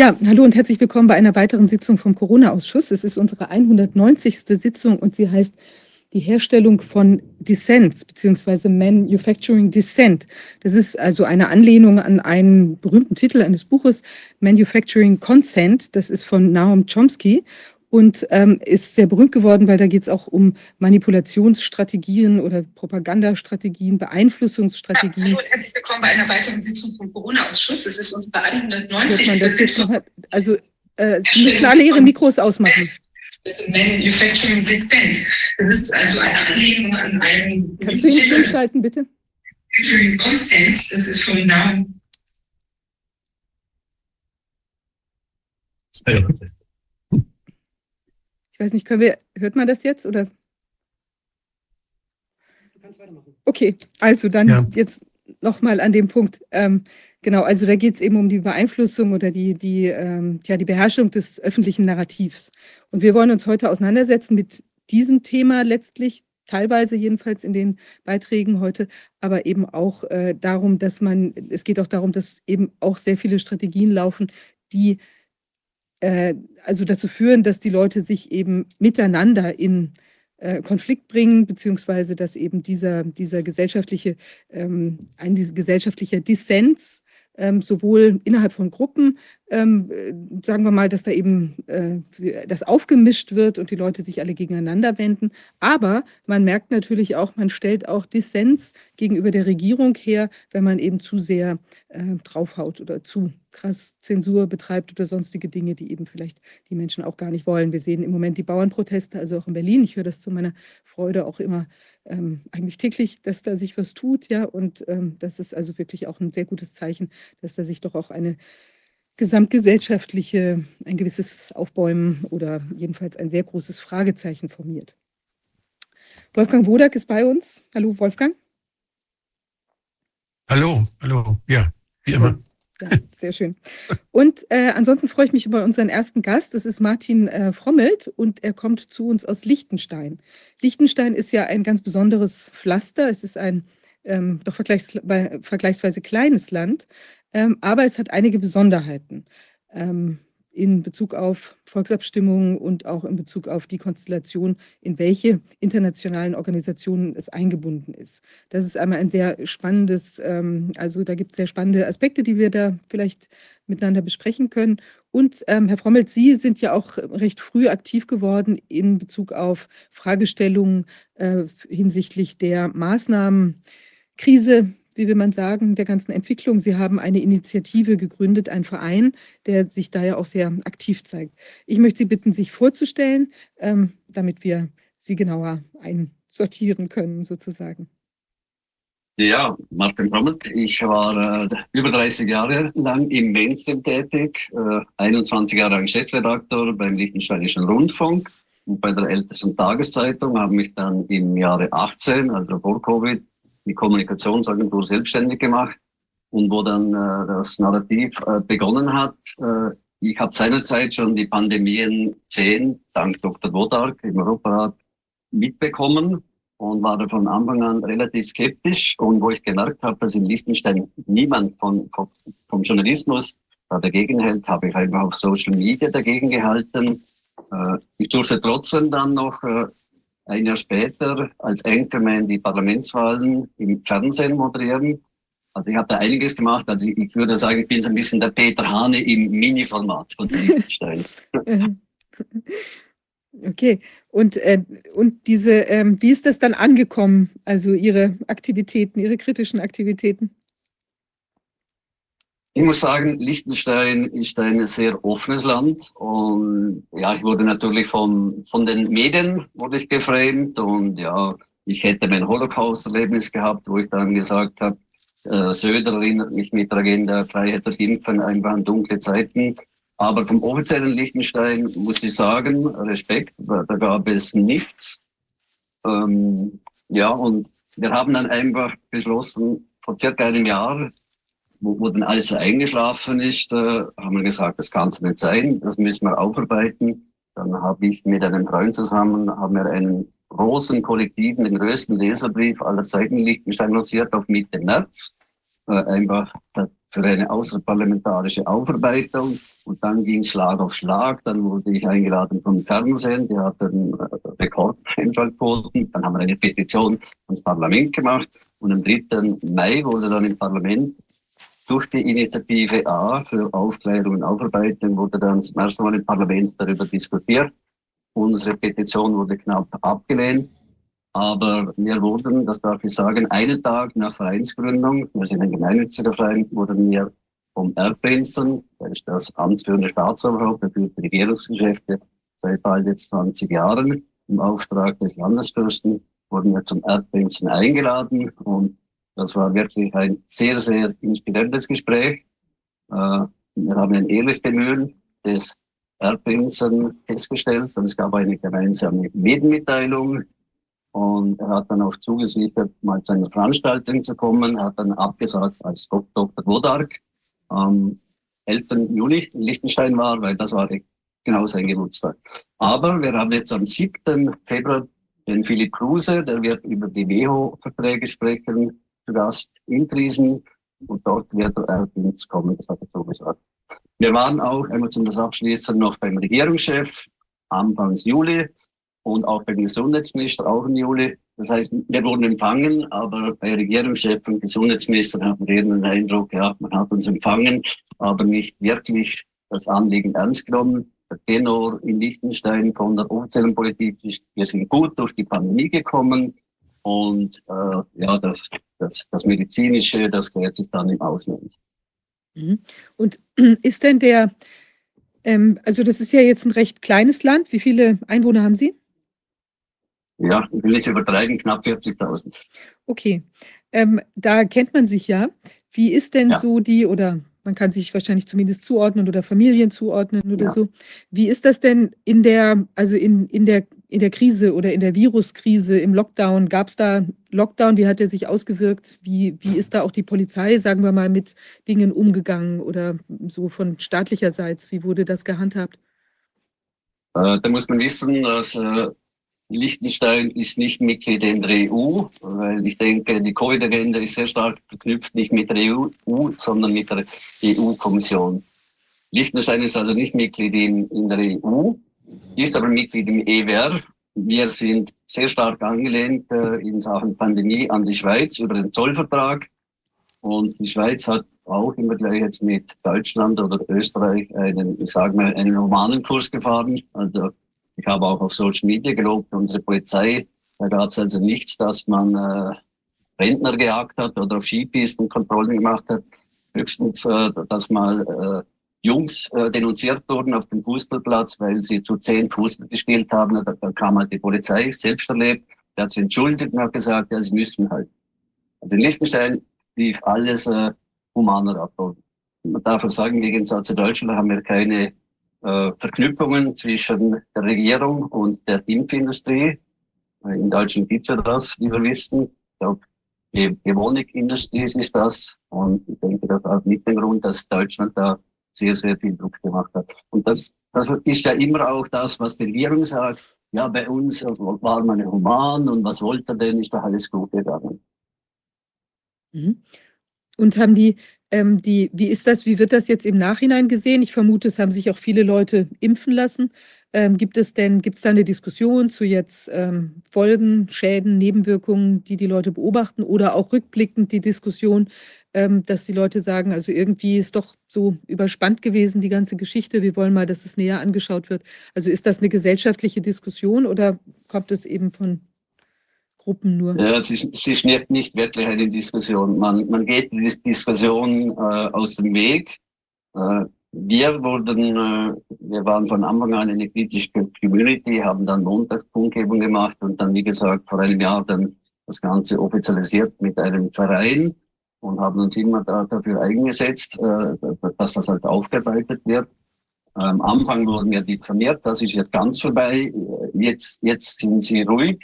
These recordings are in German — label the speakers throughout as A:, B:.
A: Ja, hallo und herzlich willkommen bei einer weiteren Sitzung vom Corona-Ausschuss. Es ist unsere 190. Sitzung und sie heißt die Herstellung von Dissents bzw. Manufacturing Dissent. Das ist also eine Anlehnung an einen berühmten Titel eines Buches, Manufacturing Consent. Das ist von Naum Chomsky und ähm, ist sehr berühmt geworden, weil da geht es auch um Manipulationsstrategien oder Propagandastrategien, Beeinflussungsstrategien. Ja, hallo und herzlich willkommen bei einer weiteren Sitzung vom Corona-Ausschuss. Es ist unsere 190. Sitzung. Also äh, Sie müssen alle Ihre Mikros ausmachen. Manufacturing Defend. Das ist also eine Anlehnung an einen... Kannst du ihn umschalten, bitte? Manufacturing Consent, das ist von Namen. Ich weiß nicht, können wir, hört man das jetzt oder? Du kannst weitermachen. Okay, also dann ja. jetzt nochmal an dem Punkt. Ähm, genau, also da geht es eben um die Beeinflussung oder die, die, ähm, ja, die Beherrschung des öffentlichen Narrativs. Und wir wollen uns heute auseinandersetzen mit diesem Thema letztlich, teilweise jedenfalls in den Beiträgen heute, aber eben auch äh, darum, dass man, es geht auch darum, dass eben auch sehr viele Strategien laufen, die äh, also dazu führen, dass die Leute sich eben miteinander in äh, Konflikt bringen, beziehungsweise dass eben dieser, dieser gesellschaftliche, ähm, ein gesellschaftlicher Dissens ähm, sowohl innerhalb von Gruppen, ähm, äh, sagen wir mal, dass da eben äh, das aufgemischt wird und die Leute sich alle gegeneinander wenden. Aber man merkt natürlich auch, man stellt auch Dissens gegenüber der Regierung her, wenn man eben zu sehr äh, draufhaut oder zu krass Zensur betreibt oder sonstige Dinge, die eben vielleicht die Menschen auch gar nicht wollen. Wir sehen im Moment die Bauernproteste, also auch in Berlin. Ich höre das zu meiner Freude auch immer ähm, eigentlich täglich, dass da sich was tut, ja. Und ähm, das ist also wirklich auch ein sehr gutes Zeichen, dass da sich doch auch eine gesamtgesellschaftliche, ein gewisses Aufbäumen oder jedenfalls ein sehr großes Fragezeichen formiert. Wolfgang Wodak ist bei uns. Hallo, Wolfgang.
B: Hallo, hallo, ja, wie immer.
A: Ja, sehr schön. Und äh, ansonsten freue ich mich über unseren ersten Gast. Das ist Martin äh, Frommelt und er kommt zu uns aus Liechtenstein. Liechtenstein ist ja ein ganz besonderes Pflaster. Es ist ein ähm, doch vergleichs vergleichsweise kleines Land, ähm, aber es hat einige Besonderheiten. Ähm, in Bezug auf Volksabstimmungen und auch in Bezug auf die Konstellation, in welche internationalen Organisationen es eingebunden ist. Das ist einmal ein sehr spannendes, ähm, also da gibt es sehr spannende Aspekte, die wir da vielleicht miteinander besprechen können. Und ähm, Herr Frommelt, Sie sind ja auch recht früh aktiv geworden in Bezug auf Fragestellungen äh, hinsichtlich der Maßnahmenkrise wie will man sagen, der ganzen Entwicklung. Sie haben eine Initiative gegründet, einen Verein, der sich da ja auch sehr aktiv zeigt. Ich möchte Sie bitten, sich vorzustellen, ähm, damit wir Sie genauer einsortieren können, sozusagen.
C: Ja, Martin Brommelt. Ich war äh, über 30 Jahre lang im Mainstream tätig, äh, 21 Jahre lang Chefredakteur beim Liechtensteinischen Rundfunk und bei der ältesten Tageszeitung, habe mich dann im Jahre 18, also vor Covid, die Kommunikationsagentur selbstständig gemacht und wo dann äh, das Narrativ äh, begonnen hat. Äh, ich habe seinerzeit schon die Pandemien 10 dank Dr. Wodark im Europarat mitbekommen und war da von Anfang an relativ skeptisch. Und wo ich gemerkt habe, dass in Liechtenstein niemand von, von, vom Journalismus da dagegen hält, habe ich einfach auf Social Media dagegen gehalten. Äh, ich durfte trotzdem dann noch äh, ein Jahr später als Anchorman die Parlamentswahlen im Fernsehen moderieren. Also ich habe da einiges gemacht. Also ich, ich, würde sagen, ich bin so ein bisschen der Peter Hane im Mini-Format von Liechtenstein.
A: okay. Und, äh, und diese, ähm, wie ist das dann angekommen? Also Ihre Aktivitäten, Ihre kritischen Aktivitäten?
C: Ich muss sagen, Liechtenstein ist ein sehr offenes Land und ja, ich wurde natürlich von, von den Medien wurde ich geframed und ja, ich hätte mein Holocaust-Erlebnis gehabt, wo ich dann gesagt habe, äh, Söder erinnert mich mit der Agenda Freiheit durch Impfen einfach an dunkle Zeiten. Aber vom offiziellen Liechtenstein muss ich sagen, Respekt, da, gab es nichts. Ähm, ja, und wir haben dann einfach beschlossen, vor circa einem Jahr wo, wo dann alles so eingeschlafen ist, äh, haben wir gesagt, das kann es nicht sein, das müssen wir aufarbeiten. Dann habe ich mit einem Freund zusammen, haben wir einen großen Kollektiven, den größten Leserbrief aller Zeiten Liechtenstein lanciert auf Mitte März, äh, einfach für eine außerparlamentarische Aufarbeitung. Und dann ging Schlag auf Schlag. Dann wurde ich eingeladen vom Fernsehen. Die hatten äh, Rekordeinschaltquoten. Dann haben wir eine Petition ans Parlament gemacht. Und am 3. Mai wurde dann im Parlament durch die Initiative A für Aufklärung und Aufarbeitung wurde dann zum ersten Mal im Parlament darüber diskutiert. Unsere Petition wurde knapp abgelehnt. Aber wir wurden, das darf ich sagen, einen Tag nach Vereinsgründung, wir sind ein gemeinnütziger Verein, wurden wir vom Erbprinzen, der ist das amtsführende Staatsoberhaupt, der führt Regierungsgeschäfte seit bald jetzt 20 Jahren. Im Auftrag des Landesfürsten wurden wir zum Erbprinzen eingeladen und das war wirklich ein sehr, sehr inspirierendes Gespräch. Äh, wir haben ein ehrliches Bemühen des Erbprinzen festgestellt und es gab eine gemeinsame Medienmitteilung und er hat dann auch zugesichert, mal zu einer Veranstaltung zu kommen. Er hat dann abgesagt, als Dr. Wodark am 11. Juni in Liechtenstein war, weil das war genau sein Geburtstag. Aber wir haben jetzt am 7. Februar den Philipp Kruse, der wird über die WHO-Verträge sprechen, zu Gast in Triesen und dort wird der Erbdienst kommen, das hat er so gesagt. Wir waren auch, einmal zum abschließen, noch beim Regierungschef Anfangs Juli und auch beim Gesundheitsminister auch im Juli. Das heißt, wir wurden empfangen, aber bei Regierungschef und Gesundheitsminister hatten wir den Eindruck, ja, man hat uns empfangen, aber nicht wirklich das Anliegen ernst genommen. Der Tenor in Liechtenstein von der offiziellen Politik ist, wir sind gut durch die Pandemie gekommen und äh, ja, das, das, das Medizinische, das klärt sich dann im Ausland.
A: Mhm. Und ist denn der, ähm, also das ist ja jetzt ein recht kleines Land, wie viele Einwohner haben Sie?
C: Ja, ich will nicht übertreiben, knapp 40.000.
A: Okay, ähm, da kennt man sich ja. Wie ist denn ja. so die, oder man kann sich wahrscheinlich zumindest zuordnen oder Familien zuordnen oder ja. so. Wie ist das denn in der, also in, in der in der Krise oder in der Viruskrise, im Lockdown? Gab es da Lockdown? Wie hat der sich ausgewirkt? Wie, wie ist da auch die Polizei, sagen wir mal, mit Dingen umgegangen oder so von staatlicherseits? Wie wurde das gehandhabt?
C: Äh, da muss man wissen, dass äh, Liechtenstein ist nicht Mitglied in der EU, weil ich denke, die Covid-Agenda ist sehr stark verknüpft nicht mit der EU, sondern mit der EU-Kommission. Liechtenstein ist also nicht Mitglied in, in der EU, ist aber Mitglied im EWR. Wir sind sehr stark angelehnt äh, in Sachen Pandemie an die Schweiz über den Zollvertrag. Und die Schweiz hat auch immer gleich jetzt mit Deutschland oder Österreich einen, ich sage mal, einen humanen Kurs gefahren. Also ich habe auch auf Social Media gelobt, unsere Polizei. Da gab es also nichts, dass man äh, Rentner gejagt hat oder auf Skipisten Kontrollen gemacht hat. Höchstens, äh, dass mal äh, Jungs äh, denunziert wurden auf dem Fußballplatz, weil sie zu zehn Fußball gespielt haben. Da, da kam halt die Polizei, selbst erlebt. Der hat sich entschuldigt und hat gesagt, ja, sie müssen halt. Also in Liechtenstein lief alles äh, humaner ab. Man darf sagen, im Gegensatz zu Deutschland haben wir keine äh, Verknüpfungen zwischen der Regierung und der Impfindustrie. In Deutschland gibt es ja das, wie wir wissen. Ich glaube, die Gewonikindustrie ist das. Und ich denke, das hat mit dem Grund, dass Deutschland da sehr, sehr viel Druck gemacht hat. Und das, das ist ja immer auch das, was die Regierung sagt. Ja, bei uns war man human und was wollte denn, ist da alles gut gegangen.
A: Mhm. Und haben die ähm, die, wie ist das, wie wird das jetzt im Nachhinein gesehen? Ich vermute, es haben sich auch viele Leute impfen lassen. Ähm, gibt es denn, gibt es da eine Diskussion zu jetzt ähm, Folgen, Schäden, Nebenwirkungen, die die Leute beobachten oder auch rückblickend die Diskussion, ähm, dass die Leute sagen, also irgendwie ist doch so überspannt gewesen die ganze Geschichte, wir wollen mal, dass es näher angeschaut wird. Also ist das eine gesellschaftliche Diskussion oder kommt es eben von Gruppen nur.
C: Ja, es ist nicht, nicht wirklich eine Diskussion. Man, man geht die Diskussion äh, aus dem Weg. Äh, wir wurden, äh, wir waren von Anfang an eine kritische Community, haben dann Montagskundgebung gemacht und dann, wie gesagt, vor einem Jahr dann das Ganze offizialisiert mit einem Verein und haben uns immer da, dafür eingesetzt, äh, dass das halt aufgearbeitet wird. Am Anfang wurden wir diffamiert, das ist jetzt ganz vorbei. Jetzt, jetzt sind sie ruhig.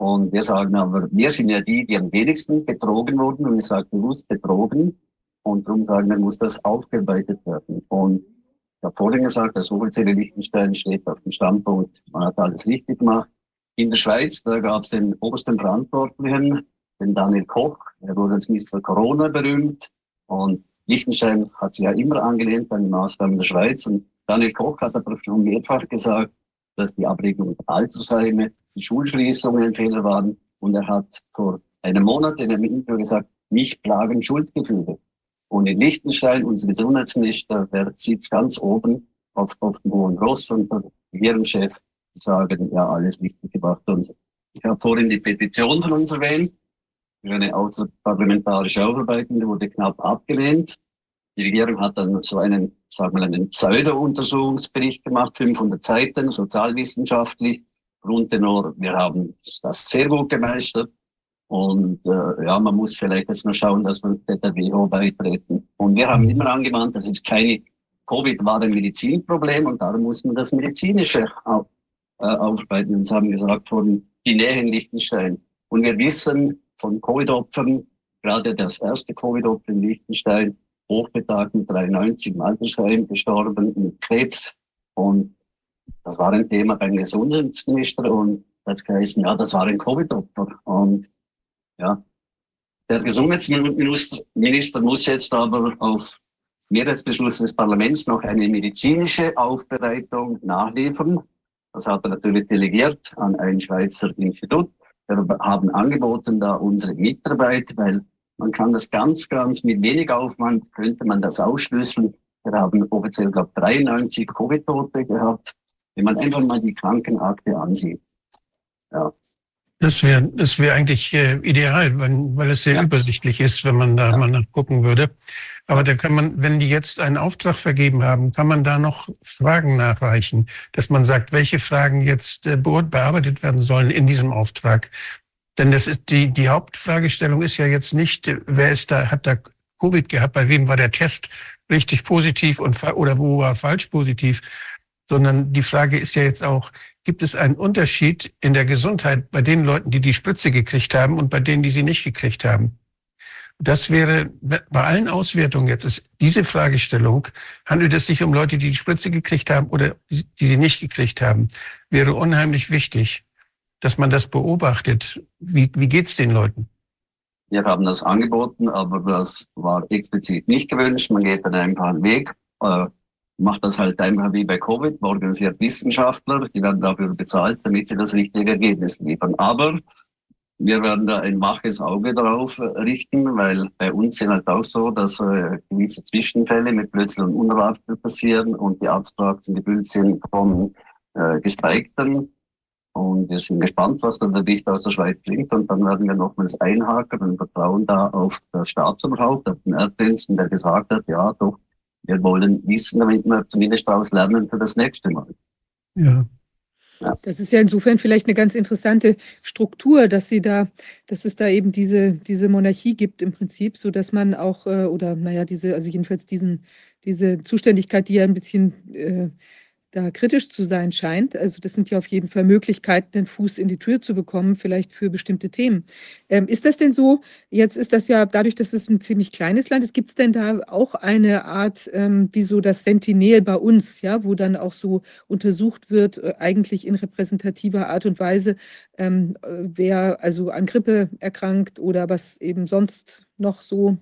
C: Und wir sagen aber, wir sind ja die, die am wenigsten betrogen wurden. Und ich sage bewusst betrogen. Und darum sagen wir, muss das aufgearbeitet werden. Und ich habe vorhin gesagt, das offizielle Liechtenstein steht auf dem Standpunkt, man hat alles richtig gemacht. In der Schweiz, da gab es den obersten Verantwortlichen, den Daniel Koch. Er wurde als Mr. Corona berühmt. Und Liechtenstein hat sich ja immer angelehnt an die Maßnahmen der Schweiz und Daniel Koch hat aber schon mehrfach gesagt, dass die Abregelung der Altersheime, die Schulschließungen ein Fehler waren und er hat vor einem Monat in einem Interview gesagt, mich plagen Schuldgefühle. Und in Liechtenstein, unser Gesundheitsminister, der sitzt ganz oben auf, auf dem Hohen Ross und der Regierungschef sagen, ja, alles richtig gemacht. Und ich habe vorhin die Petition von uns erwähnt, für eine außerparlamentarische Aufarbeitung, die wurde knapp abgelehnt. Die Regierung hat dann so einen, sagen wir mal, einen Pseudo-Untersuchungsbericht gemacht, 500 Seiten, sozialwissenschaftlich. Grundtenor, wir haben das sehr gut gemeistert. Und äh, ja, man muss vielleicht jetzt noch schauen, dass wir der WHO beitreten. Und wir haben immer angemahnt, das ist keine Covid war ein Medizinproblem und darum muss man das medizinische auf, äh, aufarbeiten. Und sie haben gesagt, von die Nähe in Liechtenstein. Und wir wissen von Covid-Opfern, gerade das erste Covid-Opfer in Liechtenstein, hochbetagt mit 93 im Altersheim gestorben mit Krebs. Und das war ein Thema beim Gesundheitsminister und das geheißen, ja, das war ein Covid-Opfer. Und ja, der Gesundheitsminister muss jetzt aber auf Mehrheitsbeschluss des Parlaments noch eine medizinische Aufbereitung nachliefern. Das hat er natürlich delegiert an ein Schweizer Institut. Wir haben angeboten da unsere Mitarbeit, weil man kann das ganz, ganz mit wenig Aufwand könnte man das ausschlüsseln. Wir haben offiziell, glaube 93 Covid-Tote gehabt, wenn man einfach mal die Krankenakte ansieht.
B: Ja. Das wäre das wäre eigentlich äh, ideal, wenn, weil es sehr ja. übersichtlich ist, wenn man da ja. mal nachgucken würde. Aber da kann man, wenn die jetzt einen Auftrag vergeben haben, kann man da noch Fragen nachreichen, dass man sagt, welche Fragen jetzt äh, bearbeitet werden sollen in diesem Auftrag. Denn das ist die, die Hauptfragestellung ist ja jetzt nicht, äh, wer ist da, hat da Covid gehabt, bei wem war der Test richtig positiv und oder wo war falsch positiv, sondern die Frage ist ja jetzt auch, gibt es einen Unterschied in der Gesundheit bei den Leuten, die die Spritze gekriegt haben und bei denen, die sie nicht gekriegt haben? Das wäre bei allen Auswertungen jetzt ist diese Fragestellung, handelt es sich um Leute, die die Spritze gekriegt haben oder die sie nicht gekriegt haben, wäre unheimlich wichtig, dass man das beobachtet. Wie, wie geht's den Leuten?
C: Wir haben das angeboten, aber das war explizit nicht gewünscht. Man geht dann einfach einen Weg, äh, macht das halt einfach wie bei Covid, man organisiert Wissenschaftler, die werden dafür bezahlt, damit sie das richtige Ergebnis liefern. Aber wir werden da ein waches Auge drauf richten, weil bei uns sind halt auch so, dass äh, gewisse Zwischenfälle mit plötzlich und unerwartet passieren und die Arztpraxen gefüllt sind von äh, Gestreikten. Und wir sind gespannt, was dann der Bericht aus der Schweiz bringt. Und dann werden wir nochmals einhaken und vertrauen da auf das Staatsoberhaupt, auf den Erdprinzen, der gesagt hat, ja doch, wir wollen wissen, damit wir zumindest daraus lernen für das nächste Mal.
A: Ja. Ja. Das ist ja insofern vielleicht eine ganz interessante Struktur, dass sie da, dass es da eben diese, diese Monarchie gibt im Prinzip, so dass man auch, äh, oder naja, diese, also jedenfalls diesen, diese Zuständigkeit, die ja ein bisschen äh, da kritisch zu sein scheint. Also das sind ja auf jeden Fall Möglichkeiten, den Fuß in die Tür zu bekommen, vielleicht für bestimmte Themen. Ähm, ist das denn so, jetzt ist das ja dadurch, dass es ein ziemlich kleines Land ist, gibt es denn da auch eine Art, ähm, wie so das Sentinel bei uns, ja, wo dann auch so untersucht wird, äh, eigentlich in repräsentativer Art und Weise, ähm, äh, wer also an Grippe erkrankt oder was eben sonst noch so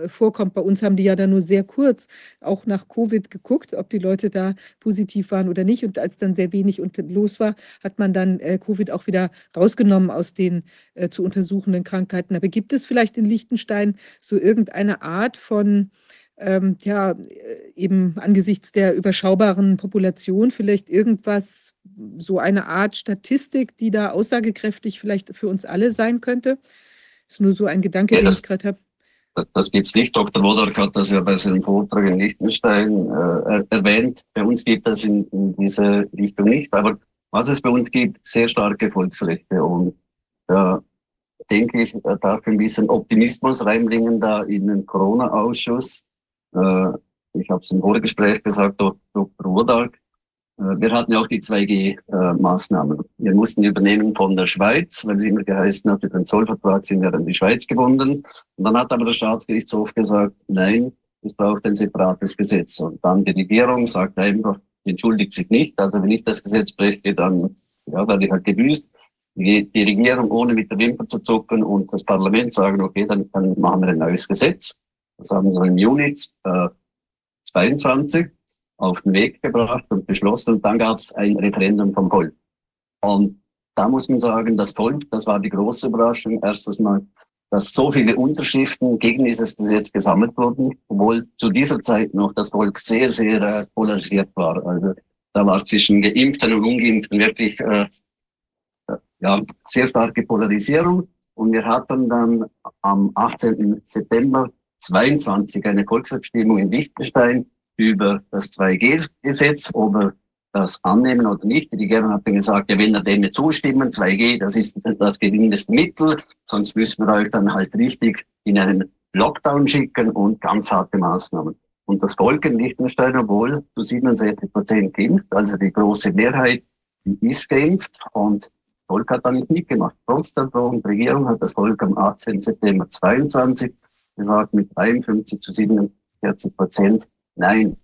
A: äh, vorkommt. Bei uns haben die ja dann nur sehr kurz auch nach Covid geguckt, ob die Leute da positiv waren oder nicht. Und als dann sehr wenig los war, hat man dann äh, Covid auch wieder rausgenommen aus den äh, zu untersuchenden Krankheiten. Aber gibt es vielleicht in Liechtenstein so irgendeine Art von ähm, ja, eben angesichts der überschaubaren Population vielleicht irgendwas, so eine Art Statistik, die da aussagekräftig vielleicht für uns alle sein könnte? Das ist nur so ein Gedanke, ja, den ich gerade habe.
C: Das, das gibt es nicht. Dr. Wodark hat das ja bei seinem Vortrag in Liechtenstein äh, erwähnt. Bei uns gibt es in, in diese Richtung nicht. Aber was es bei uns gibt, sehr starke Volksrechte. Und da denke ich, da darf ein bisschen Optimismus reinbringen da in den Corona-Ausschuss. Äh, ich habe es im Vorgespräch gesagt, Dr. Wodark, wir hatten ja auch die 2G-Maßnahmen. Wir mussten übernehmen von der Schweiz, weil sie immer geheißen hat, über den Zollvertrag sind wir an die Schweiz gebunden. Und dann hat aber der Staatsgerichtshof gesagt, nein, es braucht ein separates Gesetz. Und dann die Regierung sagt einfach, entschuldigt sich nicht. Also wenn ich das Gesetz breche, dann ja, werde ich halt gebüßt. Die, die Regierung ohne mit der Wimper zu zucken und das Parlament sagen, okay, dann, dann machen wir ein neues Gesetz. Das haben sie im Juni äh, 22 auf den Weg gebracht und beschlossen. Und dann gab es ein Referendum vom Volk. Und da muss man sagen, das Volk, das war die große Überraschung. Erstes Mal, dass so viele Unterschriften gegen dieses Gesetz gesammelt wurden, obwohl zu dieser Zeit noch das Volk sehr, sehr äh, polarisiert war. Also da war es zwischen Geimpften und Ungeimpften wirklich äh, ja, sehr starke Polarisierung. Und wir hatten dann am 18. September 22 eine Volksabstimmung in Liechtenstein über das 2G-Gesetz, ob wir das annehmen oder nicht. Die Regierung hat dann gesagt, ja, wenn ihr dem nicht zustimmen, 2G, das ist das geringste Mittel, sonst müssen wir euch dann halt richtig in einen Lockdown schicken und ganz harte Maßnahmen. Und das Volk in Liechtenstein, obwohl zu 67 Prozent geimpft, also die große Mehrheit, die ist geimpft und das Volk hat da nicht mitgemacht. Trotz der Drohung, die Regierung hat das Volk am 18. September 22 gesagt, mit 53 zu 47 Prozent Nein.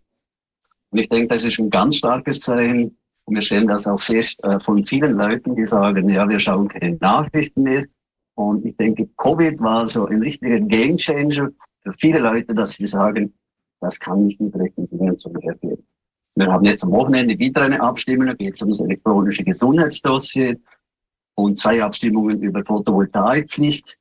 C: Und ich denke, das ist ein ganz starkes Zeichen. Und wir stellen das auch fest äh, von vielen Leuten, die sagen, ja, wir schauen keine Nachrichten mehr. Und ich denke, Covid war so ein richtiger Gamechanger für viele Leute, dass sie sagen, das kann nicht mit rechten Dingen zu mir gehen. Wir haben jetzt am Wochenende wieder eine Abstimmung, da geht es um das elektronische Gesundheitsdossier und zwei Abstimmungen über Photovoltaikpflicht,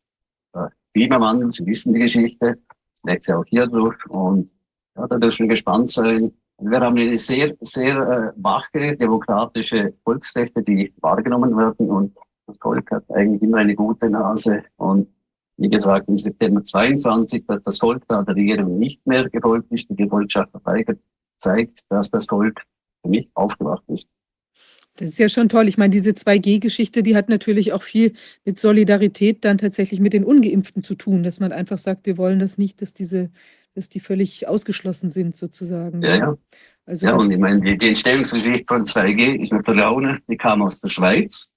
C: äh, Klimawandel, Sie wissen die Geschichte, nächstes Jahr auch hier durch und ja, da dürfen wir gespannt sein. Wir haben eine sehr, sehr äh, wache demokratische Volksrechte, die wahrgenommen werden und das Volk hat eigentlich immer eine gute Nase und wie gesagt, im September 22, dass das Volk da der Regierung nicht mehr gefolgt ist, die Gefolgschaft verweigert, zeigt, dass das Volk für mich aufgewacht ist.
A: Das ist ja schon toll. Ich meine, diese 2G-Geschichte, die hat natürlich auch viel mit Solidarität dann tatsächlich mit den Ungeimpften zu tun, dass man einfach sagt, wir wollen das nicht, dass diese dass die völlig ausgeschlossen sind sozusagen.
C: Ja, ja. Also ja, und ich meine, die, die Entstehungsgeschichte von 2G ist natürlich auch eine, die kam aus der Schweiz.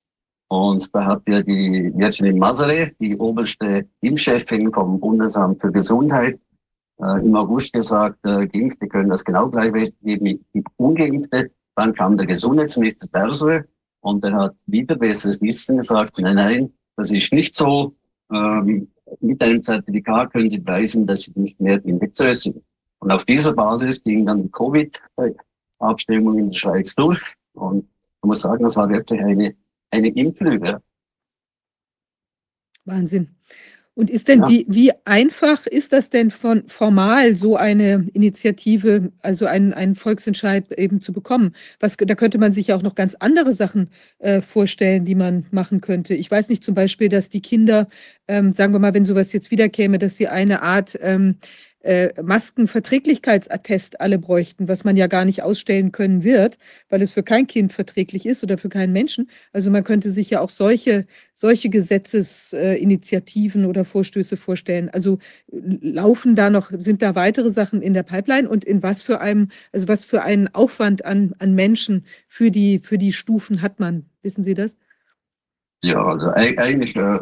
C: Und da hat ja die Virginie Masere, die oberste Impfchefin vom Bundesamt für Gesundheit, äh, im August gesagt, äh, Geimpfte können das genau gleich wie Ungeimpfte. Dann kam der Gesundheitsminister Berse und er hat wieder besseres Wissen gesagt, nein, nein, das ist nicht so. Ähm, mit einem Zertifikat können Sie beweisen, dass Sie nicht mehr infektiös sind. Und auf dieser Basis ging dann die Covid-Abstimmung in der Schweiz durch. Und man muss sagen, das war wirklich eine, eine Impflüge.
A: Wahnsinn. Und ist denn, ja. wie, wie einfach ist das denn von formal, so eine Initiative, also einen, einen Volksentscheid eben zu bekommen? Was, da könnte man sich ja auch noch ganz andere Sachen äh, vorstellen, die man machen könnte. Ich weiß nicht zum Beispiel, dass die Kinder, ähm, sagen wir mal, wenn sowas jetzt wiederkäme, dass sie eine Art ähm, äh, Maskenverträglichkeitsattest alle bräuchten, was man ja gar nicht ausstellen können wird, weil es für kein Kind verträglich ist oder für keinen Menschen. Also man könnte sich ja auch solche, solche Gesetzesinitiativen oder Vorstöße vorstellen. Also laufen da noch, sind da weitere Sachen in der Pipeline und in was für einem, also was für einen Aufwand an, an Menschen für die, für die Stufen hat man? Wissen Sie das?
C: Ja, also eigentlich äh,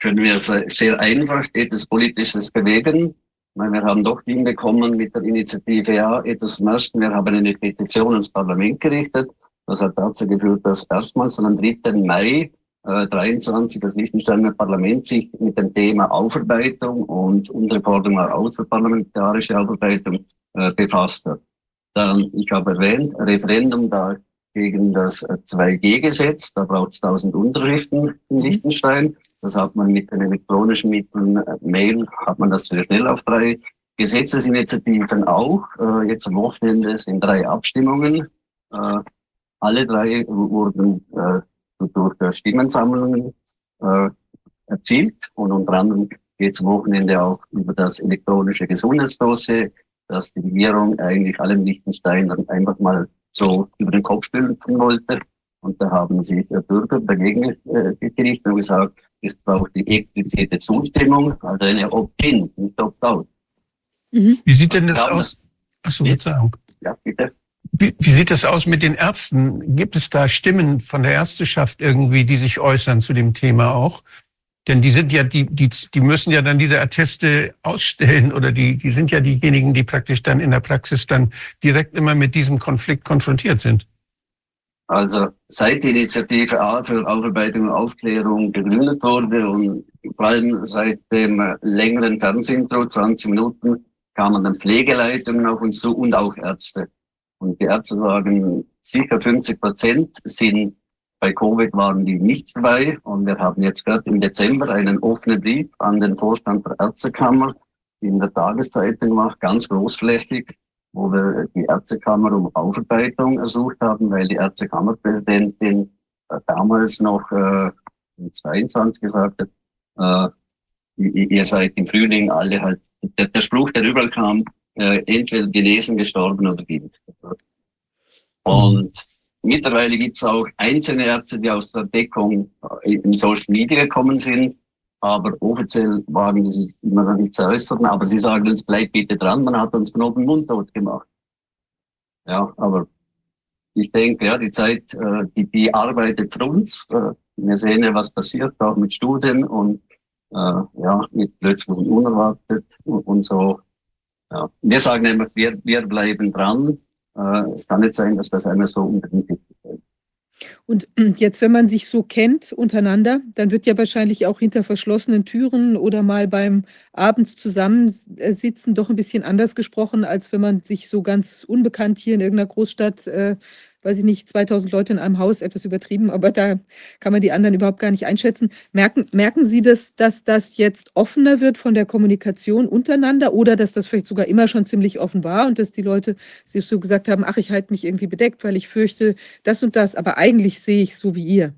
C: können wir sehr einfach etwas Politisches bewegen wir haben doch hinbekommen mit der Initiative ja etwas ersten. Wir haben eine Petition ins Parlament gerichtet. Das hat dazu geführt, dass erstmals am 3. Mai äh, 23 das Liechtensteiner Parlament sich mit dem Thema Aufarbeitung und unsere Forderung war außerparlamentarische Aufarbeitung äh, befasst hat. Dann, ich habe erwähnt, Referendum da gegen das 2G-Gesetz, da braucht es 1000 Unterschriften in mhm. Liechtenstein. Das hat man mit den elektronischen Mitteln, äh, Mail, hat man das sehr schnell auf drei Gesetzesinitiativen auch. Äh, jetzt am Wochenende sind drei Abstimmungen. Äh, alle drei wurden äh, durch Stimmensammlungen äh, erzielt und unter anderem geht es am Wochenende auch über das elektronische Gesundheitsdossier, das die Regierung eigentlich allen Liechtensteinern einfach mal so über den Kopf stülpen wollte. Und da haben sich Bürger dagegen äh, gerichtet und gesagt, es braucht die explizite Zustimmung, also eine Opt-in, nicht Opt-out.
B: Mhm. Wie sieht denn das glaube, aus? Achso, Verzeihung. Ja, bitte. Wie, wie sieht das aus mit den Ärzten? Gibt es da Stimmen von der Ärzteschaft irgendwie, die sich äußern zu dem Thema auch? Denn die sind ja, die, die, die müssen ja dann diese Atteste ausstellen oder die, die sind ja diejenigen, die praktisch dann in der Praxis dann direkt immer mit diesem Konflikt konfrontiert sind.
C: Also seit die Initiative A für Aufarbeitung und Aufklärung gegründet wurde und vor allem seit dem längeren Fernsehintro, 20 Minuten, kamen dann Pflegeleitungen auf uns zu und auch Ärzte. Und die Ärzte sagen, sicher 50 Prozent sind bei Covid waren die nicht dabei. Und wir haben jetzt gerade im Dezember einen offenen Brief an den Vorstand der Ärztekammer in der Tageszeitung gemacht, ganz großflächig, wo wir die Ärztekammer um Aufarbeitung ersucht haben, weil die Ärztekammerpräsidentin äh, damals noch äh, 22 gesagt hat, äh, ihr seid im Frühling alle halt, der, der Spruch, der überall kam, äh, entweder genesen, gestorben oder geimpft. Und mittlerweile gibt es auch einzelne Ärzte, die aus der Deckung äh, in Social Media gekommen sind, aber offiziell waren sie sich immer noch nicht zu äußern, aber sie sagen uns, bleibt bitte dran, man hat uns von oben mundtot gemacht. Ja, aber ich denke, ja, die Zeit, äh, die, die arbeitet für uns. Äh, wir sehen ja, was passiert, auch mit Studien und äh, ja, mit plötzlich unerwartet und, und so. Ja. Wir sagen immer, wir, wir bleiben dran. Äh, es kann nicht sein, dass das einmal so fällt.
A: Und jetzt, wenn man sich so kennt untereinander, dann wird ja wahrscheinlich auch hinter verschlossenen Türen oder mal beim abends zusammensitzen doch ein bisschen anders gesprochen, als wenn man sich so ganz unbekannt hier in irgendeiner Großstadt äh, weiß ich nicht, 2000 Leute in einem Haus, etwas übertrieben, aber da kann man die anderen überhaupt gar nicht einschätzen. Merken, merken Sie das, dass das jetzt offener wird von der Kommunikation untereinander oder dass das vielleicht sogar immer schon ziemlich offen war und dass die Leute sich so gesagt haben, ach, ich halte mich irgendwie bedeckt, weil ich fürchte das und das, aber eigentlich sehe ich so wie ihr.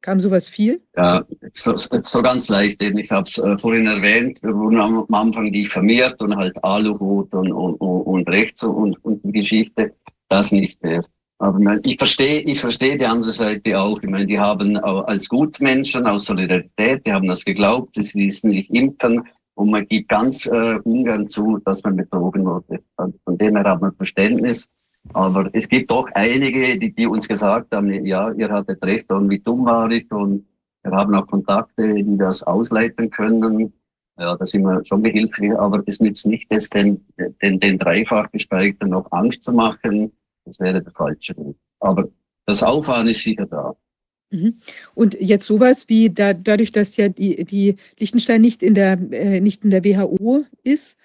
A: Kam sowas viel?
C: Ja, so, so ganz leicht. Ich habe es äh, vorhin erwähnt, wir wurden am, am Anfang diffamiert und halt Aluhut und, und, und Rechts und, und die Geschichte. Das nicht mehr. Aber ich verstehe, ich verstehe die andere Seite auch. Ich meine, die haben als Gutmenschen, aus Solidarität, die haben das geglaubt, sie ließen sich impfen und man gibt ganz äh, ungern zu, dass man betrogen wurde. Also von dem her hat man Verständnis. Aber es gibt doch einige, die, die uns gesagt haben, ja, ihr hattet recht und wie dumm war ich und wir haben auch Kontakte, die das ausleiten können. Ja, da sind wir schon behilflich, aber es nützt nicht, das den, den, den dreifach Gespeicherten noch Angst zu machen das wäre der falsche Weg. Aber das Auffahren ist sicher da.
A: Mhm. Und jetzt sowas wie da, dadurch, dass ja die, die Liechtenstein nicht in der, äh, nicht in der WHO ist,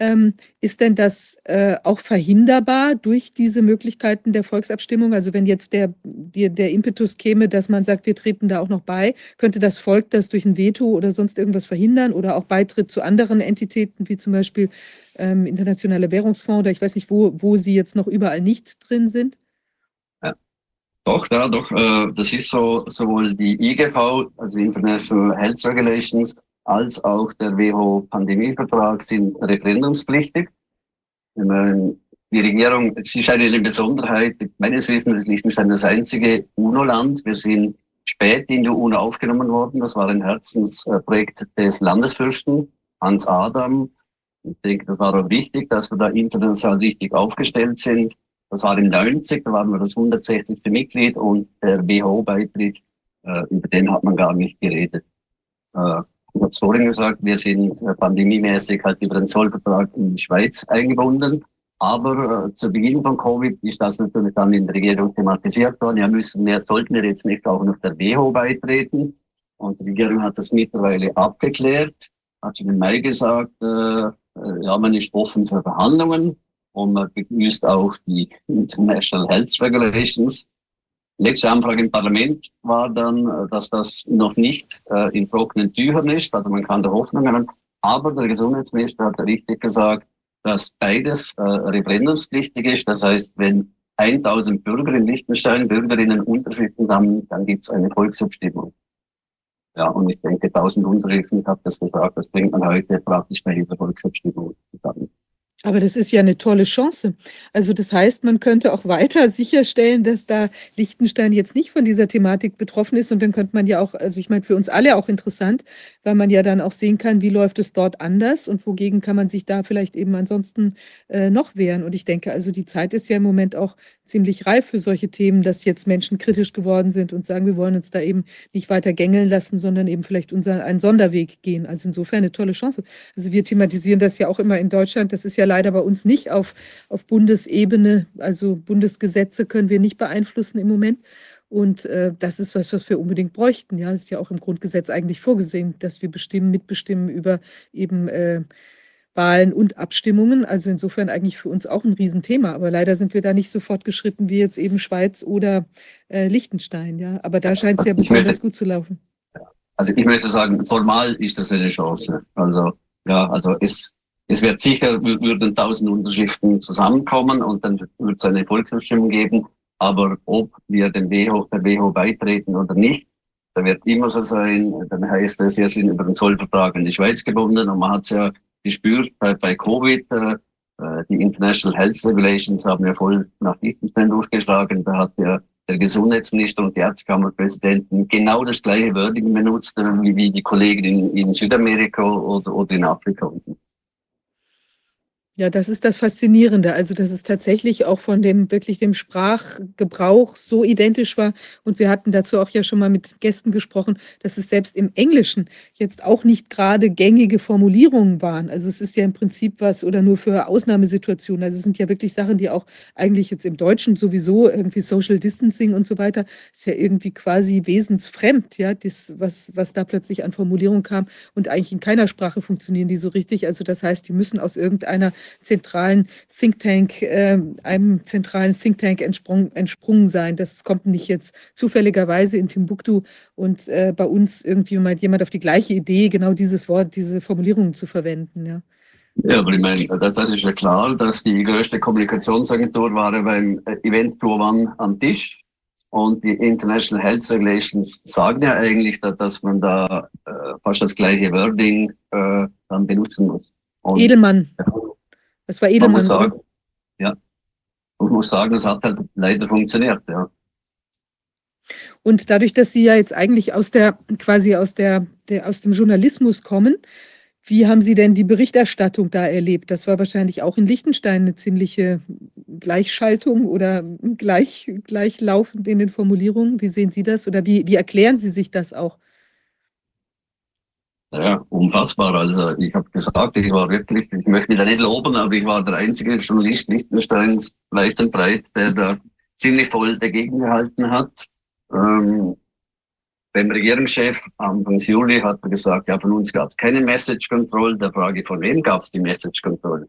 A: ähm, ist denn das äh, auch verhinderbar durch diese Möglichkeiten der Volksabstimmung? Also wenn jetzt der, der, der Impetus käme, dass man sagt, wir treten da auch noch bei, könnte das Volk das durch ein Veto oder sonst irgendwas verhindern oder auch Beitritt zu anderen Entitäten, wie zum Beispiel ähm, Internationale Währungsfonds oder ich weiß nicht, wo, wo sie jetzt noch überall nicht drin sind?
C: Doch, ja, doch. Äh, das ist so, sowohl die IGV, also International Health Regulations, als auch der WHO-Pandemievertrag sind referendumspflichtig. Die Regierung, es ist eine Besonderheit, meines Wissens ist Liechtenstein das einzige UNO-Land. Wir sind spät in die UNO aufgenommen worden. Das war ein Herzensprojekt des Landesfürsten Hans Adam. Ich denke, das war auch wichtig, dass wir da international richtig aufgestellt sind. Das war im 90, da waren wir das 160. Mitglied und der WHO-Beitritt, äh, über den hat man gar nicht geredet. Äh, ich habe es vorhin gesagt, wir sind äh, pandemiemäßig halt über den Zollvertrag in die Schweiz eingebunden. Aber äh, zu Beginn von Covid ist das natürlich dann in der Regierung thematisiert worden. Ja, müssen wir, sollten wir jetzt nicht auch noch der WHO beitreten? Und die Regierung hat das mittlerweile abgeklärt, hat schon im Mai gesagt, äh, äh ja, man ist offen für Verhandlungen und man begrüßt auch die International Health Regulations Letzte Anfrage im Parlament war dann, äh, dass das noch nicht äh, in trockenen Tüchern ist, also man kann da Hoffnung haben. Aber der Gesundheitsminister hat richtig gesagt, dass beides äh, referendumspflichtig ist. Das heißt, wenn 1000 Bürger in Liechtenstein, Bürgerinnen Unterschriften haben, dann gibt es eine Volksabstimmung. Ja, und ich denke, 1000 Unterschriften, ich habe das gesagt, das bringt man heute praktisch bei jeder Volksabstimmung zusammen.
A: Aber das ist ja eine tolle Chance. Also das heißt, man könnte auch weiter sicherstellen, dass da Liechtenstein jetzt nicht von dieser Thematik betroffen ist. Und dann könnte man ja auch, also ich meine, für uns alle auch interessant, weil man ja dann auch sehen kann, wie läuft es dort anders und wogegen kann man sich da vielleicht eben ansonsten äh, noch wehren. Und ich denke, also die Zeit ist ja im Moment auch ziemlich reif für solche Themen, dass jetzt Menschen kritisch geworden sind und sagen, wir wollen uns da eben nicht weiter gängeln lassen, sondern eben vielleicht unseren, einen Sonderweg gehen. Also insofern eine tolle Chance. Also wir thematisieren das ja auch immer in Deutschland. Das ist ja leider bei uns nicht auf, auf Bundesebene. Also Bundesgesetze können wir nicht beeinflussen im Moment. Und äh, das ist was, was wir unbedingt bräuchten. Ja, es ist ja auch im Grundgesetz eigentlich vorgesehen, dass wir bestimmen, mitbestimmen über eben äh, Wahlen und Abstimmungen. Also insofern eigentlich für uns auch ein Riesenthema. Aber leider sind wir da nicht so fortgeschritten wie jetzt eben Schweiz oder äh, Liechtenstein. Ja, aber da scheint es ja besonders möchte, gut zu laufen.
C: Also ich möchte sagen, formal ist das eine Chance. Also ja, also es, es wird sicher, würden tausend Unterschriften zusammenkommen und dann wird es eine Volksabstimmung geben. Aber ob wir dem WHO, der WHO beitreten oder nicht, da wird immer so sein, dann heißt es, wir sind über den Zollvertrag in die Schweiz gebunden und man hat es ja gespürt bei, bei Covid, äh, äh, die International Health Regulations haben ja voll nach Liechtenstein durchgeschlagen. Da hat ja der Gesundheitsminister und die Ärztekammerpräsidenten genau das gleiche Wording benutzt, äh, wie, die Kollegen in, in Südamerika oder, oder in Afrika.
A: Ja, das ist das Faszinierende. Also, dass es tatsächlich auch von dem wirklich dem Sprachgebrauch so identisch war. Und wir hatten dazu auch ja schon mal mit Gästen gesprochen, dass es selbst im Englischen jetzt auch nicht gerade gängige Formulierungen waren. Also es ist ja im Prinzip was oder nur für Ausnahmesituationen. Also es sind ja wirklich Sachen, die auch eigentlich jetzt im Deutschen sowieso irgendwie Social Distancing und so weiter ist ja irgendwie quasi wesensfremd, ja, das, was, was da plötzlich an Formulierung kam und eigentlich in keiner Sprache funktionieren die so richtig. Also das heißt, die müssen aus irgendeiner zentralen Think Tank, äh, einem zentralen Think Tank entsprung, entsprungen sein. Das kommt nicht jetzt zufälligerweise in Timbuktu und äh, bei uns irgendwie mal jemand auf die gleiche Idee, genau dieses Wort, diese Formulierung zu verwenden. Ja.
C: Ja, aber ich meine, das ist ja klar, dass die größte Kommunikationsagentur war beim Event Pro One am Tisch. Und die International Health Regulations sagen ja eigentlich, dass man da äh, fast das gleiche Wording äh, dann benutzen muss.
A: Und Edelmann. Das war Edelmann.
C: Man sagen, ja. Und ich muss sagen, das hat halt leider funktioniert, ja.
A: Und dadurch, dass Sie ja jetzt eigentlich aus der, quasi aus der, der, aus dem Journalismus kommen, wie haben Sie denn die Berichterstattung da erlebt? Das war wahrscheinlich auch in Liechtenstein eine ziemliche Gleichschaltung oder gleich, gleichlaufend in den Formulierungen. Wie sehen Sie das oder wie, wie erklären Sie sich das auch?
C: Ja, unfassbar. Also ich habe gesagt, ich war wirklich, ich möchte mich da nicht loben, aber ich war der einzige Journalist Liechtensteins weit und breit, der da ziemlich voll dagegen gehalten hat. Ähm, beim Regierungschef Anfang Juli hat er gesagt, ja, von uns gab es keine Message Control. Der Frage, von wem gab es die Message Control?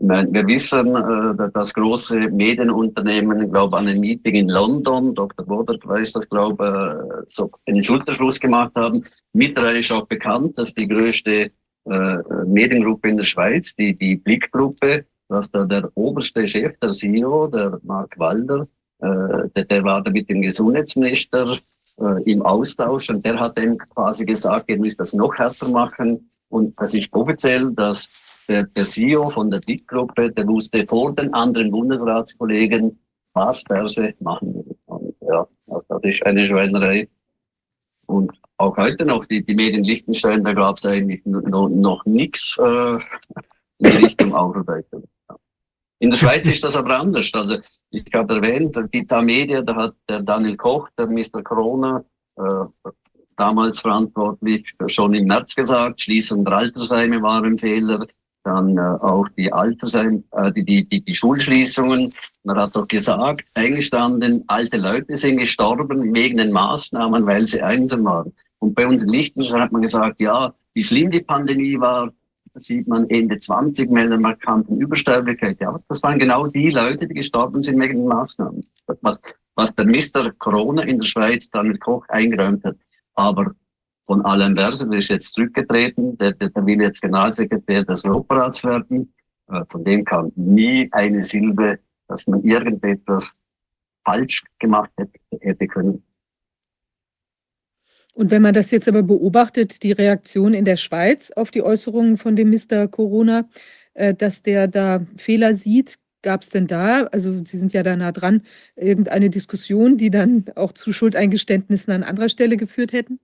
C: Wir wissen, äh, dass große Medienunternehmen, glaube, an einem Meeting in London, Dr. Bodert weiß das, glaube ich, so einen Schulterschluss gemacht haben. Mittlerweile ist auch bekannt, dass die größte äh, Mediengruppe in der Schweiz, die, die Blickgruppe, dass da der oberste Chef, der CEO, der Mark Walder, äh, der, der war da mit dem Gesundheitsminister äh, im Austausch und der hat ihm quasi gesagt, ihr müsst das noch härter machen. Und das ist offiziell, dass der, der CEO von der DIT-Gruppe, der wusste vor den anderen Bundesratskollegen, was Börse machen. Und ja, das ist eine Schweinerei. Und auch heute noch, die, die Medien Liechtenstein, da gab es eigentlich noch, noch nichts äh, in Richtung Aufarbeitung. In der Schweiz ist das aber anders. Also ich habe erwähnt, die Media, da hat der Daniel Koch, der Mr. Corona, äh, damals verantwortlich, schon im März gesagt, Schließung der Altersheime war ein Fehler, dann äh, auch die Altersheim, äh, die, die, die, die Schulschließungen. Man hat doch gesagt, eingestanden, alte Leute sind gestorben wegen den Maßnahmen, weil sie einsam waren. Und bei uns in Liechtenstein hat man gesagt, ja, wie schlimm die Pandemie war, sieht man Ende 20 mit einer markanten Übersterblichkeit. Ja, das waren genau die Leute, die gestorben sind wegen den Maßnahmen. Was, was der Mr. Corona in der Schweiz dann mit Koch eingeräumt hat. Aber von Alain Berset, der ist jetzt zurückgetreten, der, der, der will jetzt Generalsekretär des Europarats werden. Äh, von dem kam nie eine Silbe, dass man irgendetwas falsch gemacht hätte, hätte können.
A: Und wenn man das jetzt aber beobachtet, die Reaktion in der Schweiz auf die Äußerungen von dem Mr. Corona, äh, dass der da Fehler sieht, gab es denn da, also Sie sind ja da nah dran, irgendeine Diskussion, die dann auch zu Schuldeingeständnissen an anderer Stelle geführt hätten?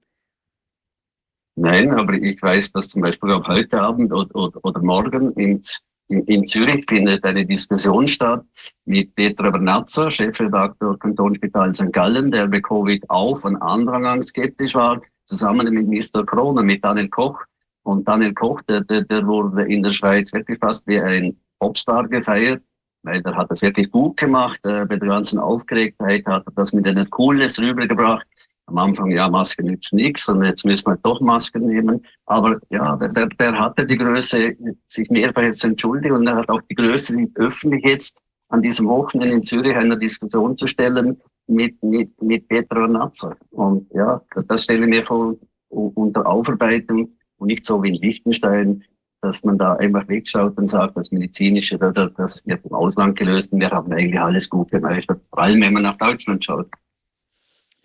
C: Nein, aber ich weiß, dass zum Beispiel auch heute Abend oder, oder, oder morgen in, in, in, Zürich findet eine Diskussion statt mit Petra Bernazza, Chefredakteur Kantonsspital St. Gallen, der bei Covid auch von Anfang an skeptisch war, zusammen mit Mr. Corona, mit Daniel Koch. Und Daniel Koch, der, der, der wurde in der Schweiz wirklich fast wie ein Popstar gefeiert, weil der hat das wirklich gut gemacht. Äh, bei der ganzen Aufgeregtheit hat er das mit einer Coolness rübergebracht. Am Anfang, ja, Masken nützen nichts und jetzt müssen wir doch Masken nehmen. Aber ja, der, der hatte die Größe, sich mehrfach jetzt entschuldigen und er hat auch die Größe, sich öffentlich jetzt an diesem Wochenende in Zürich einer Diskussion zu stellen mit, mit, mit Petro Natzer. Und ja, das, das stelle ich mir vor unter Aufarbeitung und nicht so wie in Liechtenstein, dass man da einfach wegschaut und sagt, das Medizinische, das wird im Ausland gelöst und wir haben eigentlich alles gut gemacht, vor allem wenn man nach Deutschland schaut.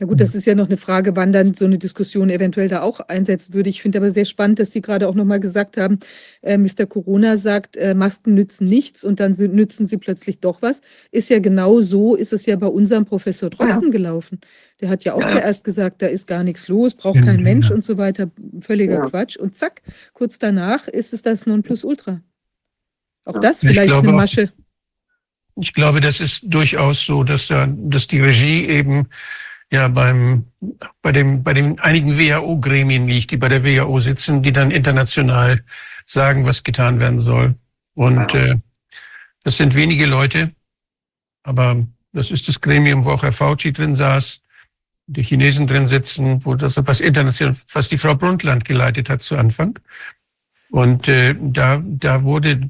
A: Na gut, das ist ja noch eine Frage, wann dann so eine Diskussion eventuell da auch einsetzen würde. Ich finde aber sehr spannend, dass Sie gerade auch nochmal gesagt haben, äh, Mr. Corona sagt, äh, Masken nützen nichts und dann sind, nützen sie plötzlich doch was. Ist ja genau so, ist es ja bei unserem Professor Drosten ja. gelaufen. Der hat ja auch ja. zuerst gesagt, da ist gar nichts los, braucht kein Mensch und so weiter. Völliger. Quatsch. Und zack, kurz danach ist es das Nonplusultra. Auch das vielleicht glaube, eine Masche.
B: Ich glaube, das ist durchaus so, dass da, dass die Regie eben ja beim, bei dem, bei den einigen WHO-Gremien liegt, die bei der WHO sitzen, die dann international sagen, was getan werden soll. Und äh, das sind wenige Leute, aber das ist das Gremium, wo auch Herr Fauci drin saß, die Chinesen drin sitzen, wo das was international, was die Frau Brundtland geleitet hat zu Anfang. Und äh, da, da wurde,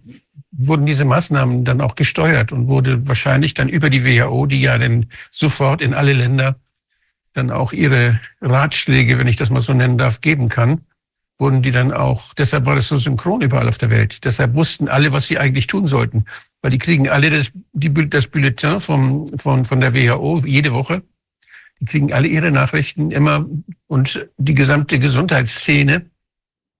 B: wurden diese Maßnahmen dann auch gesteuert und wurde wahrscheinlich dann über die WHO, die ja dann sofort in alle Länder dann auch ihre Ratschläge, wenn ich das mal so nennen darf, geben kann, wurden die dann auch, deshalb war das so synchron überall auf der Welt. Deshalb wussten alle, was sie eigentlich tun sollten. Weil die kriegen alle das, die, das Bulletin vom, von, von der WHO jede Woche. Die kriegen alle ihre Nachrichten immer und die gesamte Gesundheitsszene.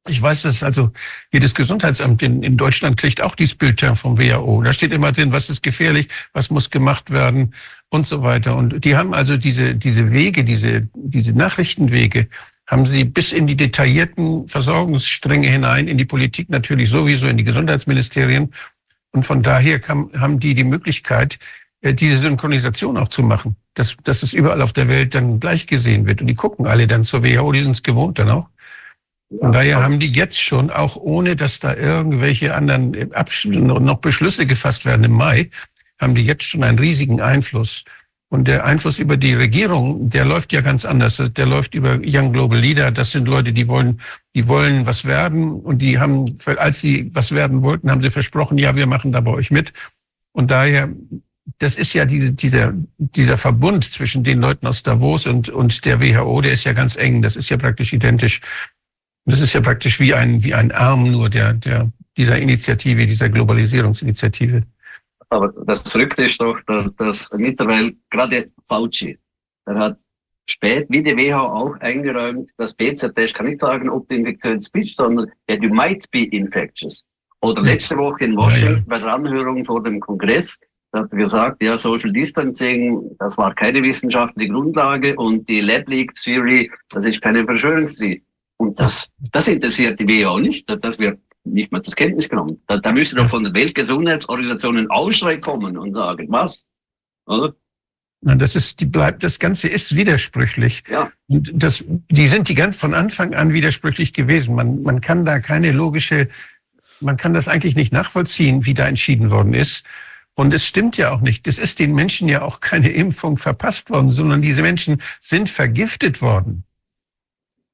B: Ich weiß das, also jedes Gesundheitsamt in, in Deutschland kriegt auch dieses Bulletin vom WHO. Da steht immer drin, was ist gefährlich, was muss gemacht werden, und so weiter. Und die haben also diese, diese Wege, diese, diese Nachrichtenwege, haben sie bis in die detaillierten Versorgungsstränge hinein, in die Politik natürlich sowieso, in die Gesundheitsministerien. Und von daher kam, haben die die Möglichkeit, äh, diese Synchronisation auch zu machen, dass, dass es überall auf der Welt dann gleich gesehen wird. Und die gucken alle dann zur WHO, die sind es gewohnt dann auch. Von daher haben die jetzt schon, auch ohne dass da irgendwelche anderen Abschnitte noch Beschlüsse gefasst werden im Mai, haben die jetzt schon einen riesigen Einfluss. Und der Einfluss über die Regierung, der läuft ja ganz anders. Der läuft über Young Global Leader. Das sind Leute, die wollen, die wollen was werden. Und die haben, als sie was werden wollten, haben sie versprochen, ja, wir machen da bei euch mit. Und daher, das ist ja diese, dieser, dieser Verbund zwischen den Leuten aus Davos und, und der WHO, der ist ja ganz eng. Das ist ja praktisch identisch. Das ist ja praktisch wie ein, wie ein Arm nur der, der, dieser Initiative, dieser Globalisierungsinitiative.
C: Aber das Verrückte ist doch, dass mittlerweile gerade Fauci, der hat spät, wie die WHO auch eingeräumt, das PCR-Test kann nicht sagen, ob du infektiös bist, sondern yeah, you might be infectious. Oder letzte Woche in Washington bei der Anhörung vor dem Kongress, da hat er gesagt, ja, Social Distancing, das war keine wissenschaftliche Grundlage und die Lab Leak Theory, das ist keine Verschwörungstheorie. Und das, das interessiert die WHO nicht. Das wird nicht mehr zur Kenntnis genommen. Da, da müsste doch von der Weltgesundheitsorganisation ein Ausschrei kommen und sagen, was? Oder?
B: Na, das ist, die bleibt, das Ganze ist widersprüchlich. Ja. Und das, die sind die ganz von Anfang an widersprüchlich gewesen. Man, man kann da keine logische, man kann das eigentlich nicht nachvollziehen, wie da entschieden worden ist. Und es stimmt ja auch nicht. Es ist den Menschen ja auch keine Impfung verpasst worden, sondern diese Menschen sind vergiftet worden.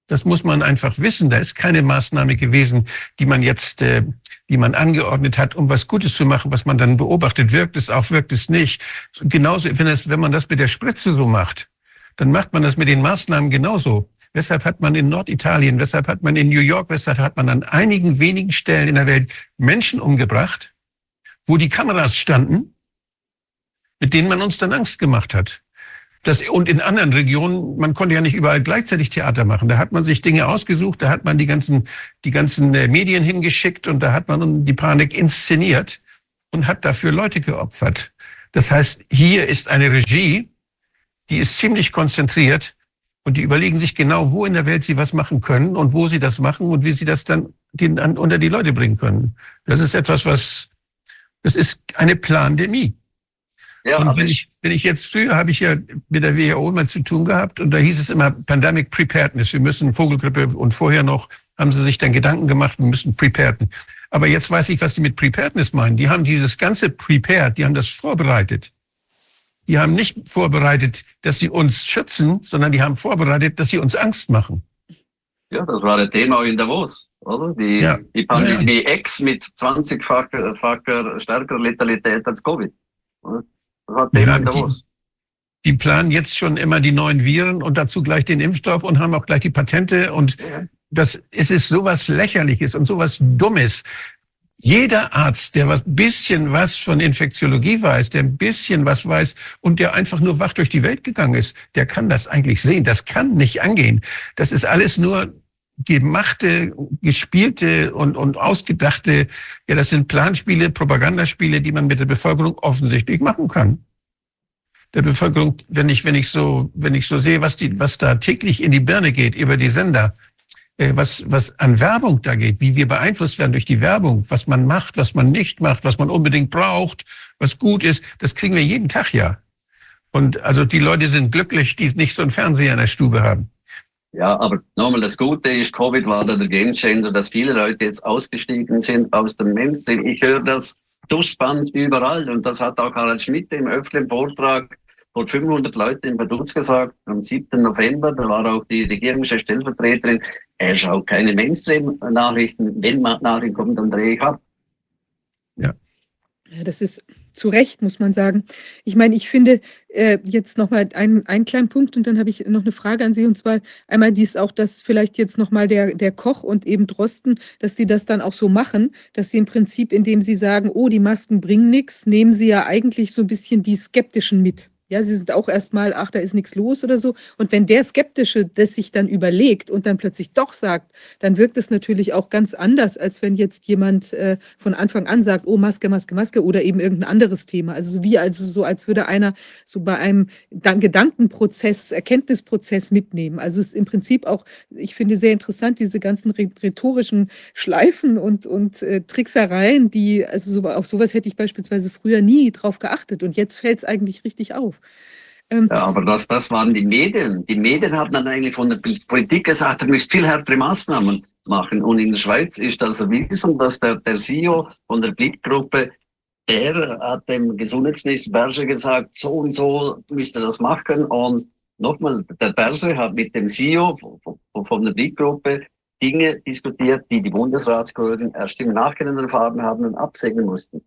B: Das muss man einfach wissen. Da ist keine Maßnahme gewesen, die man jetzt, äh, die man angeordnet hat, um was Gutes zu machen, was man dann beobachtet. Wirkt es auch, wirkt es nicht. Genauso, wenn, es, wenn man das mit der Spritze so macht, dann macht man das mit den Maßnahmen genauso. Weshalb hat man in Norditalien, weshalb hat man in New York, weshalb hat man an einigen wenigen Stellen in der Welt Menschen umgebracht, wo die Kameras standen, mit denen man uns dann Angst gemacht hat. Das, und in anderen Regionen, man konnte ja nicht überall gleichzeitig Theater machen. Da hat man sich Dinge ausgesucht, da hat man die ganzen, die ganzen äh, Medien hingeschickt und da hat man die Panik inszeniert und hat dafür Leute geopfert. Das heißt, hier ist eine Regie, die ist ziemlich konzentriert und die überlegen sich genau, wo in der Welt sie was machen können und wo sie das machen und wie sie das dann den, unter die Leute bringen können. Das ist etwas, was, das ist eine Plandemie. Ja, und wenn ich, wenn ich jetzt früher habe ich ja mit der WHO immer zu tun gehabt und da hieß es immer Pandemic Preparedness. Wir müssen Vogelgrippe und vorher noch haben sie sich dann Gedanken gemacht, wir müssen prepared. Aber jetzt weiß ich, was die mit Preparedness meinen. Die haben dieses ganze Prepared, die haben das vorbereitet. Die haben nicht vorbereitet, dass sie uns schützen, sondern die haben vorbereitet, dass sie uns Angst machen.
C: Ja, das war ein Thema in Davos, oder? Die, ja. die Pandemie ja, ja. X mit 20-facher stärkerer Letalität als Covid.
B: Thema ja. Die, die, planen jetzt schon immer die neuen Viren und dazu gleich den Impfstoff und haben auch gleich die Patente und das, es ist sowas lächerliches und sowas Dummes. Jeder Arzt, der was bisschen was von Infektiologie weiß, der ein bisschen was weiß und der einfach nur wach durch die Welt gegangen ist, der kann das eigentlich sehen. Das kann nicht angehen. Das ist alles nur gemachte, gespielte und, und ausgedachte, ja, das sind Planspiele, Propagandaspiele, die man mit der Bevölkerung offensichtlich machen kann. Der Bevölkerung, wenn ich, wenn ich so, wenn ich so sehe, was die, was da täglich in die Birne geht über die Sender, äh, was, was an Werbung da geht, wie wir beeinflusst werden durch die Werbung, was man macht, was man nicht macht, was man unbedingt braucht, was gut ist, das kriegen wir jeden Tag ja. Und also die Leute sind glücklich, die nicht so einen Fernseher in der Stube haben.
C: Ja, aber nochmal, das Gute ist, Covid war da der Gamechanger, dass viele Leute jetzt ausgestiegen sind aus dem Mainstream. Ich höre das Duschband überall und das hat auch Harald Schmidt im öffentlichen Vortrag vor 500 Leuten in Vaduz gesagt, am 7. November, da war auch die regierungsche Stellvertreterin, er schaut keine Mainstream-Nachrichten, wenn Nachrichten kommen, dann drehe ich ab.
A: Ja. Ja, das ist zu Recht, muss man sagen. Ich meine, ich finde äh, jetzt nochmal einen, einen kleinen Punkt und dann habe ich noch eine Frage an Sie und zwar einmal dies auch, dass vielleicht jetzt nochmal der, der Koch und eben Drosten, dass sie das dann auch so machen, dass sie im Prinzip, indem sie sagen, oh, die Masken bringen nichts, nehmen sie ja eigentlich so ein bisschen die Skeptischen mit. Ja, sie sind auch erstmal, ach, da ist nichts los oder so. Und wenn der Skeptische das sich dann überlegt und dann plötzlich doch sagt, dann wirkt es natürlich auch ganz anders, als wenn jetzt jemand äh, von Anfang an sagt, oh, Maske, Maske, Maske oder eben irgendein anderes Thema. Also so wie, also so, als würde einer so bei einem Gedankenprozess, Erkenntnisprozess mitnehmen. Also es ist im Prinzip auch, ich finde sehr interessant, diese ganzen rhetorischen Schleifen und, und äh, Tricksereien, die, also so, auf sowas hätte ich beispielsweise früher nie drauf geachtet. Und jetzt fällt es eigentlich richtig auf auf.
C: Ähm, ja, aber das, das waren die Medien. Die Medien haben dann eigentlich von der Politik gesagt, er müsste viel härtere Maßnahmen machen. Und in der Schweiz ist das erwiesen, dass der, der CEO von der Blickgruppe, der hat dem Gesundheitsminister Berger gesagt, so und so müsste das machen. Und nochmal, der Berger hat mit dem CEO von, von der Blickgruppe Dinge diskutiert, die die Bundesratskollegen erst im Nachhinein erfahren haben und absegnen mussten.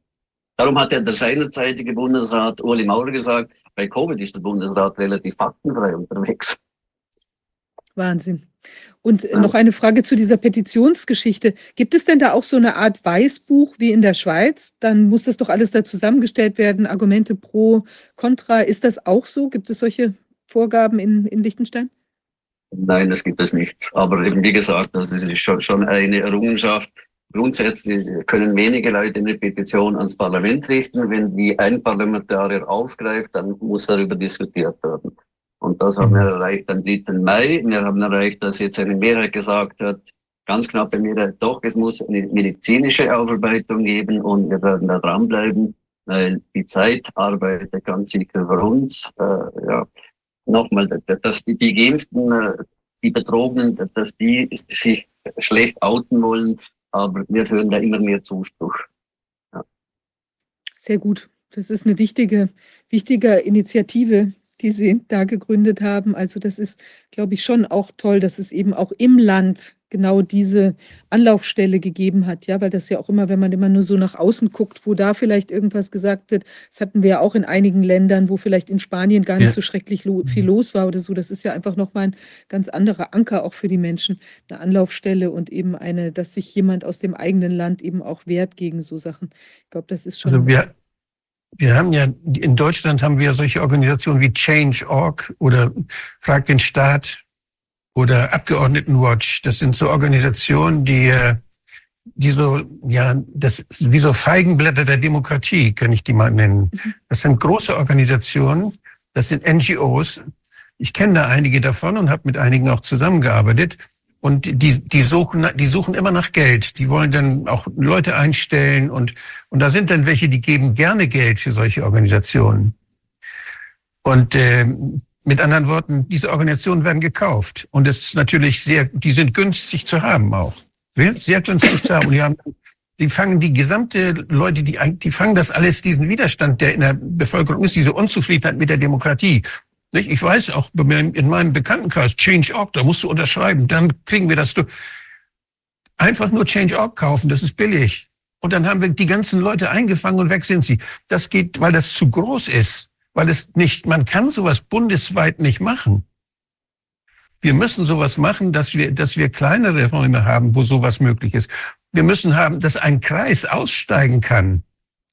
C: Darum hat ja der seinerzeitige Bundesrat Uli Maurer gesagt, bei Covid ist der Bundesrat relativ faktenfrei unterwegs.
A: Wahnsinn. Und ja. noch eine Frage zu dieser Petitionsgeschichte. Gibt es denn da auch so eine Art Weißbuch wie in der Schweiz? Dann muss das doch alles da zusammengestellt werden, Argumente pro, contra. Ist das auch so? Gibt es solche Vorgaben in, in Liechtenstein?
C: Nein, das gibt es nicht. Aber eben wie gesagt, das ist schon, schon eine Errungenschaft, Grundsätzlich können wenige Leute eine Petition ans Parlament richten. Wenn die ein Parlamentarier aufgreift, dann muss darüber diskutiert werden. Und das haben wir mhm. erreicht am 3. Mai. Wir haben erreicht, dass jetzt eine Mehrheit gesagt hat, ganz knappe Mehrheit, doch, es muss eine medizinische Aufarbeitung geben und wir werden da dranbleiben, weil die Zeit arbeitet ganz sicher für uns. Äh, ja. Nochmal, dass die, die Geimpften, äh, die Betrogenen, dass die sich schlecht outen wollen, aber wir hören da immer mehr Zuspruch. Ja.
A: Sehr gut. Das ist eine wichtige, wichtige Initiative, die Sie da gegründet haben. Also das ist, glaube ich, schon auch toll, dass es eben auch im Land genau diese Anlaufstelle gegeben hat, ja, weil das ja auch immer, wenn man immer nur so nach außen guckt, wo da vielleicht irgendwas gesagt wird, das hatten wir ja auch in einigen Ländern, wo vielleicht in Spanien gar nicht ja. so schrecklich lo viel mhm. los war oder so. Das ist ja einfach nochmal ein ganz anderer Anker auch für die Menschen, eine Anlaufstelle und eben eine, dass sich jemand aus dem eigenen Land eben auch wehrt gegen so Sachen. Ich glaube, das ist schon.
B: Also wir, wir haben ja, in Deutschland haben wir solche Organisationen wie Change.org oder Frag den Staat oder Abgeordnetenwatch. Das sind so Organisationen, die, äh, die so, ja, das ist wie so Feigenblätter der Demokratie, kann ich die mal nennen. Das sind große Organisationen, das sind NGOs. Ich kenne da einige davon und habe mit einigen auch zusammengearbeitet. Und die, die suchen, die suchen immer nach Geld. Die wollen dann auch Leute einstellen und, und da sind dann welche, die geben gerne Geld für solche Organisationen. Und äh, mit anderen Worten, diese Organisationen werden gekauft. Und es ist natürlich sehr, die sind günstig zu haben auch. Sehr günstig zu haben. Und die haben die fangen die gesamte Leute, die, die fangen das alles, diesen Widerstand, der in der Bevölkerung ist, diese Unzufriedenheit mit der Demokratie. Ich weiß auch in meinem Bekanntenkreis, Change.org, da musst du unterschreiben, dann kriegen wir das durch. Einfach nur Change.org kaufen, das ist billig. Und dann haben wir die ganzen Leute eingefangen und weg sind sie. Das geht, weil das zu groß ist. Weil es nicht, man kann sowas bundesweit nicht machen. Wir müssen sowas machen, dass wir, dass wir kleinere Räume haben, wo sowas möglich ist. Wir müssen haben, dass ein Kreis aussteigen kann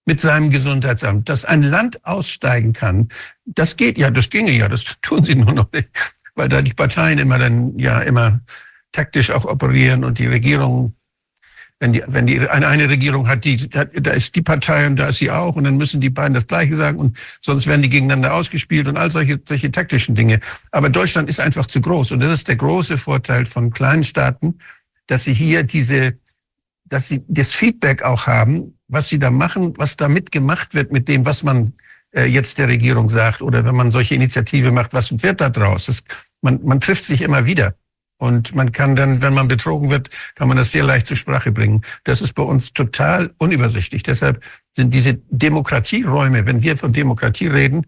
B: mit seinem Gesundheitsamt, dass ein Land aussteigen kann. Das geht ja, das ginge ja, das tun sie nur noch nicht, weil da die Parteien immer dann ja immer taktisch auch operieren und die Regierung, wenn die, wenn die eine, eine Regierung hat, die, da ist die Partei und da ist sie auch und dann müssen die beiden das Gleiche sagen und sonst werden die gegeneinander ausgespielt und all solche, solche taktischen Dinge. Aber Deutschland ist einfach zu groß und das ist der große Vorteil von kleinen Staaten, dass sie hier diese dass sie das Feedback auch haben, was sie da machen, was damit gemacht wird mit dem, was man äh, jetzt der Regierung sagt oder wenn man solche Initiative macht, was wird da draus? Das, man, man trifft sich immer wieder. Und man kann dann, wenn man betrogen wird, kann man das sehr leicht zur Sprache bringen. Das ist bei uns total unübersichtlich. Deshalb sind diese Demokratieräume, wenn wir von Demokratie reden,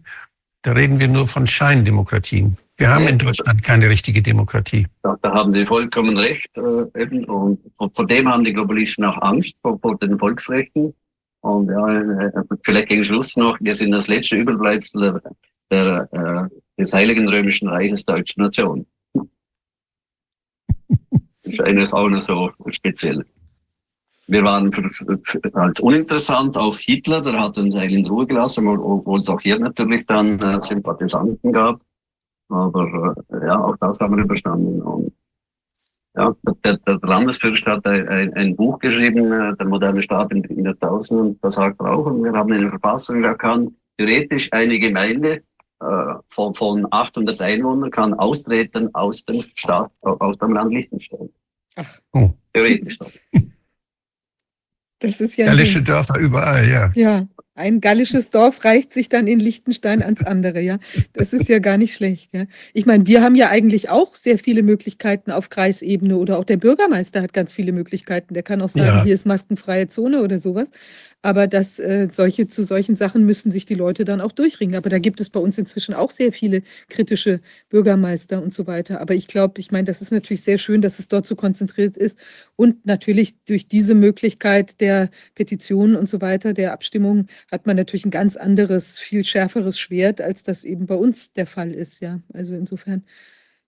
B: da reden wir nur von Scheindemokratien. Wir haben in Deutschland keine richtige Demokratie.
C: Da, da haben Sie vollkommen recht. Äh, eben. Und vor dem haben die Globalisten auch Angst, vor, vor den Volksrechten. Und ja, äh, vielleicht gegen Schluss noch, wir sind das letzte Überbleibsel der, der, äh, des Heiligen Römischen Reiches deutscher Nation. Das ist auch noch so speziell. Wir waren halt uninteressant, auch Hitler, der hat uns eigentlich in Ruhe gelassen, obwohl es auch hier natürlich dann äh, Sympathisanten gab. Aber äh, ja, auch das haben wir überstanden. Und ja, der, der Landesfürst hat ein, ein, Buch geschrieben, äh, Der moderne Staat in, in der und da sagt er auch, und wir haben eine Verfassung, da kann theoretisch eine Gemeinde von, von 800 Einwohnern kann austreten aus dem Staat, aus dem Land Liechtenstein. Ach. Oh. Theoretisch.
B: Das ist ja. Gallische Dörfer überall, ja.
A: Ja. Ein gallisches Dorf reicht sich dann in Liechtenstein ans andere, ja. Das ist ja gar nicht schlecht, ja. Ich meine, wir haben ja eigentlich auch sehr viele Möglichkeiten auf Kreisebene oder auch der Bürgermeister hat ganz viele Möglichkeiten. Der kann auch sagen, ja. hier ist maskenfreie Zone oder sowas. Aber das, äh, solche, zu solchen Sachen müssen sich die Leute dann auch durchringen. Aber da gibt es bei uns inzwischen auch sehr viele kritische Bürgermeister und so weiter. Aber ich glaube, ich meine, das ist natürlich sehr schön, dass es dort so konzentriert ist. Und natürlich durch diese Möglichkeit der Petitionen und so weiter, der Abstimmung, hat man natürlich ein ganz anderes, viel schärferes Schwert, als das eben bei uns der Fall ist. Ja, also insofern.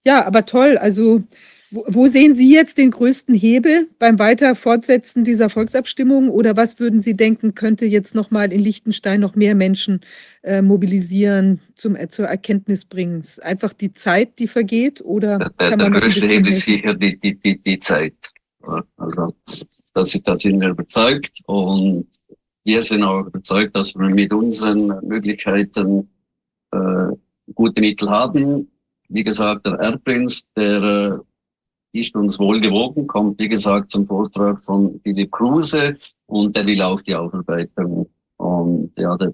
A: Ja, aber toll. Also wo, sehen Sie jetzt den größten Hebel beim Weiter Fortsetzen dieser Volksabstimmung oder was würden Sie denken, könnte jetzt nochmal in Liechtenstein noch mehr Menschen äh, mobilisieren, zum, äh, zur Erkenntnis bringen? Einfach die Zeit, die vergeht oder
C: kann man der größte Hebel ist sicher die, die, die, die Zeit. Also, das, da sind wir überzeugt und wir sind auch überzeugt, dass wir mit unseren Möglichkeiten äh, gute Mittel haben. Wie gesagt, der Erbprinz, der äh, ist uns wohlgewogen, kommt wie gesagt zum Vortrag von Philipp Kruse und der will auch die Aufarbeitung. Und ja, der,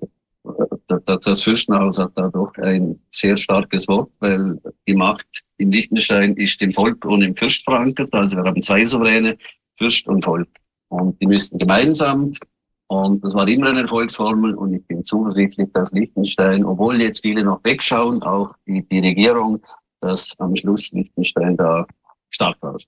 C: der, das Fürstenhaus hat da doch ein sehr starkes Wort, weil die Macht in Liechtenstein ist im Volk und im Fürst verankert. Also wir haben zwei Souveräne, Fürst und Volk. Und die müssten gemeinsam, und das war immer eine Erfolgsformel, und ich bin zuversichtlich, dass Liechtenstein, obwohl jetzt viele noch wegschauen, auch die, die Regierung, dass am Schluss Liechtenstein da stark war das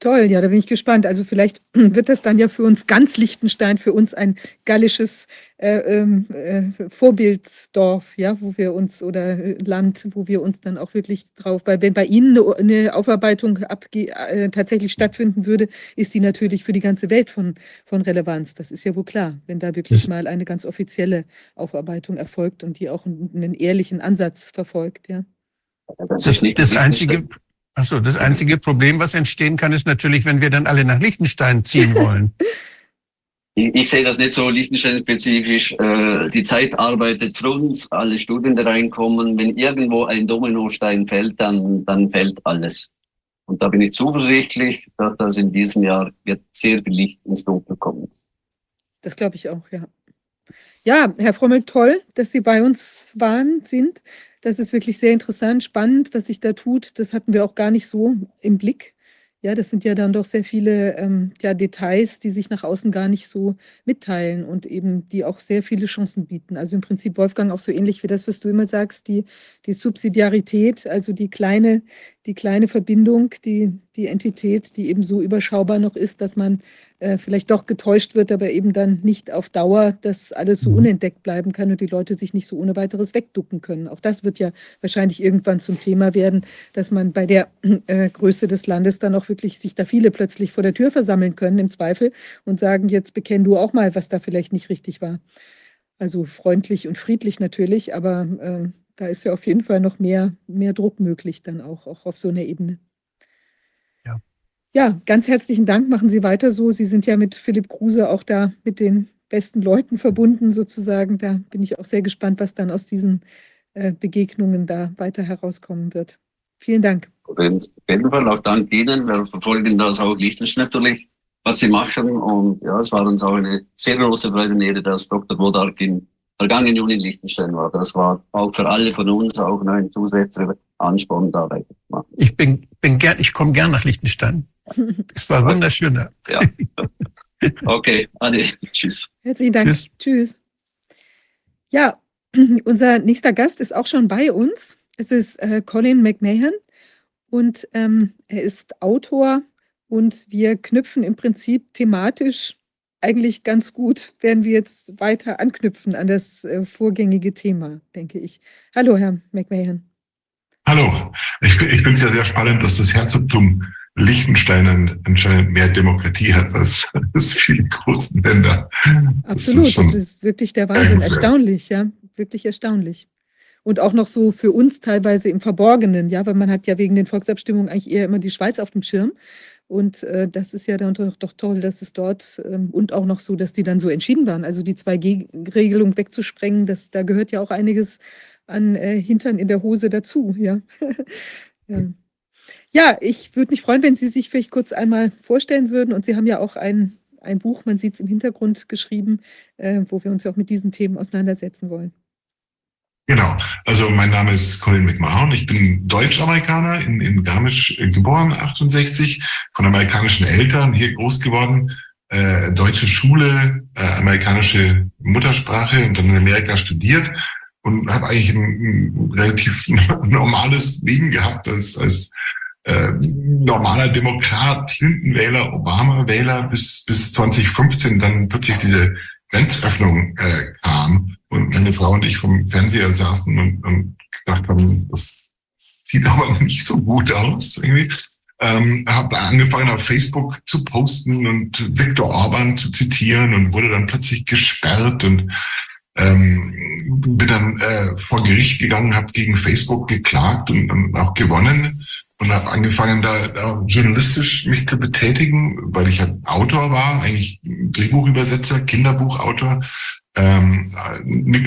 A: Toll, ja, da bin ich gespannt. Also vielleicht wird das dann ja für uns ganz Liechtenstein, für uns ein gallisches äh, ähm, äh, Vorbildsdorf, ja, wo wir uns oder Land, wo wir uns dann auch wirklich drauf, weil wenn bei Ihnen eine, eine Aufarbeitung äh, tatsächlich stattfinden würde, ist sie natürlich für die ganze Welt von, von Relevanz. Das ist ja wohl klar, wenn da wirklich das mal eine ganz offizielle Aufarbeitung erfolgt und die auch einen, einen ehrlichen Ansatz verfolgt, ja.
B: Das ist nicht das einzige, Achso, das einzige Problem, was entstehen kann, ist natürlich, wenn wir dann alle nach Liechtenstein ziehen wollen.
C: Ich, ich sehe das nicht so Liechtenstein-spezifisch. Äh, die Zeit arbeitet für uns, alle Studien reinkommen. Wenn irgendwo ein Dominostein fällt, dann, dann fällt alles. Und da bin ich zuversichtlich, dass das in diesem Jahr wird sehr viel Licht ins Dunkel kommen.
A: Das glaube ich auch, ja. Ja, Herr Frommel, toll, dass Sie bei uns waren, sind. Das ist wirklich sehr interessant, spannend, was sich da tut. Das hatten wir auch gar nicht so im Blick Ja, das sind ja dann doch sehr viele ähm, ja, Details, die sich nach außen gar nicht so mitteilen und eben die auch sehr viele Chancen bieten. Also im Prinzip, Wolfgang, auch so ähnlich wie das, was du immer sagst, die, die Subsidiarität, also die kleine, die kleine Verbindung, die, die Entität, die eben so überschaubar noch ist, dass man äh, vielleicht doch getäuscht wird, aber eben dann nicht auf Dauer, dass alles so mhm. unentdeckt bleiben kann und die Leute sich nicht so ohne weiteres wegducken können. Auch das wird ja wahrscheinlich irgendwann zum Thema werden, dass man bei der äh, Größe des Landes dann auch wirklich sich da viele plötzlich vor der Tür versammeln können im Zweifel und sagen, jetzt bekenn du auch mal, was da vielleicht nicht richtig war. Also freundlich und friedlich natürlich, aber äh, da ist ja auf jeden Fall noch mehr, mehr Druck möglich dann auch, auch auf so einer Ebene. Ja, ganz herzlichen Dank. Machen Sie weiter so. Sie sind ja mit Philipp Kruse auch da mit den besten Leuten verbunden sozusagen. Da bin ich auch sehr gespannt, was dann aus diesen äh, Begegnungen da weiter herauskommen wird. Vielen Dank.
C: Auf jeden Fall auch Dank Ihnen. Wir verfolgen das auch Lichtenstein natürlich, was Sie machen. Und ja, es war uns auch eine sehr große Freude und Ehre, dass Dr. Wodark im vergangenen Juni in Liechtenstein war. Das war auch für alle von uns auch ein zusätzlicher Ansporn, da weiterzumachen.
B: Ich bin, bin gern, ich komme gern nach Liechtenstein. Es war wunderschön.
C: Ja. Okay, Ade. Tschüss.
A: Herzlichen Dank. Tschüss. Tschüss. Ja, unser nächster Gast ist auch schon bei uns. Es ist äh, Colin McMahon und ähm, er ist Autor und wir knüpfen im Prinzip thematisch eigentlich ganz gut, werden wir jetzt weiter anknüpfen an das äh, vorgängige Thema, denke ich. Hallo, Herr McMahon.
D: Hallo, ich, ich finde es ja sehr spannend, dass das Herzogtum Liechtenstein anscheinend mehr Demokratie hat als, als viele großen Länder.
A: Absolut, das ist, das ist wirklich der Wahnsinn. Erstaunlich, ja, wirklich erstaunlich. Und auch noch so für uns teilweise im Verborgenen, ja, weil man hat ja wegen den Volksabstimmungen eigentlich eher immer die Schweiz auf dem Schirm. Und äh, das ist ja dann doch, doch toll, dass es dort ähm, und auch noch so, dass die dann so entschieden waren. Also die 2G-Regelung wegzusprengen, das, da gehört ja auch einiges an äh, Hintern in der Hose dazu, ja. ja. Ja, ich würde mich freuen, wenn Sie sich vielleicht kurz einmal vorstellen würden. Und Sie haben ja auch ein, ein Buch, man sieht es im Hintergrund geschrieben, äh, wo wir uns ja auch mit diesen Themen auseinandersetzen wollen.
D: Genau. Also mein Name ist Colin McMahon. Ich bin Deutsch-Amerikaner in, in Garmisch geboren, 68, von amerikanischen Eltern hier groß geworden. Äh, deutsche Schule, äh, amerikanische Muttersprache und dann in Amerika studiert und habe eigentlich ein, ein, relativ normales Leben gehabt als, als äh, normaler Demokrat, Clinton-Wähler, Obama-Wähler bis, bis 2015 dann plötzlich diese Grenzöffnung äh, kam und meine Frau und ich vom Fernseher saßen und, und gedacht haben, das sieht aber nicht so gut aus irgendwie. Ähm, habe angefangen auf Facebook zu posten und Viktor Orban zu zitieren und wurde dann plötzlich gesperrt und ähm, bin dann äh, vor Gericht gegangen, habe gegen Facebook geklagt und, und auch gewonnen und habe angefangen, da, da journalistisch mich zu betätigen, weil ich ja Autor war, eigentlich Drehbuchübersetzer, Kinderbuchautor, ähm,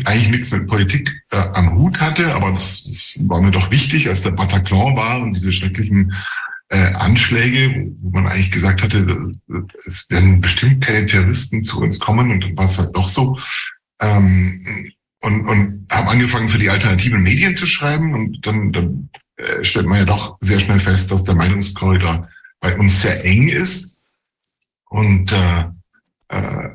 D: eigentlich nichts mit Politik äh, am Hut hatte, aber das, das war mir doch wichtig, als der Bataclan war und diese schrecklichen äh, Anschläge, wo man eigentlich gesagt hatte, es werden bestimmt keine Terroristen zu uns kommen und dann war es halt doch so. Ähm, und und habe angefangen für die alternativen Medien zu schreiben und dann, dann äh, stellt man ja doch sehr schnell fest, dass der Meinungskorridor bei uns sehr eng ist. Und äh, äh,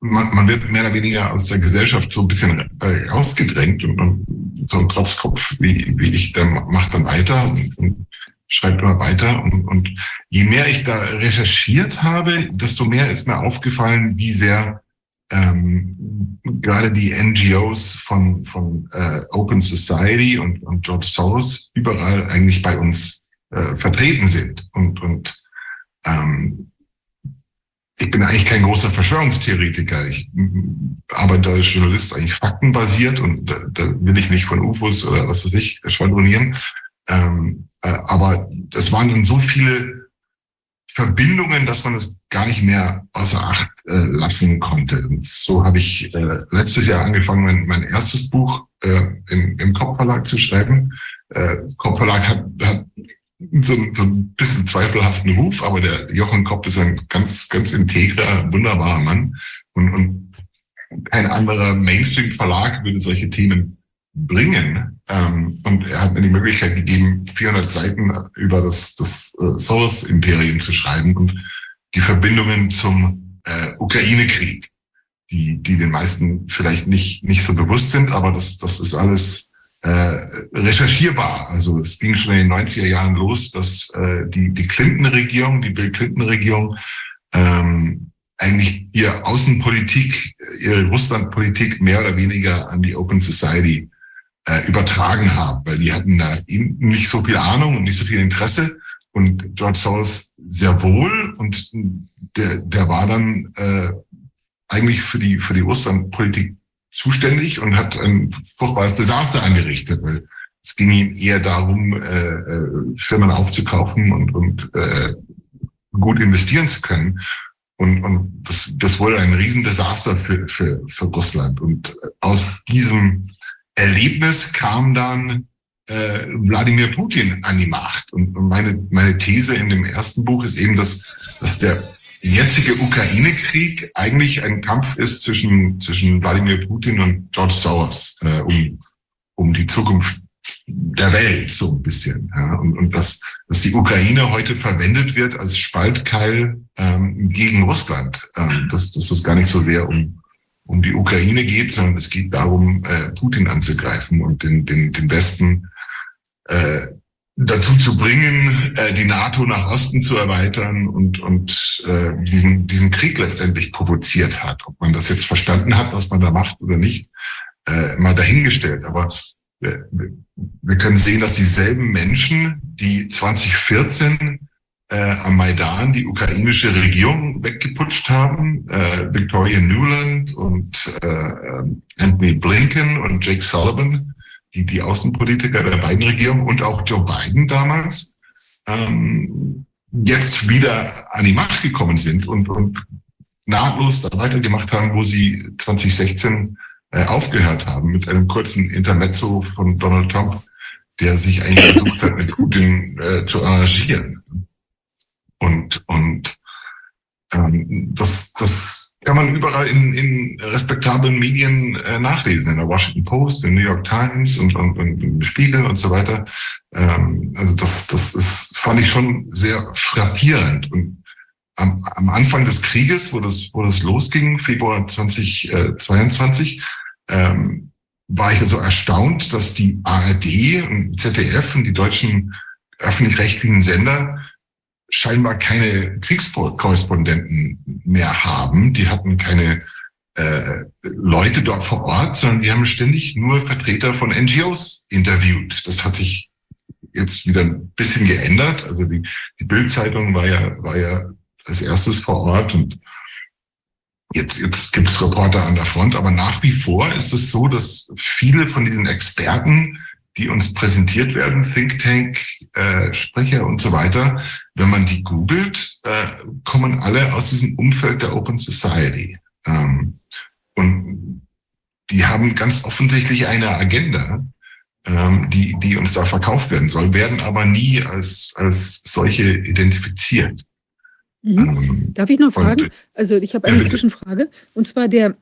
D: man, man wird mehr oder weniger aus der Gesellschaft so ein bisschen äh, rausgedrängt und, und so ein Trotzkopf wie, wie ich, der macht dann weiter und, und schreibt immer weiter. Und, und je mehr ich da recherchiert habe, desto mehr ist mir aufgefallen, wie sehr ähm, gerade die NGOs von, von äh, Open Society und, und George Soros überall eigentlich bei uns äh, vertreten sind. Und, und ähm, ich bin eigentlich kein großer Verschwörungstheoretiker. Ich arbeite als Journalist eigentlich faktenbasiert und da, da will ich nicht von UFOs oder was weiß ich schwadronieren. Ähm, äh, aber es waren dann so viele Verbindungen, dass man es gar nicht mehr außer Acht äh, lassen konnte. Und so habe ich äh, letztes Jahr angefangen, mein, mein erstes Buch äh, im, im Kopfverlag zu schreiben. Äh, Kopfverlag hat, hat so, so ein bisschen zweifelhaften Ruf, aber der Jochen Kopp ist ein ganz, ganz integrer, wunderbarer Mann. Und, und kein anderer Mainstream-Verlag würde solche Themen bringen. Ähm, und er hat mir die Möglichkeit gegeben, 400 Seiten über das, das äh, Soros-Imperium zu schreiben und die Verbindungen zum äh, Ukraine-Krieg, die, die den meisten vielleicht nicht, nicht so bewusst sind, aber das, das ist alles äh, recherchierbar. Also es ging schon in den 90er Jahren los, dass äh, die, die Clinton-Regierung, die Bill Clinton-Regierung, ähm, eigentlich ihre Außenpolitik, ihre Russlandpolitik mehr oder weniger an die Open Society äh, übertragen haben, weil die hatten da nicht so viel Ahnung und nicht so viel Interesse und George Soros sehr wohl und der, der war dann äh, eigentlich für die für die Russlandpolitik zuständig und hat ein furchtbares Desaster angerichtet, weil es ging ihm eher darum, äh, äh, Firmen aufzukaufen und, und äh, gut investieren zu können. Und, und das, das wurde ein Riesendesaster für, für, für Russland. Und aus diesem Erlebnis kam dann äh, Wladimir Putin an die Macht. Und, meine, meine These in dem ersten Buch ist eben, dass, dass der jetzige Ukraine-Krieg eigentlich ein Kampf ist zwischen, zwischen Wladimir Putin und George Soros äh, um, um die Zukunft der Welt so ein bisschen. Ja. Und, und dass, dass die Ukraine heute verwendet wird als Spaltkeil ähm, gegen Russland. Ähm, dass, dass es gar nicht so sehr um, um die Ukraine geht, sondern es geht darum, äh, Putin anzugreifen und den, den, den Westen äh, dazu zu bringen, äh, die NATO nach Osten zu erweitern und, und äh, diesen, diesen Krieg letztendlich provoziert hat. Ob man das jetzt verstanden hat, was man da macht oder nicht, äh, mal dahingestellt. Aber wir, wir können sehen, dass dieselben Menschen, die 2014 äh, am Maidan die ukrainische Regierung weggeputscht haben, äh, Victoria Newland und äh, Anthony Blinken und Jake Sullivan, die, die Außenpolitiker der beiden Regierungen und auch Joe Biden damals, ähm, jetzt wieder an die Macht gekommen sind und, und nahtlos da weitergemacht haben, wo sie 2016 äh, aufgehört haben, mit einem kurzen Intermezzo von Donald Trump, der sich eigentlich versucht hat, mit Putin äh, zu arrangieren. Und, und ähm, das, das kann man überall in, in respektablen Medien äh, nachlesen, in der Washington Post, in New York Times und, und, und im Spiegel und so weiter. Ähm, also das, das ist, fand ich schon sehr frappierend. Und am, am Anfang des Krieges, wo das, wo das losging, Februar 2022, ähm, war ich also erstaunt, dass die ARD und ZDF und die deutschen öffentlich-rechtlichen Sender scheinbar keine Kriegskorrespondenten mehr haben. Die hatten keine äh, Leute dort vor Ort, sondern die haben ständig nur Vertreter von NGOs interviewt. Das hat sich jetzt wieder ein bisschen geändert. Also die, die Bildzeitung war ja, war ja als erstes vor Ort und Jetzt, jetzt gibt es Reporter an der Front, aber nach wie vor ist es so, dass viele von diesen Experten die uns präsentiert werden, Think Tank, äh, Sprecher und so weiter, wenn man die googelt, äh, kommen alle aus diesem Umfeld der Open Society. Ähm, und die haben ganz offensichtlich eine Agenda, ähm, die, die uns da verkauft werden soll, werden aber nie als, als solche identifiziert.
A: Mhm. Ähm, Darf ich noch fragen? Also ich habe eine ja, Zwischenfrage. Und zwar der,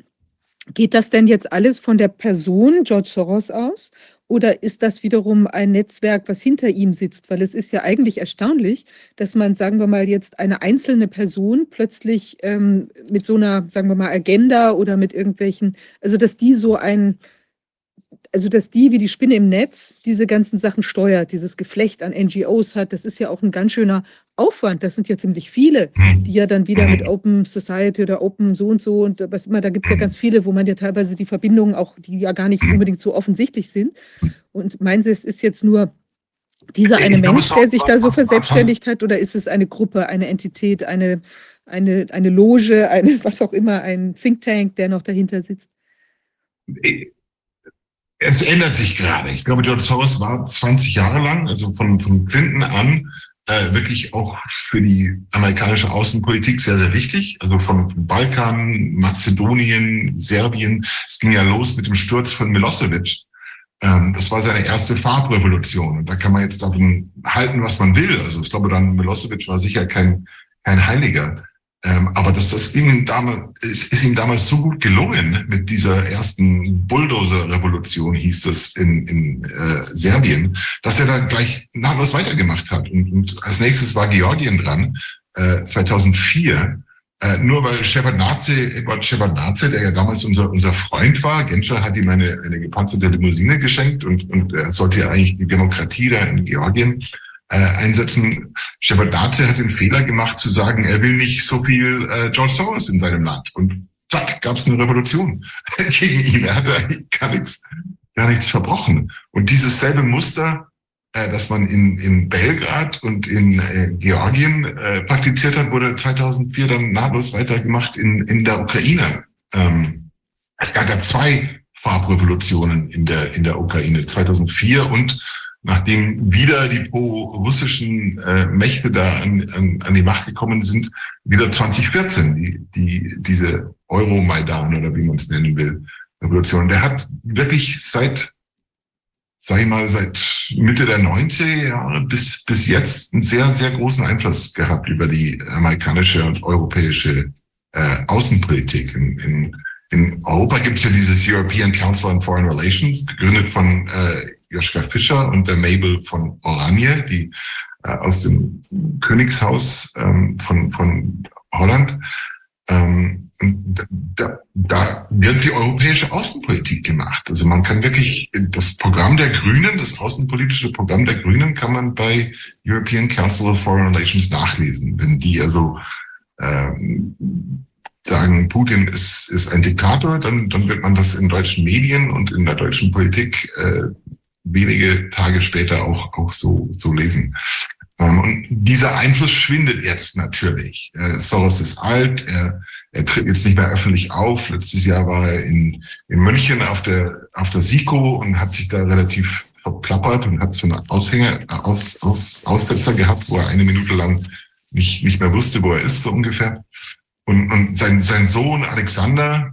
A: geht das denn jetzt alles von der Person George Soros aus oder ist das wiederum ein Netzwerk, was hinter ihm sitzt? Weil es ist ja eigentlich erstaunlich, dass man, sagen wir mal, jetzt eine einzelne Person plötzlich ähm, mit so einer, sagen wir mal, Agenda oder mit irgendwelchen, also dass die so ein, also dass die wie die Spinne im Netz diese ganzen Sachen steuert, dieses Geflecht an NGOs hat, das ist ja auch ein ganz schöner Aufwand. Das sind ja ziemlich viele, hm. die ja dann wieder mit hm. Open Society oder Open so und so und was immer, da gibt es ja hm. ganz viele, wo man ja teilweise die Verbindungen auch, die ja gar nicht unbedingt so offensichtlich sind. Und meinen Sie, es ist jetzt nur dieser eine Mensch, der sich da so verselbstständigt hat, oder ist es eine Gruppe, eine Entität, eine, eine, eine Loge, eine, was auch immer, ein Think Tank, der noch dahinter sitzt?
D: Es ändert sich gerade. Ich glaube, George Soros war 20 Jahre lang, also von, von Clinton an, äh, wirklich auch für die amerikanische Außenpolitik sehr, sehr wichtig. Also von, von Balkan, Mazedonien, Serbien. Es ging ja los mit dem Sturz von Milosevic. Ähm, das war seine erste Farbrevolution. Und da kann man jetzt davon halten, was man will. Also ich glaube, dann Milosevic war sicher kein, kein Heiliger. Ähm, aber das, das ihm damals, ist, ist ihm damals so gut gelungen mit dieser ersten Bulldozer-Revolution, hieß das in, in äh, Serbien, dass er da gleich nahtlos weitergemacht hat. Und, und als nächstes war Georgien dran, äh, 2004. Äh, nur weil Shevardnadze, Edward Shevardnadze, der ja damals unser, unser Freund war, Genscher hat ihm eine, eine gepanzerte Limousine geschenkt und, und er sollte ja eigentlich die Demokratie da in Georgien äh, einsetzen. Shevardnadze hat den Fehler gemacht zu sagen, er will nicht so viel äh, George Soros in seinem Land. Und zack, gab es eine Revolution gegen ihn. Er eigentlich gar nichts, gar nichts verbrochen. Und dieses selbe Muster, äh, das man in, in Belgrad und in äh, Georgien äh, praktiziert hat, wurde 2004 dann nahtlos weitergemacht in, in der Ukraine. Ähm, es gab ja zwei Farbrevolutionen in der, in der Ukraine, 2004 und nachdem wieder die pro-russischen äh, Mächte da an, an, an die Macht gekommen sind, wieder 2014, die, die, diese Euromaidan oder wie man es nennen will, Revolution. Der hat wirklich seit, sag ich mal, seit Mitte der 90er Jahre bis, bis jetzt einen sehr, sehr großen Einfluss gehabt über die amerikanische und europäische äh, Außenpolitik. In, in, in Europa gibt es ja dieses European Council on Foreign Relations, gegründet von äh, Joschka Fischer und der Mabel von Oranje, die äh, aus dem Königshaus ähm, von, von Holland. Ähm, da, da wird die europäische Außenpolitik gemacht. Also man kann wirklich das Programm der Grünen, das außenpolitische Programm der Grünen, kann man bei European Council of Foreign Relations nachlesen. Wenn die also ähm, sagen, Putin ist, ist ein Diktator, dann, dann wird man das in deutschen Medien und in der deutschen Politik äh, wenige Tage später auch, auch so, so lesen. Ähm, und dieser Einfluss schwindet jetzt natürlich. Äh, Soros ist alt, er, er tritt jetzt nicht mehr öffentlich auf. Letztes Jahr war er in, in München auf der, auf der SIKO und hat sich da relativ verplappert und hat so einen Aushänger, Aus, Aus, Aussetzer gehabt, wo er eine Minute lang nicht, nicht mehr wusste, wo er ist, so ungefähr. Und, und sein, sein Sohn Alexander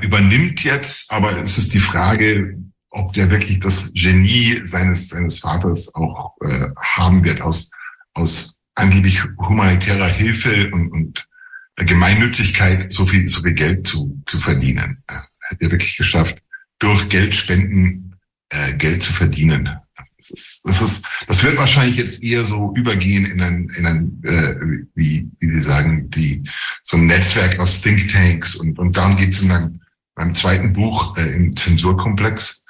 D: übernimmt jetzt, aber es ist die Frage, ob der wirklich das Genie seines, seines Vaters auch äh, haben wird, aus, aus angeblich humanitärer Hilfe und, und Gemeinnützigkeit so viel, so viel Geld zu, zu verdienen. Er hat er wirklich geschafft, durch Geldspenden äh, Geld zu verdienen. Das, ist, das, ist, das wird wahrscheinlich jetzt eher so übergehen in ein, in ein äh, wie, wie Sie sagen, die, so ein Netzwerk aus Thinktanks und, und darum geht es in meinem, meinem zweiten Buch äh, im Zensurkomplex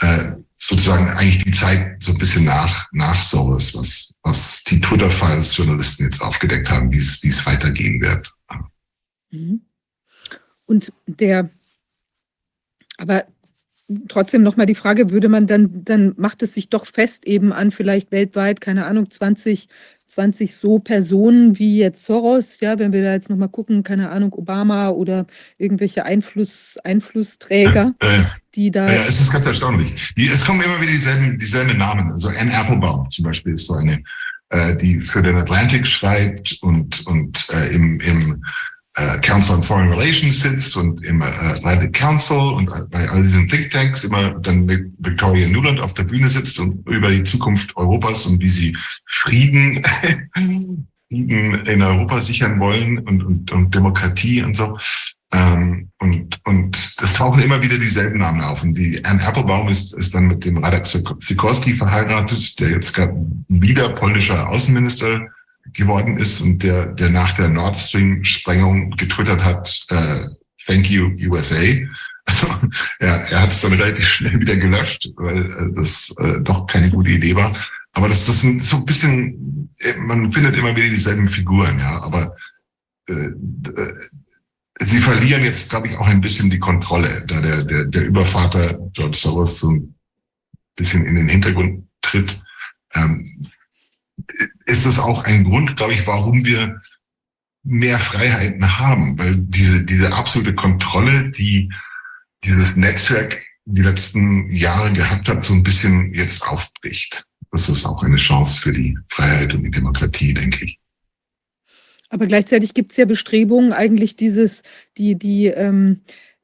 D: äh, sozusagen eigentlich die Zeit so ein bisschen nach, nach sowas, was, was die Twitter-Files Journalisten jetzt aufgedeckt haben, wie es, wie es weitergehen wird.
A: Mhm. Und der, aber trotzdem nochmal die Frage, würde man dann, dann macht es sich doch fest eben an vielleicht weltweit, keine Ahnung, 20, 20 so Personen wie jetzt Soros, ja, wenn wir da jetzt nochmal gucken, keine Ahnung, Obama oder irgendwelche Einfluss, Einflussträger,
D: äh,
A: die da.
D: Ja, es ist ganz erstaunlich. Die, es kommen immer wieder dieselben, dieselben Namen. Also Anne Applebaum zum Beispiel ist so eine, äh, die für den Atlantic schreibt und, und äh, im, im äh, Council on Foreign Relations sitzt und im äh, Atlantic Council und bei all diesen Thinktanks immer dann mit Victoria Nuland auf der Bühne sitzt und über die Zukunft Europas und wie sie Frieden, Frieden in Europa sichern wollen und, und, und Demokratie und so. Ähm, und, und es tauchen immer wieder dieselben Namen auf. Und die Anne Applebaum ist, ist dann mit dem Radek Sikorski verheiratet, der jetzt gerade wieder polnischer Außenminister geworden ist und der, der nach der Nord Stream Sprengung getwittert hat, äh, Thank you USA. Also er, er hat es dann relativ schnell wieder gelöscht, weil äh, das äh, doch keine gute Idee war. Aber das, das sind so ein bisschen, äh, man findet immer wieder dieselben Figuren, ja. Aber äh, äh, sie verlieren jetzt, glaube ich, auch ein bisschen die Kontrolle, da der, der, der Übervater George Soros so ein bisschen in den Hintergrund tritt. Ähm, ist es auch ein Grund, glaube ich, warum wir mehr Freiheiten haben, weil diese, diese absolute Kontrolle, die dieses Netzwerk die letzten Jahre gehabt hat, so ein bisschen jetzt aufbricht. Das ist auch eine Chance für die Freiheit und die Demokratie, denke ich.
A: Aber gleichzeitig gibt es ja Bestrebungen, eigentlich dieses, die, die, ähm,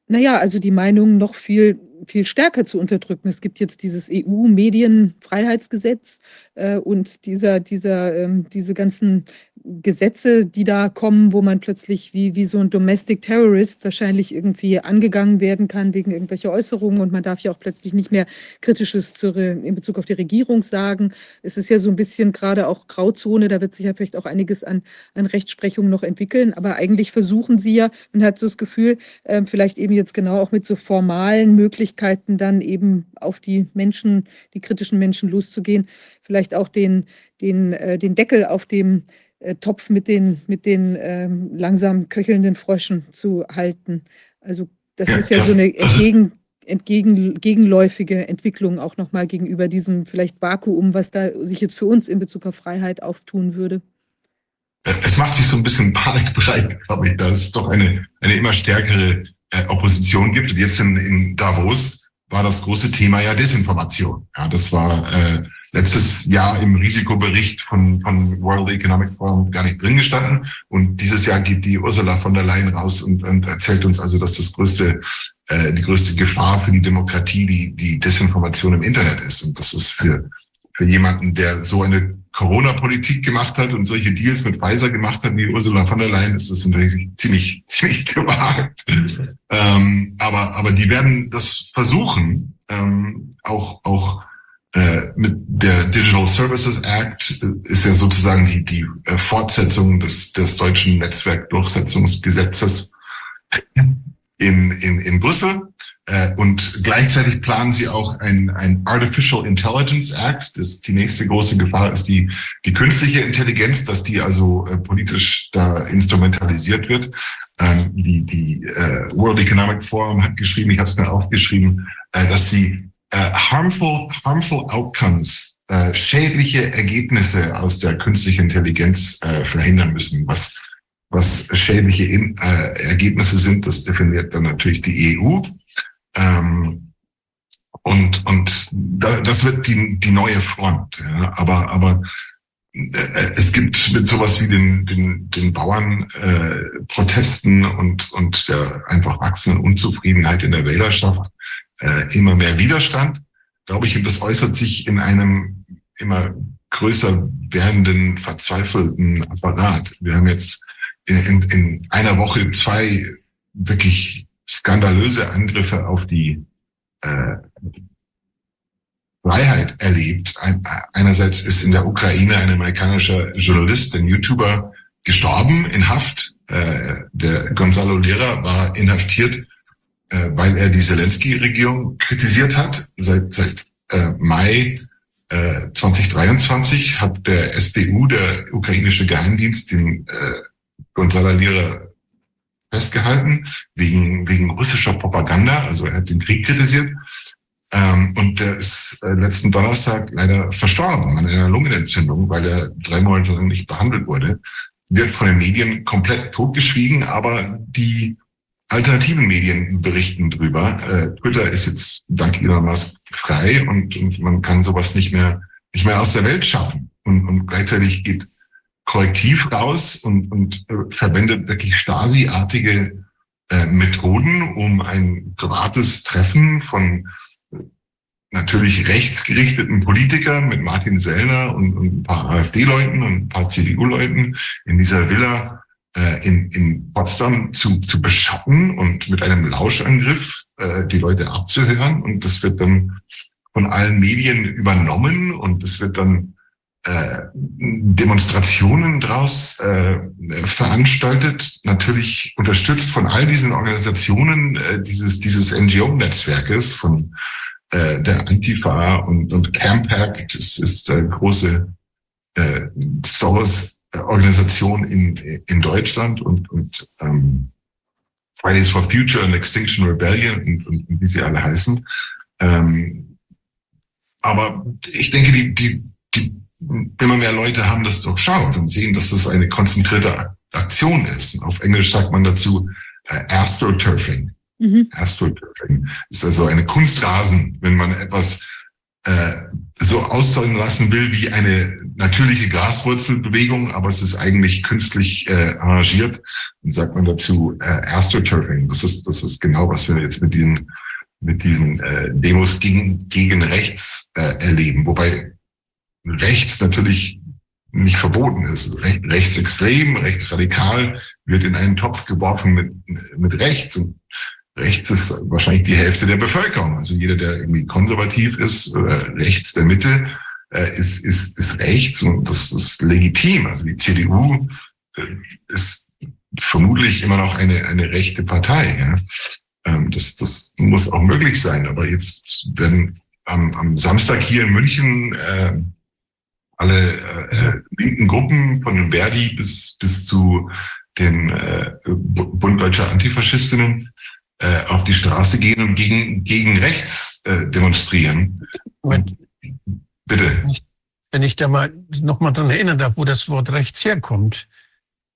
A: naja, also die Meinung noch viel viel stärker zu unterdrücken. Es gibt jetzt dieses EU-Medienfreiheitsgesetz äh, und dieser, dieser, ähm, diese ganzen Gesetze, die da kommen, wo man plötzlich wie, wie so ein Domestic Terrorist wahrscheinlich irgendwie angegangen werden kann wegen irgendwelcher Äußerungen und man darf ja auch plötzlich nicht mehr Kritisches zur, in Bezug auf die Regierung sagen. Es ist ja so ein bisschen gerade auch Grauzone, da wird sich ja vielleicht auch einiges an, an Rechtsprechung noch entwickeln, aber eigentlich versuchen sie ja, man hat so das Gefühl, äh, vielleicht eben jetzt genau auch mit so formalen Möglichkeiten dann eben auf die Menschen, die kritischen Menschen loszugehen, vielleicht auch den, den, äh, den Deckel auf dem Topf mit den, mit den ähm, langsam köchelnden Fröschen zu halten. Also das ja, ist ja, ja, so eine entgegen, entgegen, gegenläufige Entwicklung auch nochmal gegenüber diesem vielleicht Vakuum, was da sich jetzt für uns in Bezug auf Freiheit auftun würde.
D: Es macht sich so ein bisschen Panik breit, glaube ich, dass es doch eine, eine immer stärkere äh, Opposition gibt. Und jetzt in, in Davos war das große Thema ja Desinformation. Ja, das war äh, letztes Jahr im Risikobericht von, von World Economic Forum gar nicht drin gestanden. Und dieses Jahr geht die Ursula von der Leyen raus und, und erzählt uns also, dass das größte, äh, die größte Gefahr für die Demokratie die, die Desinformation im Internet ist. Und das ist für, für jemanden, der so eine Corona-Politik gemacht hat und solche Deals mit Pfizer gemacht hat wie Ursula von der Leyen, ist das natürlich ziemlich, ziemlich gewagt. ähm, aber, aber die werden das versuchen, ähm, auch, auch mit der Digital Services Act äh, ist ja sozusagen die, die äh, Fortsetzung des, des deutschen Netzwerkdurchsetzungsgesetzes in, in, in Brüssel. Und gleichzeitig planen sie auch ein, ein Artificial Intelligence Act. Das, die nächste große Gefahr ist die, die künstliche Intelligenz, dass die also äh, politisch da instrumentalisiert wird. Ähm, die die äh, World Economic Forum hat geschrieben, ich habe es mir aufgeschrieben, äh, dass sie äh, harmful, harmful outcomes, äh, schädliche Ergebnisse aus der künstlichen Intelligenz äh, verhindern müssen. Was, was schädliche In, äh, Ergebnisse sind, das definiert dann natürlich die EU. Ähm, und und da, das wird die, die neue Front. Ja. Aber, aber äh, es gibt mit sowas wie den, den, den Bauern äh, Protesten und, und der einfach wachsenden Unzufriedenheit in der Wählerschaft äh, immer mehr Widerstand, glaube ich, und das äußert sich in einem immer größer werdenden, verzweifelten Apparat. Wir haben jetzt in, in, in einer Woche zwei wirklich skandalöse Angriffe auf die äh, Freiheit erlebt. Ein, einerseits ist in der Ukraine ein amerikanischer Journalist, ein YouTuber, gestorben in Haft. Äh, der Gonzalo Lera war inhaftiert äh, weil er die Zelensky-Regierung kritisiert hat. Seit, seit äh, Mai äh, 2023 hat der SBU, der ukrainische Geheimdienst, den äh, Gonzalo Lira festgehalten wegen, wegen russischer Propaganda. Also er hat den Krieg kritisiert. Ähm, und der ist äh, letzten Donnerstag leider verstorben an einer Lungenentzündung, weil er drei Monate lang nicht behandelt wurde. Wird von den Medien komplett totgeschwiegen, aber die alternativen Medien berichten drüber. Äh, Twitter ist jetzt dank Elon Musk frei und, und man kann sowas nicht mehr nicht mehr aus der Welt schaffen. Und, und gleichzeitig geht Korrektiv raus und, und äh, verwendet wirklich Stasi-artige äh, Methoden, um ein privates Treffen von äh, natürlich rechtsgerichteten Politikern mit Martin Sellner und, und ein paar AfD-Leuten und ein paar CDU-Leuten in dieser Villa äh, in, in Potsdam zu, zu beschatten und mit einem Lauschangriff äh, die Leute abzuhören. Und das wird dann von allen Medien übernommen und es wird dann äh, Demonstrationen draus äh, veranstaltet, natürlich unterstützt von all diesen Organisationen äh, dieses, dieses NGO-Netzwerkes von äh, der Antifa und, und Campact. Es ist äh, große äh, Soros Organisation in, in Deutschland und, und ähm, Fridays for Future und Extinction Rebellion und, und, und wie sie alle heißen. Ähm, aber ich denke, die, die, die immer mehr Leute haben das durchschaut und sehen, dass das eine konzentrierte Aktion ist. Und auf Englisch sagt man dazu äh, Astroturfing. Mhm. Astroturfing ist also eine Kunstrasen, wenn man etwas äh, so aussehen lassen will wie eine natürliche Graswurzelbewegung, aber es ist eigentlich künstlich äh, arrangiert. Und sagt man dazu äh, Astroturfing. Das ist, das ist genau, was wir jetzt mit diesen, mit diesen äh, Demos gegen, gegen rechts äh, erleben. Wobei rechts natürlich nicht verboten ist. rechtsextrem, rechtsradikal wird in einen Topf geworfen mit, mit rechts. Und rechts ist wahrscheinlich die Hälfte der Bevölkerung. Also jeder, der irgendwie konservativ ist oder rechts der Mitte, äh, ist, ist, ist rechts und das ist legitim. Also die CDU äh, ist vermutlich immer noch eine, eine rechte Partei. Ja? Ähm, das, das muss auch möglich sein. Aber jetzt werden am, am Samstag hier in München äh, alle äh, linken Gruppen von den Verdi bis, bis zu den äh, Bund Deutscher Antifaschistinnen äh, auf die Straße gehen und gegen, gegen rechts äh, demonstrieren. Und, bitte.
B: Wenn ich da mal noch mal dran erinnern darf, wo das Wort rechts herkommt.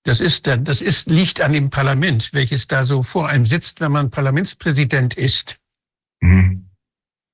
B: Das ist, das ist, liegt an dem Parlament, welches da so vor einem sitzt, wenn man Parlamentspräsident ist. Mhm.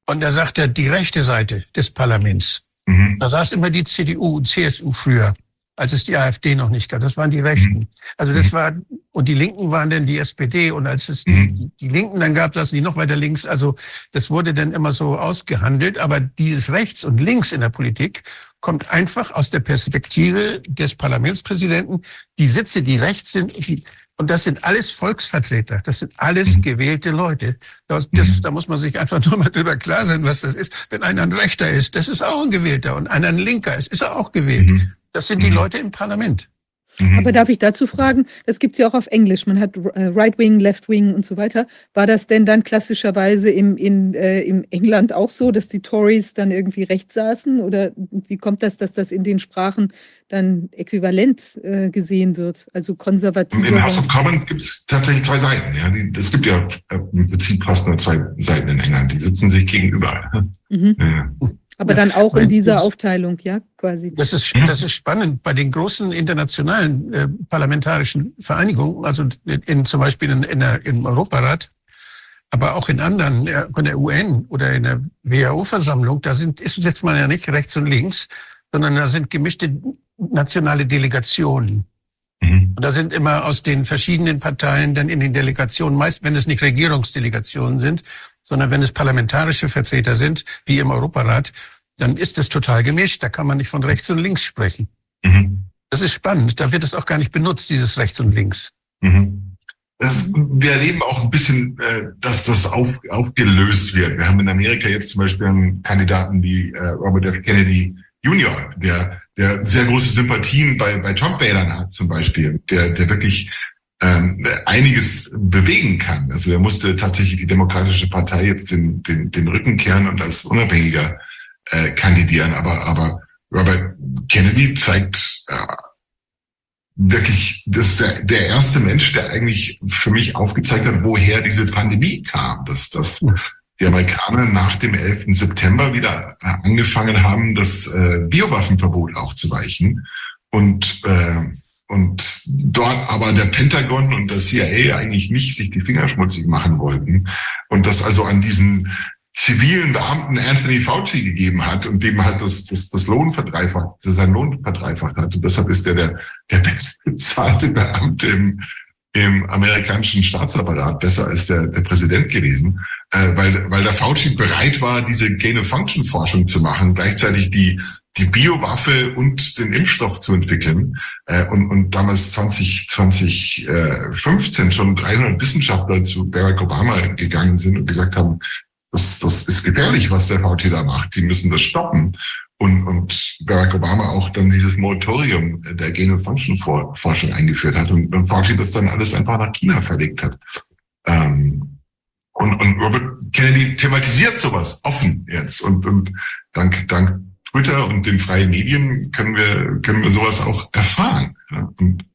B: Und da sagt er, die rechte Seite des Parlaments. Mhm. Da saß immer die CDU und CSU früher, als es die AfD noch nicht gab. Das waren die Rechten. Mhm. Also das war, und die Linken waren dann die SPD und als es die, mhm. die, Linken dann gab, lassen die noch weiter links. Also das wurde dann immer so ausgehandelt. Aber dieses Rechts und Links in der Politik kommt einfach aus der Perspektive des Parlamentspräsidenten. Die Sitze, die rechts sind, die, und das sind alles Volksvertreter, das sind alles mhm. gewählte Leute. Das, das, mhm. Da muss man sich einfach nur mal drüber klar sein, was das ist. Wenn einer ein Rechter ist, das ist auch ein Gewählter. Und einer ein Linker ist, ist er auch gewählt. Mhm. Das sind die mhm. Leute im Parlament.
A: Mhm. Aber darf ich dazu fragen, das gibt es ja auch auf Englisch, man hat äh, Right Wing, Left Wing und so weiter. War das denn dann klassischerweise im, in, äh, im England auch so, dass die Tories dann irgendwie rechts saßen? Oder wie kommt das, dass das in den Sprachen dann äquivalent äh, gesehen wird? Also konservativ.
D: In House of Commons gibt es tatsächlich zwei Seiten. Ja, die, es gibt ja äh, im Prinzip fast nur zwei Seiten in England. Die sitzen sich gegenüber. Mhm.
A: Ja. Aber dann auch in dieser Aufteilung, ja, quasi.
B: Das ist, das ist spannend. Bei den großen internationalen äh, parlamentarischen Vereinigungen, also in, zum Beispiel in, in der, im Europarat, aber auch in anderen, von der UN oder in der WHO-Versammlung, da sind, ist jetzt mal ja nicht rechts und links, sondern da sind gemischte nationale Delegationen. Mhm. Und da sind immer aus den verschiedenen Parteien dann in den Delegationen, meist wenn es nicht Regierungsdelegationen sind, sondern wenn es parlamentarische Vertreter sind, wie im Europarat, dann ist es total gemischt. Da kann man nicht von rechts und links sprechen. Mhm. Das ist spannend. Da wird es auch gar nicht benutzt, dieses rechts und links. Mhm.
D: Ist, wir erleben auch ein bisschen, äh, dass das auf, aufgelöst wird. Wir haben in Amerika jetzt zum Beispiel einen Kandidaten wie äh, Robert F. Kennedy Jr., der, der sehr große Sympathien bei, bei Trump-Wählern hat zum Beispiel, der, der wirklich ähm, einiges bewegen kann. Also er musste tatsächlich die Demokratische Partei jetzt den, den, den Rücken kehren und als Unabhängiger äh, kandidieren. Aber, aber Robert Kennedy zeigt äh, wirklich, das ist der, der erste Mensch, der eigentlich für mich aufgezeigt hat, woher diese Pandemie kam. Dass, dass die Amerikaner nach dem 11. September wieder äh, angefangen haben, das äh, Biowaffenverbot aufzuweichen. Und äh, und dort aber der Pentagon und der CIA eigentlich nicht sich die Finger schmutzig machen wollten und das also an diesen zivilen Beamten Anthony Fauci gegeben hat und dem halt das, das, das Lohn verdreifacht, sein Lohn verdreifacht hat. Und deshalb ist er der, der bestbezahlte Beamte im, im amerikanischen Staatsapparat besser als der, der Präsident gewesen, äh, weil, weil der Fauci bereit war, diese Gain-of-Function-Forschung zu machen, gleichzeitig die die Biowaffe und den Impfstoff zu entwickeln. Äh, und, und damals 20, 2015 schon 300 Wissenschaftler zu Barack Obama gegangen sind und gesagt haben, das, das ist gefährlich, was der VT da macht. Sie müssen das stoppen. Und, und Barack Obama auch dann dieses Moratorium der Gen-Function-Forschung eingeführt hat und, und Fauci das dann alles einfach nach China verlegt hat. Ähm, und, und Robert Kennedy thematisiert sowas offen jetzt. Und, und dank, dank Twitter und den freien Medien können wir, können wir sowas auch erfahren. Und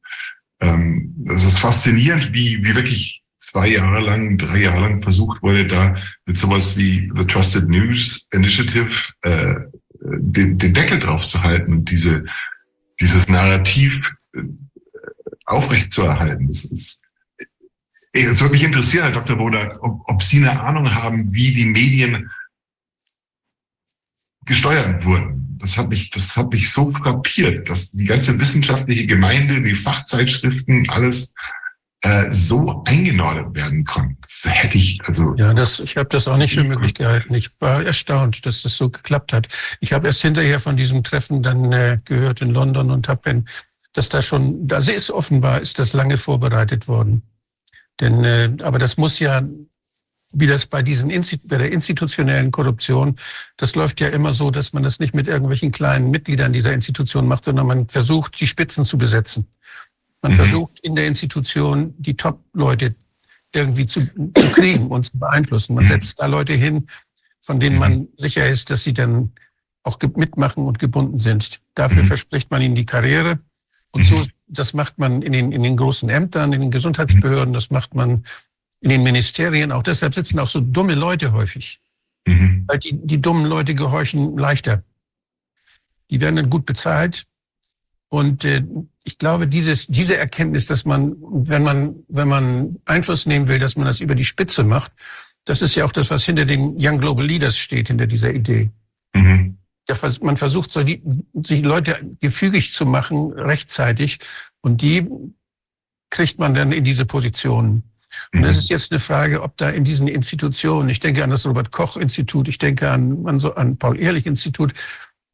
D: ähm, das ist faszinierend, wie, wie wirklich zwei Jahre lang, drei Jahre lang versucht wurde, da mit sowas wie The Trusted News Initiative äh, den, den Deckel drauf zu halten und diese, dieses Narrativ äh, aufrecht zu erhalten. Das ist, es würde mich interessieren, Herr Dr. Bodak, ob, ob Sie eine Ahnung haben, wie die Medien gesteuert wurden. Das hat mich, das hat mich so frappiert, dass die ganze wissenschaftliche Gemeinde, die Fachzeitschriften, alles äh, so eingenordet werden konnten. Das hätte ich, also.
B: Ja, das, ich habe das auch nicht für möglich gehalten. Ich war erstaunt, dass das so geklappt hat. Ich habe erst hinterher von diesem Treffen dann äh, gehört in London und habe, dass da schon, da ist offenbar, ist das lange vorbereitet worden. Denn, äh, aber das muss ja, wie das bei diesen bei der institutionellen Korruption, das läuft ja immer so, dass man das nicht mit irgendwelchen kleinen Mitgliedern dieser Institution macht, sondern man versucht, die Spitzen zu besetzen. Man mhm. versucht in der Institution die Top-Leute irgendwie zu, zu, kriegen und zu beeinflussen. Man mhm. setzt da Leute hin, von denen man mhm. sicher ist, dass sie dann auch mitmachen und gebunden sind. Dafür mhm. verspricht man ihnen die Karriere. Und so, das macht man in den, in den großen Ämtern, in den Gesundheitsbehörden, das macht man in den Ministerien. Auch deshalb sitzen auch so dumme Leute häufig. Mhm. Weil die, die dummen Leute gehorchen leichter. Die werden dann gut bezahlt. Und äh, ich glaube, dieses, diese Erkenntnis, dass man, wenn man, wenn man Einfluss nehmen will, dass man das über die Spitze macht, das ist ja auch das, was hinter den Young Global Leaders steht, hinter dieser Idee. Mhm. Ja, man versucht, so die, sich Leute gefügig zu machen, rechtzeitig, und die kriegt man dann in diese Positionen. Und es mhm. ist jetzt eine Frage, ob da in diesen Institutionen, ich denke an das Robert-Koch-Institut, ich denke an, an, so, an Paul-Ehrlich-Institut,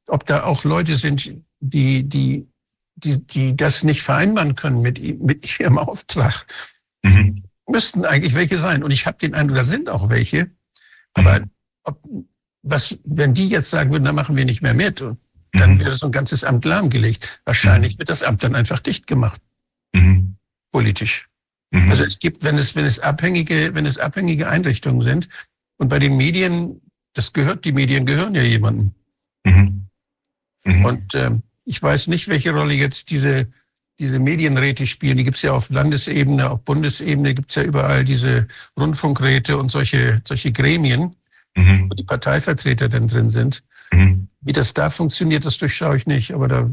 B: ob da auch Leute sind, die, die die, die das nicht vereinbaren können mit, mit ihrem Auftrag, mhm. müssten eigentlich welche sein. Und ich habe den Eindruck, da sind auch welche. Aber mhm. ob, was, wenn die jetzt sagen würden, dann machen wir nicht mehr mit, dann mhm. wäre so ein ganzes Amt lahmgelegt. Wahrscheinlich mhm. wird das Amt dann einfach dicht gemacht. Mhm. Politisch. Mhm. Also es gibt, wenn es, wenn es abhängige, wenn es abhängige Einrichtungen sind, und bei den Medien, das gehört, die Medien gehören ja jemandem. Und ähm, ich weiß nicht, welche Rolle jetzt diese, diese Medienräte spielen. Die gibt es ja auf Landesebene, auf Bundesebene gibt es ja überall diese Rundfunkräte und solche, solche Gremien, mhm. wo die Parteivertreter dann drin sind. Mhm. Wie das da funktioniert, das durchschaue ich nicht. Aber da,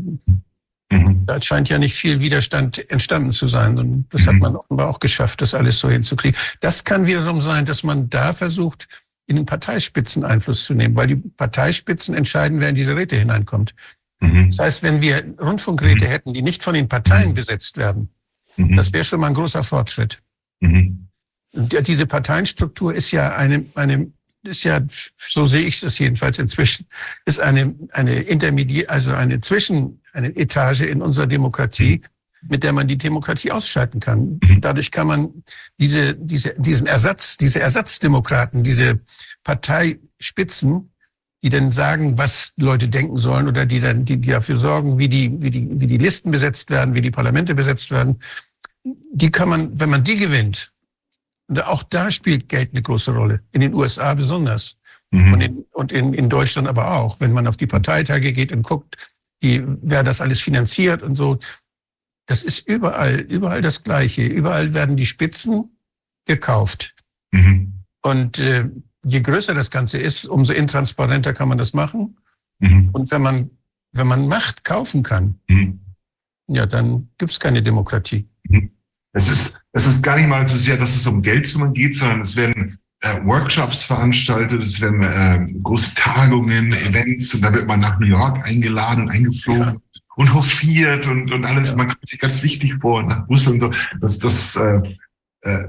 B: mhm. da scheint ja nicht viel Widerstand entstanden zu sein. Und das hat mhm. man offenbar auch geschafft, das alles so hinzukriegen. Das kann wiederum sein, dass man da versucht, in den Parteispitzen Einfluss zu nehmen, weil die Parteispitzen entscheiden, wer in diese Räte hineinkommt. Mhm. Das heißt, wenn wir Rundfunkräte mhm. hätten, die nicht von den Parteien mhm. besetzt werden, mhm. das wäre schon mal ein großer Fortschritt. Mhm. Diese Parteienstruktur ist ja eine, eine ist ja, so sehe ich es jedenfalls inzwischen, ist eine, eine Intermediär, also eine Zwischen, eine Etage in unserer Demokratie, mit der man die Demokratie ausschalten kann. Dadurch kann man diese, diese, diesen Ersatz, diese Ersatzdemokraten, diese Parteispitzen die dann sagen, was Leute denken sollen oder die dann, die, die dafür sorgen, wie die, wie die, wie die Listen besetzt werden, wie die Parlamente besetzt werden, die kann man, wenn man die gewinnt, und auch da spielt Geld eine große Rolle, in den USA besonders. Mhm. Und, in, und in, in Deutschland aber auch, wenn man auf die Parteitage geht und guckt, die, wer das alles finanziert und so. Das ist überall, überall das Gleiche. Überall werden die Spitzen gekauft. Mhm. Und äh, je größer das Ganze ist, umso intransparenter kann man das machen. Mhm. Und wenn man, wenn man Macht kaufen kann, mhm. ja, dann gibt es keine Demokratie.
D: Mhm. Es ist, es ist gar nicht mal so sehr, dass es um Geldsummen geht, sondern es werden äh, Workshops veranstaltet, es werden äh, große Tagungen, Events und da wird man nach New York eingeladen und eingeflogen. Ja. Und hofiert und, und alles, ja. man kommt sich ganz wichtig vor nach Brüssel und so. Das, das äh,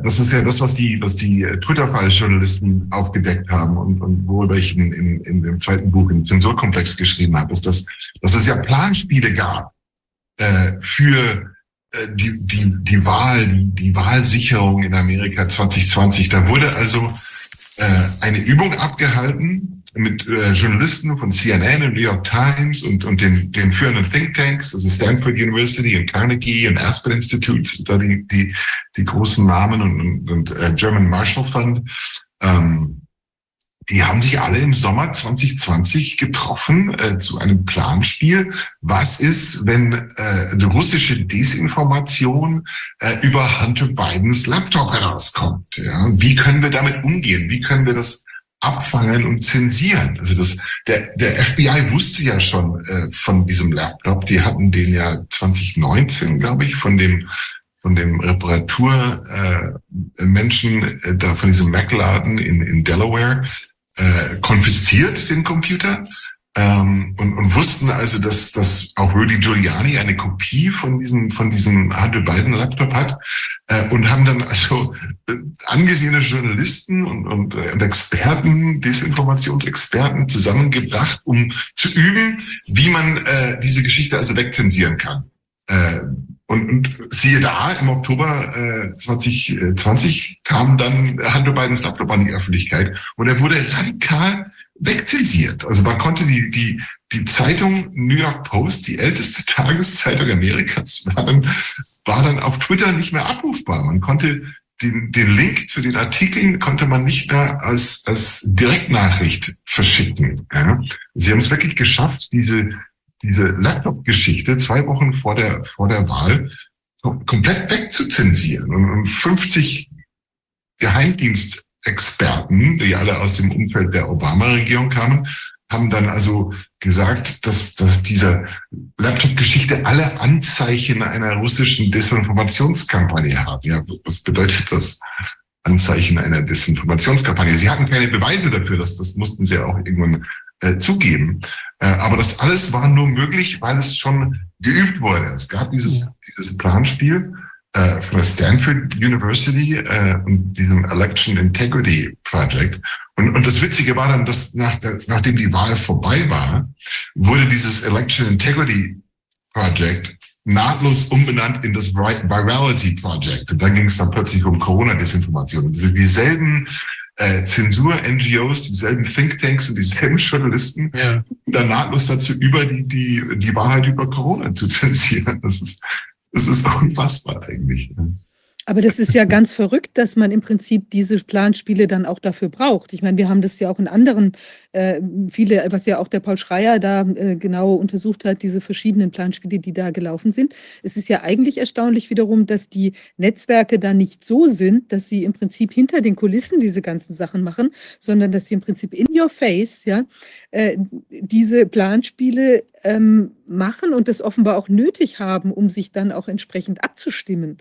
D: das ist ja das, was die, was die äh, Twitter-Files-Journalisten aufgedeckt haben und, und worüber ich in, in, in dem zweiten Buch im Zensurkomplex geschrieben habe, ist, dass, dass es ja Planspiele gab äh, für äh, die, die, die Wahl, die, die Wahlsicherung in Amerika 2020. Da wurde also äh, eine Übung abgehalten, mit äh, Journalisten von CNN und New York Times und, und den, den führenden Thinktanks, also Stanford University und Carnegie und Aspen Institute, da die, die, die großen Namen und, und, und äh, German Marshall Fund. Ähm, die haben sich alle im Sommer 2020 getroffen äh, zu einem Planspiel. Was ist, wenn äh, russische Desinformation äh, über Hunter Bidens Laptop herauskommt? Ja? Wie können wir damit umgehen? Wie können wir das abfangen und zensieren. Also das, der, der FBI wusste ja schon äh, von diesem Laptop. Die hatten den ja 2019, glaube ich, von dem von dem Reparaturmenschen äh, äh, da von diesem Mac-Laden in, in Delaware äh, konfisziert, den Computer. Ähm, und, und wussten also, dass, dass auch Rudy Giuliani eine Kopie von diesem, von diesem Hunter Biden Laptop hat äh, und haben dann also äh, angesehene Journalisten und, und, äh, und Experten, Desinformationsexperten zusammengebracht, um zu üben, wie man äh, diese Geschichte also wegzensieren kann. Äh, und, und siehe da, im Oktober äh, 2020 kam dann Hunter Bidens Laptop an die Öffentlichkeit und er wurde radikal wegzensiert. Also man konnte die, die, die Zeitung New York Post, die älteste Tageszeitung Amerikas, war dann, war dann auf Twitter nicht mehr abrufbar. Man konnte den, den Link zu den Artikeln konnte man nicht mehr als, als Direktnachricht verschicken. Ja. Sie haben es wirklich geschafft, diese, diese Laptop-Geschichte zwei Wochen vor der, vor der Wahl komplett wegzuzensieren und, und 50 Geheimdienst Experten, die alle aus dem Umfeld der Obama-Regierung kamen, haben dann also gesagt, dass, dass dieser Laptop-Geschichte alle Anzeichen einer russischen Desinformationskampagne hat. Ja, was bedeutet das? Anzeichen einer Desinformationskampagne. Sie hatten keine Beweise dafür, dass das mussten sie auch irgendwann äh, zugeben. Äh, aber das alles war nur möglich, weil es schon geübt wurde. Es gab dieses, ja. dieses Planspiel äh, von der Stanford University äh, und diesem Election Integrity Project. Und, und das Witzige war dann, dass nach der, nachdem die Wahl vorbei war, wurde dieses Election Integrity Project nahtlos umbenannt in das Virality Project. Und dann ging es dann plötzlich um Corona-Desinformation. Also dieselben äh, Zensur-NGOs, dieselben Thinktanks und dieselben Journalisten ja. dann nahtlos dazu über, die, die, die Wahrheit über Corona zu zensieren. Das ist, das ist unfassbar eigentlich.
A: Aber das ist ja ganz verrückt, dass man im Prinzip diese Planspiele dann auch dafür braucht. Ich meine, wir haben das ja auch in anderen, äh, viele, was ja auch der Paul Schreier da äh, genau untersucht hat, diese verschiedenen Planspiele, die da gelaufen sind. Es ist ja eigentlich erstaunlich wiederum, dass die Netzwerke da nicht so sind, dass sie im Prinzip hinter den Kulissen diese ganzen Sachen machen, sondern dass sie im Prinzip in your face, ja, äh, diese Planspiele ähm, machen und das offenbar auch nötig haben, um sich dann auch entsprechend abzustimmen.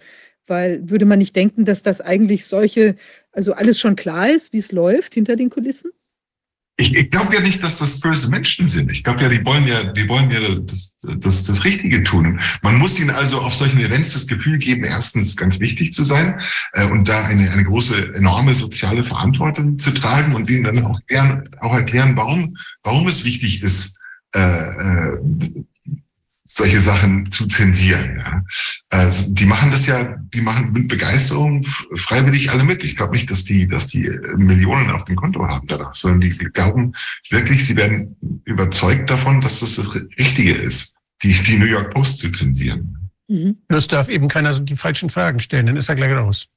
A: Weil würde man nicht denken, dass das eigentlich solche, also alles schon klar ist, wie es läuft hinter den Kulissen?
D: Ich, ich glaube ja nicht, dass das böse Menschen sind. Ich glaube ja, die wollen ja, die wollen ja das, das, das Richtige tun. Man muss ihnen also auf solchen Events das Gefühl geben, erstens ganz wichtig zu sein äh, und da eine, eine große, enorme soziale Verantwortung zu tragen und ihnen dann auch, gern, auch erklären, warum, warum es wichtig ist, äh, äh, solche Sachen zu zensieren. Ja. Also die machen das ja, die machen mit Begeisterung freiwillig alle mit. Ich glaube nicht, dass die, dass die Millionen auf dem Konto haben danach, sondern die glauben wirklich, sie werden überzeugt davon, dass das das Richtige ist, die, die New York Post zu zensieren.
B: Mhm. Das darf eben keiner die falschen Fragen stellen, dann ist er gleich raus.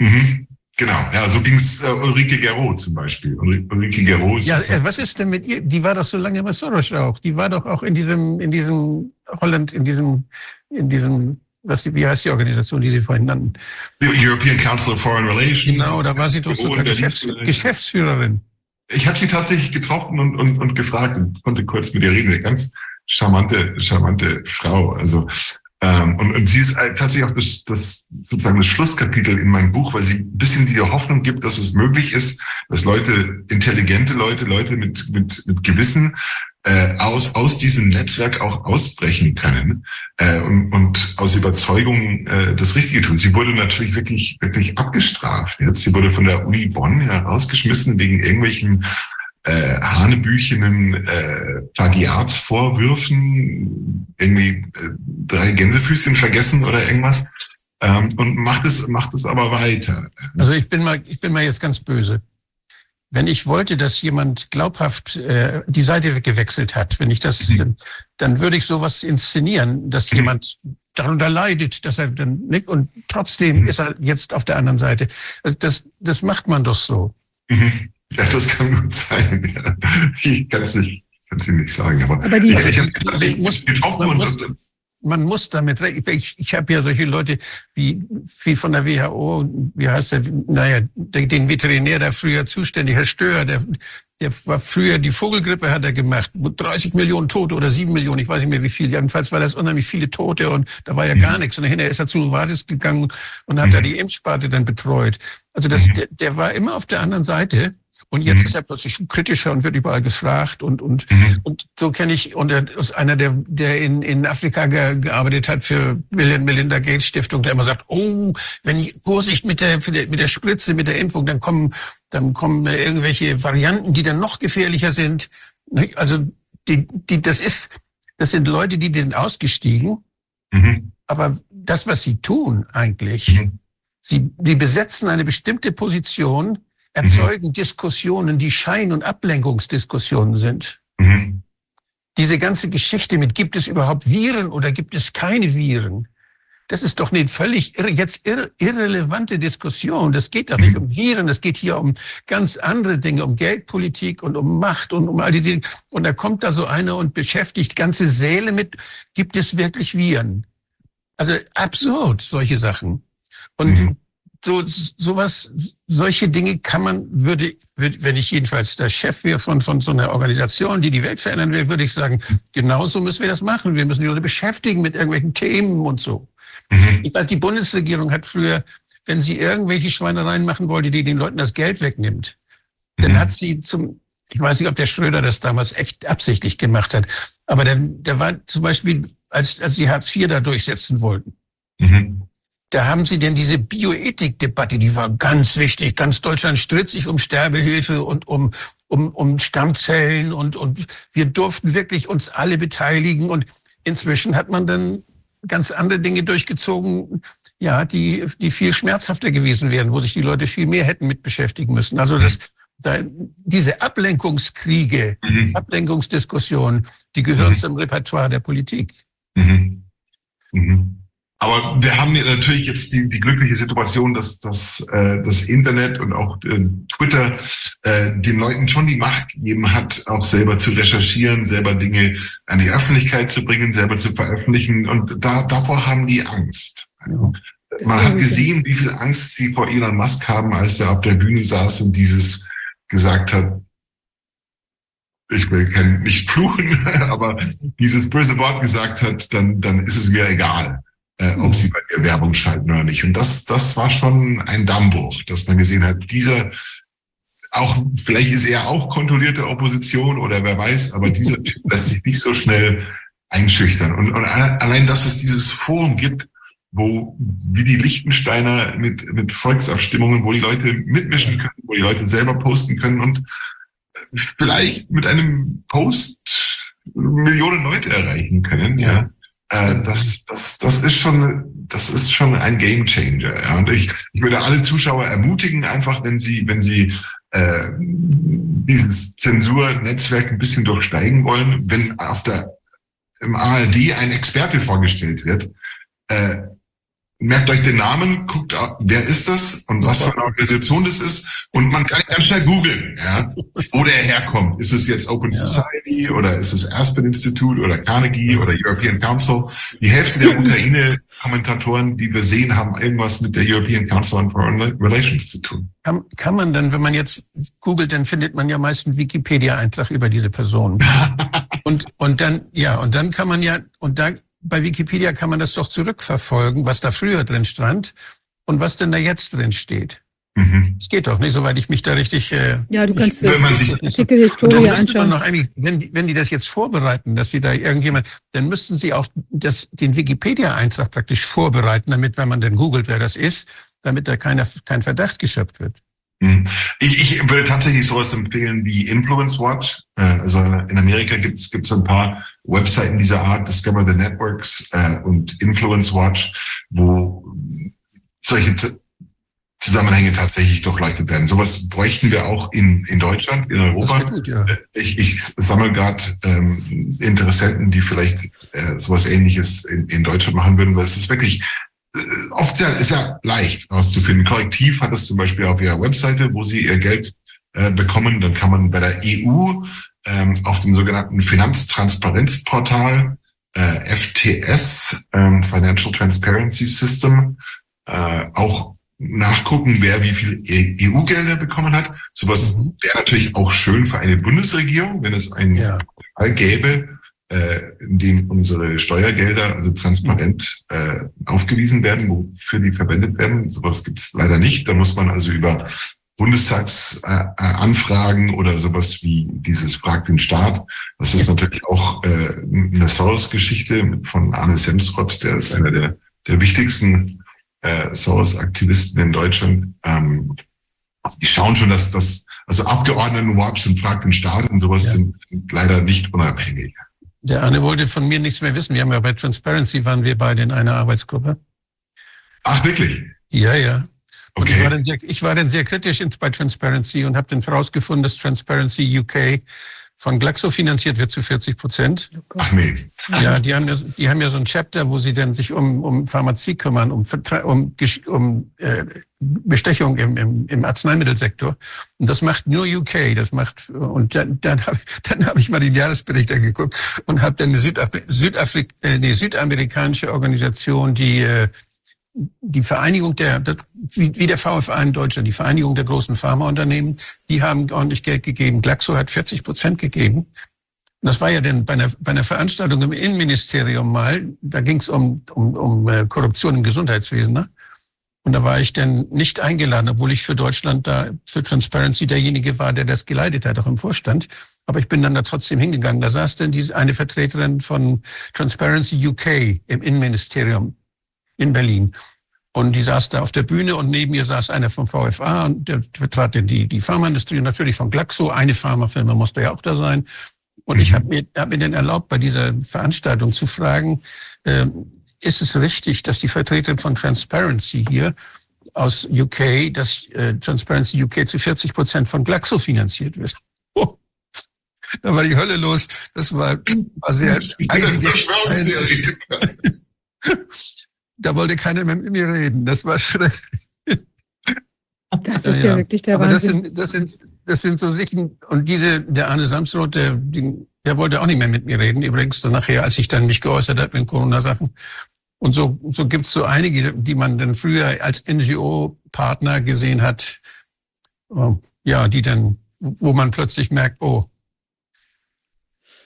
D: Mhm. Genau, ja, so ging's äh, Ulrike Gero zum Beispiel. Ulrike Gero ist.
B: Ja, äh, was ist denn mit ihr? Die war doch so lange bei Soros auch. Die war doch auch in diesem, in diesem Holland, in diesem, in diesem, was, wie heißt die Organisation, die Sie vorhin nannten?
D: The European Council of Foreign Relations.
B: Genau, da war sie doch sogar Geschäfts Geschäftsführerin.
D: Ich habe sie tatsächlich getroffen und, und, und gefragt und konnte kurz mit ihr reden. Eine ganz charmante, charmante Frau. Also ähm, und, und sie ist tatsächlich auch das, das sozusagen das Schlusskapitel in meinem Buch, weil sie ein bisschen die Hoffnung gibt, dass es möglich ist, dass Leute, intelligente Leute, Leute mit, mit, mit Gewissen äh, aus, aus diesem Netzwerk auch ausbrechen können äh, und, und aus Überzeugung äh, das Richtige tun. Sie wurde natürlich wirklich, wirklich abgestraft. Jetzt. Sie wurde von der Uni Bonn herausgeschmissen wegen irgendwelchen äh, hanebüchenen äh, Plagiatsvorwürfen, irgendwie äh, drei Gänsefüßchen vergessen oder irgendwas. Ähm, und macht es, macht es aber weiter.
B: Also ich bin mal, ich bin mal jetzt ganz böse. Wenn ich wollte, dass jemand glaubhaft äh, die Seite gewechselt hat, wenn ich das, mhm. dann, dann würde ich sowas inszenieren, dass mhm. jemand darunter leidet, dass er dann nicht und trotzdem mhm. ist er jetzt auf der anderen Seite. Also das, das macht man doch so.
D: Ja, das kann gut sein. Ja. Ich kann es nicht, kann's nicht sagen. Aber,
B: aber die, ich, ich, ich, muss, man, muss, man muss damit, ich, ich habe ja solche Leute wie, wie von der WHO, wie heißt der, naja, den Veterinär, der früher zuständig, Herr Stör, der, der war früher, die Vogelgrippe hat er gemacht, 30 Millionen Tote oder 7 Millionen, ich weiß nicht mehr wie viel. Jedenfalls war das unheimlich viele Tote und da war ja mhm. gar nichts. Und hinterher ist er zu Novartis gegangen und hat mhm. da die Impfsparte dann betreut. Also das, mhm. der, der war immer auf der anderen Seite Und jetzt mhm. ist er plötzlich kritischer und wird überall gefragt. Und, und, mhm. und so kenne ich, und er ist einer, der, der in, in Afrika ge, gearbeitet hat für Bill Melinda Gates Stiftung, der immer sagt, oh, wenn ich Vorsicht mit der, mit der Spritze, mit der Impfung, dann kommen, dann kommen irgendwelche Varianten, die dann noch gefährlicher sind. Also, die, die, das ist, das sind Leute, die sind ausgestiegen. Mhm. Aber das, was sie tun eigentlich, mhm. sie, die besetzen eine bestimmte Position, erzeugen mhm. Diskussionen, die Schein- und Ablenkungsdiskussionen sind. Mhm. Diese ganze Geschichte mit, gibt es überhaupt Viren oder gibt es keine Viren? Das ist doch eine völlig irre, jetzt irre, irrelevante Diskussion. Das geht doch nicht mhm. um Viren, es geht hier um ganz andere Dinge, um Geldpolitik und um Macht und um all die Dinge. Und da kommt da so einer und beschäftigt ganze Säle mit, gibt es wirklich Viren? Also absurd, solche Sachen. Und mhm so sowas, solche Dinge kann man, würde, würde, wenn ich jedenfalls der Chef wäre von, von so einer Organisation, die die Welt verändern will, würde ich sagen, genauso müssen wir das machen. Wir müssen die Leute beschäftigen mit irgendwelchen Themen und so. Mhm. Ich weiß, die Bundesregierung hat früher, wenn sie irgendwelche Schweinereien machen wollte, die den Leuten das Geld wegnimmt, mhm. dann hat sie zum, ich weiß nicht, ob der Schröder das damals echt absichtlich gemacht hat, aber dann, der war zum Beispiel, als, als sie Hartz IV da durchsetzen wollten, mhm da haben Sie denn diese Bioethik-Debatte, die war ganz wichtig. Ganz Deutschland stritt sich um Sterbehilfe und um, um, um Stammzellen und, und wir durften wirklich uns alle beteiligen. Und inzwischen hat man dann ganz andere Dinge durchgezogen, ja, die, die viel schmerzhafter gewesen wären, wo sich die Leute viel mehr hätten mit beschäftigen müssen. Also das, da, diese Ablenkungskriege, mhm. Ablenkungsdiskussionen, die gehören mhm. zum Repertoire der Politik. Mhm.
D: Aber wir haben ja natürlich jetzt die, die glückliche Situation, dass, dass äh, das Internet und auch äh, Twitter äh, den Leuten schon die Macht gegeben hat, auch selber zu recherchieren, selber Dinge an die Öffentlichkeit zu bringen, selber zu veröffentlichen. Und da, davor haben die Angst. Man hat gesehen, wie viel Angst sie vor Elon Musk haben, als er auf der Bühne saß und dieses gesagt hat, ich will kein, nicht fluchen, aber dieses böse Wort gesagt hat, dann, dann ist es mir egal äh, ob sie bei dir Werbung schalten oder nicht. Und das, das war schon ein Dammbruch, dass man gesehen hat, dieser, auch, vielleicht ist er auch kontrollierte Opposition oder wer weiß, aber dieser Typ lässt sich nicht so schnell einschüchtern. Und, und allein, dass es dieses Forum gibt, wo, wie die Lichtensteiner mit, mit Volksabstimmungen, wo die Leute mitmischen können, wo die Leute selber posten können und vielleicht mit einem Post Millionen Leute erreichen können, ja. Äh, das, das, das ist schon, das ist schon ein Game Changer. Ja. Und ich, ich würde alle Zuschauer ermutigen, einfach, wenn sie, wenn sie äh, dieses Zensurnetzwerk ein bisschen durchsteigen wollen, wenn auf der im ARD ein Experte vorgestellt wird, äh, merkt euch den Namen, guckt, wer ist das und was für eine Organisation das ist und man kann ganz schnell googeln, ja, wo der herkommt. Ist es jetzt Open ja. Society oder ist es Aspen Institute oder Carnegie oder European Council? Die Hälfte der Ukraine-Kommentatoren, die wir sehen, haben irgendwas mit der European Council on Foreign Relations zu tun.
B: Kann, kann man denn, wenn man jetzt googelt, dann findet man ja meist einen Wikipedia-Eintrag über diese Person. und, und dann, ja, und dann kann man ja, und da bei Wikipedia kann man das doch zurückverfolgen, was da früher drin stand und was denn da jetzt drin steht. Mhm. Es geht doch nicht, soweit ich mich da richtig. Äh,
A: ja, du kannst
B: ich, man sich, Artikelhistorie anschauen. Noch eigentlich, wenn, die, wenn die das jetzt vorbereiten, dass sie da irgendjemand, dann müssten sie auch das, den Wikipedia-Eintrag praktisch vorbereiten, damit, wenn man dann googelt, wer das ist, damit da keiner, kein Verdacht geschöpft wird.
D: Mhm. Ich, ich würde tatsächlich sowas empfehlen wie Influence Watch. Äh, also in Amerika gibt es gibt es ein paar Webseiten dieser Art, Discover the Networks äh, und Influence Watch, wo solche Zusammenhänge tatsächlich durchleuchtet werden. Sowas bräuchten wir auch in, in Deutschland, in Europa. Gut, ja. Äh, ich, ich sammle gerade ähm, Interessenten, die vielleicht äh, sowas ähnliches in, in Deutschland machen würden, weil es ist wirklich offiziell ist ja leicht auszufinden. Korrektiv hat es zum Beispiel auf ihrer Webseite, wo sie ihr Geld äh, bekommen. Dann kann man bei der EU ähm, auf dem sogenannten Finanztransparenzportal äh, FTS, ähm, Financial Transparency System, äh, auch nachgucken, wer wie viel EU-Gelder bekommen hat. Sowas mhm. wäre natürlich auch schön für eine Bundesregierung, wenn es ein ja. gäbe, äh, in dem unsere Steuergelder also transparent äh, aufgewiesen werden, wofür die verwendet werden. Sowas gibt es leider nicht. Da muss man also über Bundestagsanfragen oder sowas wie dieses Frag den Staat. Das ist natürlich auch äh, eine Soros-Geschichte von Arne Semsrott, der ist einer der, der wichtigsten äh, Soros-Aktivisten in Deutschland. Ähm, die schauen schon, dass das, also Abgeordneten überhaupt schon Frag den Staat und sowas ja. sind, sind leider nicht unabhängig.
B: Der Arne wollte von mir nichts mehr wissen. Wir haben ja bei Transparency waren wir beide in einer Arbeitsgruppe.
D: Ach, wirklich?
B: Ja, ja. Und okay. ich, war dann sehr, ich war dann sehr kritisch bei Transparency und habe dann herausgefunden, dass Transparency UK von Glaxo finanziert wird zu 40 Prozent.
D: Oh Ach nee.
B: Ja, die haben ja, die haben ja so ein Chapter, wo sie dann sich um, um Pharmazie kümmern, um, um, um äh, Bestechung im, im, im Arzneimittelsektor. Und das macht nur UK. Das macht und dann, dann habe dann hab ich mal den Jahresbericht angeguckt und habe dann eine Südafri Südafrik äh, nee, südamerikanische Organisation, die äh, die Vereinigung der, wie, der VFA in Deutschland, die Vereinigung der großen Pharmaunternehmen, die haben ordentlich Geld gegeben. Glaxo hat 40 Prozent gegeben. Und das war ja dann bei einer, bei einer Veranstaltung im Innenministerium mal, da ging es um, um, um äh, Korruption im Gesundheitswesen. Ne? Und da war ich dann nicht eingeladen, obwohl ich für Deutschland da, für Transparency derjenige war, der das geleitet hat, auch im Vorstand. Aber ich bin dann da trotzdem hingegangen. Da saß dann die, eine Vertreterin von Transparency UK im Innenministerium in Berlin. Und die saß da auf der Bühne und neben mir saß einer vom VFA und der vertrat die, die Pharmaindustrie und natürlich von Glaxo. Eine Pharmafirma musste ja auch da sein. Und ich habe mir, hab mir dann erlaubt, bei dieser Veranstaltung zu fragen, äh, ist es richtig, dass die Vertreterin von Transparency hier aus UK, dass äh, Transparency UK zu 40 Prozent von Glaxo finanziert wird? Oh. Da war die Hölle los. Das war, war sehr... da wollte keiner mehr mit mir reden. Das war schrecklich.
A: Das ist ja, ja, wirklich der Aber
B: Wahnsinn. Das sind, das sind, das sind so Sichten. Und diese, der Arne Samsroth, der, der wollte auch nicht mehr mit mir reden. Übrigens dann nachher, als ich dann mich geäußert habe in Corona-Sachen. Und so, so gibt's so einige, die man dann früher als NGO-Partner gesehen hat. Oh, ja, die dann, wo man plötzlich merkt, oh,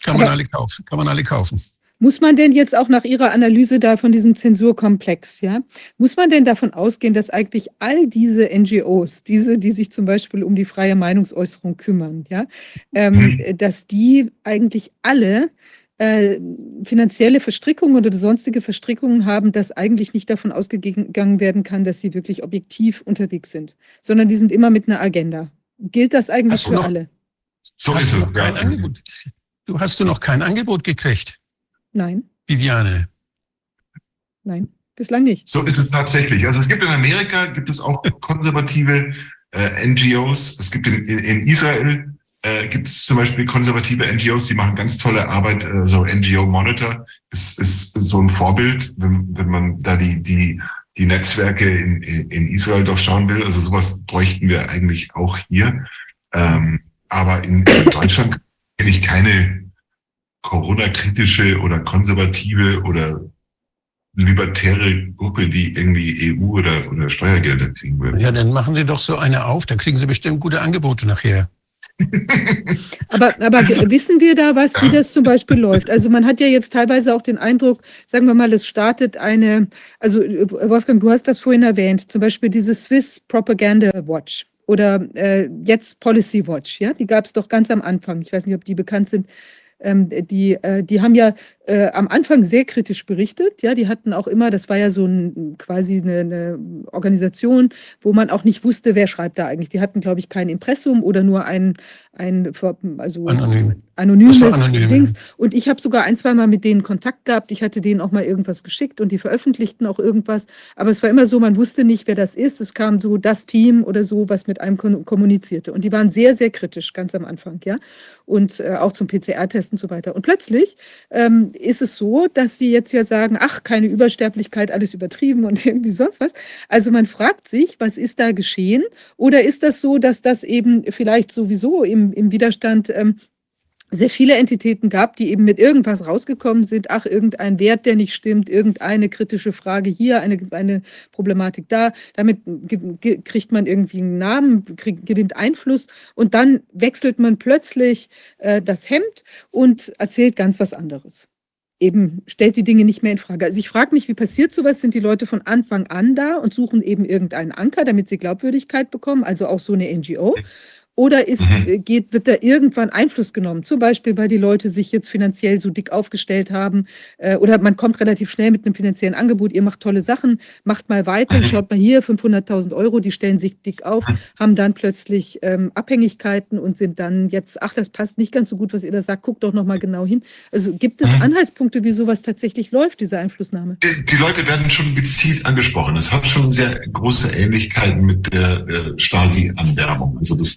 B: kann man alle kaufen, kann man alle kaufen.
A: Muss man denn jetzt auch nach Ihrer Analyse da von diesem Zensurkomplex, ja, muss man denn davon ausgehen, dass eigentlich all diese NGOs, diese, die sich zum Beispiel um die freie Meinungsäußerung kümmern, ja, ähm, mhm. dass die eigentlich alle äh, finanzielle Verstrickungen oder sonstige Verstrickungen haben, dass eigentlich nicht davon ausgegangen werden kann, dass sie wirklich objektiv unterwegs sind, sondern die sind immer mit einer Agenda. Gilt das eigentlich für
B: noch,
A: alle?
B: So hast ist es. Angebot, du hast du noch kein Angebot gekriegt?
A: Nein.
B: Viviane.
A: Nein, bislang nicht.
D: So ist es tatsächlich. Also es gibt in Amerika, gibt es auch konservative äh, NGOs. Es gibt in, in Israel, äh, gibt es zum Beispiel konservative NGOs, die machen ganz tolle Arbeit. Äh, so NGO Monitor ist, ist so ein Vorbild, wenn, wenn man da die, die, die Netzwerke in, in Israel durchschauen will. Also sowas bräuchten wir eigentlich auch hier. Ähm, aber in, in Deutschland kenne ich keine Corona-kritische oder konservative oder libertäre Gruppe, die irgendwie EU oder, oder Steuergelder kriegen würde.
B: Ja, dann machen Sie doch so eine auf, dann kriegen Sie bestimmt gute Angebote nachher.
A: aber, aber wissen wir da was, wie das zum Beispiel läuft? Also man hat ja jetzt teilweise auch den Eindruck, sagen wir mal, es startet eine, also Wolfgang, du hast das vorhin erwähnt, zum Beispiel diese Swiss Propaganda Watch oder äh, jetzt Policy Watch, ja, die gab es doch ganz am Anfang. Ich weiß nicht, ob die bekannt sind. Ähm, die, äh, die haben ja äh, am Anfang sehr kritisch berichtet. Ja, die hatten auch immer, das war ja so ein, quasi eine, eine, Organisation, wo man auch nicht wusste, wer schreibt da eigentlich. Die hatten, glaube ich, kein Impressum oder nur ein, ein also Anonym. Anonymes anonym, Dings. Und ich habe sogar ein, zwei Mal mit denen Kontakt gehabt. Ich hatte denen auch mal irgendwas geschickt und die veröffentlichten auch irgendwas. Aber es war immer so, man wusste nicht, wer das ist. Es kam so das Team oder so, was mit einem kommunizierte. Und die waren sehr, sehr kritisch ganz am Anfang, ja. Und äh, auch zum PCR-Test und so weiter. Und plötzlich ähm, ist es so, dass sie jetzt ja sagen, ach, keine Übersterblichkeit, alles übertrieben und irgendwie sonst was. Also man fragt sich, was ist da geschehen? Oder ist das so, dass das eben vielleicht sowieso im, im Widerstand ähm, sehr viele Entitäten gab, die eben mit irgendwas rausgekommen sind, ach, irgendein Wert, der nicht stimmt, irgendeine kritische Frage hier, eine, eine Problematik da, damit kriegt man irgendwie einen Namen, kriegt, gewinnt Einfluss und dann wechselt man plötzlich äh, das Hemd und erzählt ganz was anderes. eben stellt die Dinge nicht mehr in Frage. Also ich frage mich, wie passiert sowas? Sind die Leute von Anfang an da und suchen eben irgendeinen Anker, damit sie Glaubwürdigkeit bekommen, also auch so eine NGO? Oder ist, mhm. Äh, geht, wird da irgendwann Einfluss genommen? Zum Beispiel, weil die Leute sich jetzt finanziell so dick aufgestellt haben. Äh, oder man kommt relativ schnell mit einem finanziellen Angebot. Ihr macht tolle Sachen, macht mal weiter. Mhm. Schaut mal hier, 500.000 Euro, die stellen sich dick auf, mhm. haben dann plötzlich ähm, Abhängigkeiten und sind dann jetzt, ach, das passt nicht ganz so gut, was ihr da sagt. Guckt doch noch mal genau hin. Also gibt es mhm. Anhaltspunkte, wie sowas tatsächlich läuft, diese Einflussnahme?
D: Die, die Leute werden schon gezielt angesprochen. Das hat schon sehr große Ähnlichkeiten mit der, der Stasi-Anwerbung. Also das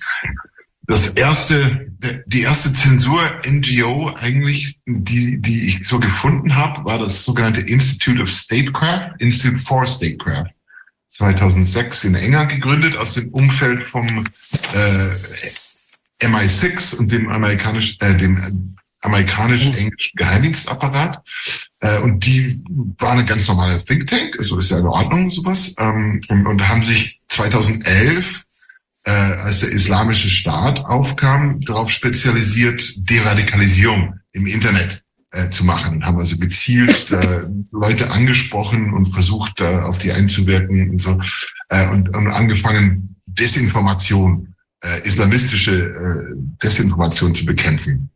D: das erste, die erste Zensur-NGO eigentlich, die, die ich so gefunden habe, war das sogenannte Institute of Statecraft, Institute for Statecraft. 2006 in England gegründet, aus dem Umfeld vom äh, MI6 und dem amerikanisch, äh, dem amerikanisch-englischen Geheimdienstapparat. Äh, und die waren ein ganz normaler Think Tank, also ist ja in Ordnung sowas, ähm, und, und haben sich 2011 äh, als der islamische Staat aufkam, darauf spezialisiert, Deradikalisierung im Internet äh, zu machen. Haben also gezielt äh, Leute angesprochen und versucht, äh, auf die einzuwirken und so. Äh, und, und angefangen, Desinformation, äh, islamistische äh, Desinformation zu bekämpfen.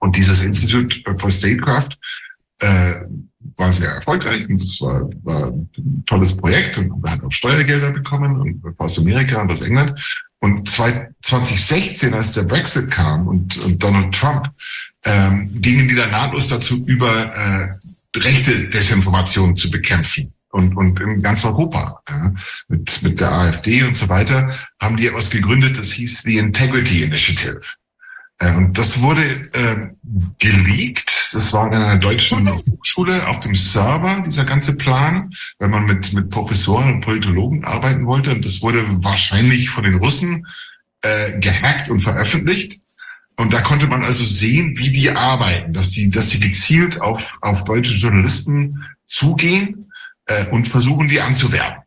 D: Und dieses Institute for Statecraft äh, war sehr erfolgreich und das war, war ein tolles Projekt und man hat auch Steuergelder bekommen und aus Amerika und aus England. Und 2016, als der Brexit kam und, und Donald Trump, ähm, gingen die dann nahtlos dazu über, äh, rechte Desinformation zu bekämpfen. Und, und in ganz Europa, ja, mit, mit der AfD und so weiter, haben die etwas gegründet, das hieß the Integrity Initiative. Äh, und das wurde äh, geleakt. Das war in einer deutschen Hochschule auf dem Server, dieser ganze Plan, wenn man mit, mit Professoren und Politologen arbeiten wollte. Und das wurde wahrscheinlich von den Russen äh, gehackt und veröffentlicht. Und da konnte man also sehen, wie die arbeiten, dass sie, dass sie gezielt auf, auf deutsche Journalisten zugehen äh, und versuchen, die anzuwerben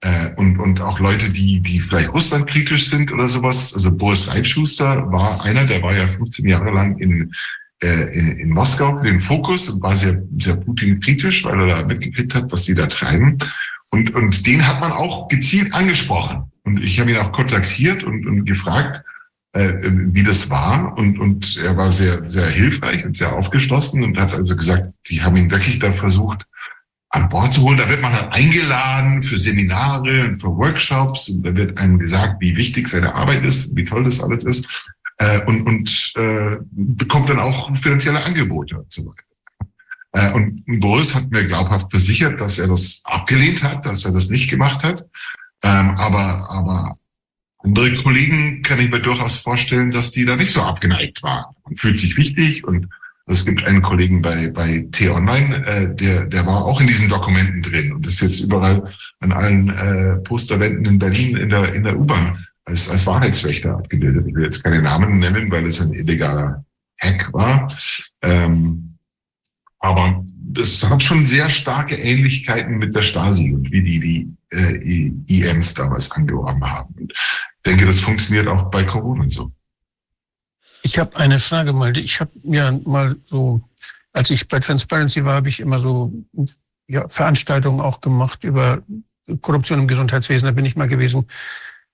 D: äh, und, und auch Leute, die, die vielleicht russlandkritisch sind oder sowas. Also Boris Reitschuster war einer, der war ja 15 Jahre lang in, in, in Moskau den Fokus und war sehr, sehr Putin-kritisch, weil er da mitgekriegt hat, was die da treiben. Und, und den hat man auch gezielt angesprochen. Und ich habe ihn auch kontaktiert und, und gefragt, äh, wie das war. Und, und er war sehr, sehr hilfreich und sehr aufgeschlossen und hat also gesagt, die haben ihn wirklich da versucht, an Bord zu holen. Da wird man dann eingeladen für Seminare und für Workshops und da wird einem gesagt, wie wichtig seine Arbeit ist, wie toll das alles ist äh, und, und äh, bekommt dann auch finanzielle Angebote und so weiter. Äh, und Boris hat mir glaubhaft versichert, dass er das abgelehnt hat, dass er das nicht gemacht hat. Ähm, aber, aber andere Kollegen kann ich mir durchaus vorstellen, dass die da nicht so abgeneigt waren. Man fühlt sich wichtig und es gibt einen Kollegen bei, bei T-Online, äh, der, der war auch in diesen Dokumenten drin und ist jetzt überall an allen äh, Posterwänden in Berlin in der, in der U-Bahn als, als Wahrheitswächter abgebildet. Ich will jetzt keine Namen nennen, weil es ein illegaler Hack war. Ähm, aber das hat schon sehr starke Ähnlichkeiten mit der Stasi und wie die die äh, IMs damals angeworben haben. Und ich denke, das funktioniert auch bei Corona so.
B: Ich habe eine Frage mal. Ich habe mir mal so, als ich bei Transparency war, habe ich immer so ja, Veranstaltungen auch gemacht über Korruption im Gesundheitswesen. Da bin ich mal gewesen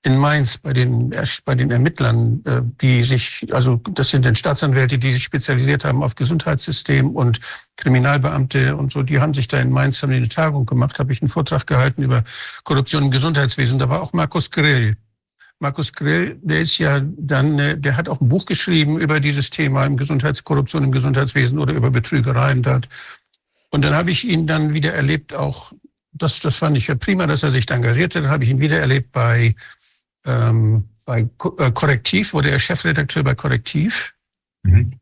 B: in Mainz bei den, bei den Ermittlern, äh, die sich, also das sind dann Staatsanwälte, die sich spezialisiert haben auf Gesundheitssystem und Kriminalbeamte und so, die haben sich da in Mainz, haben eine Tagung gemacht, habe ich einen Vortrag gehalten über Korruption im Gesundheitswesen. Da war auch Markus Grill, Markus Grill, der ist ja dann, äh, der hat auch ein Buch geschrieben über dieses Thema im Gesundheitskorruption im Gesundheitswesen oder über Betrügereien dort. Und dann habe ich ihn dann wieder erlebt, auch das, das fand ich ja prima, dass er sich da engagierte. Dann habe ich ihn wieder erlebt bei, ähm, bei äh, Korrektiv, wurde er Chefredakteur bei Korrektiv. Mhm.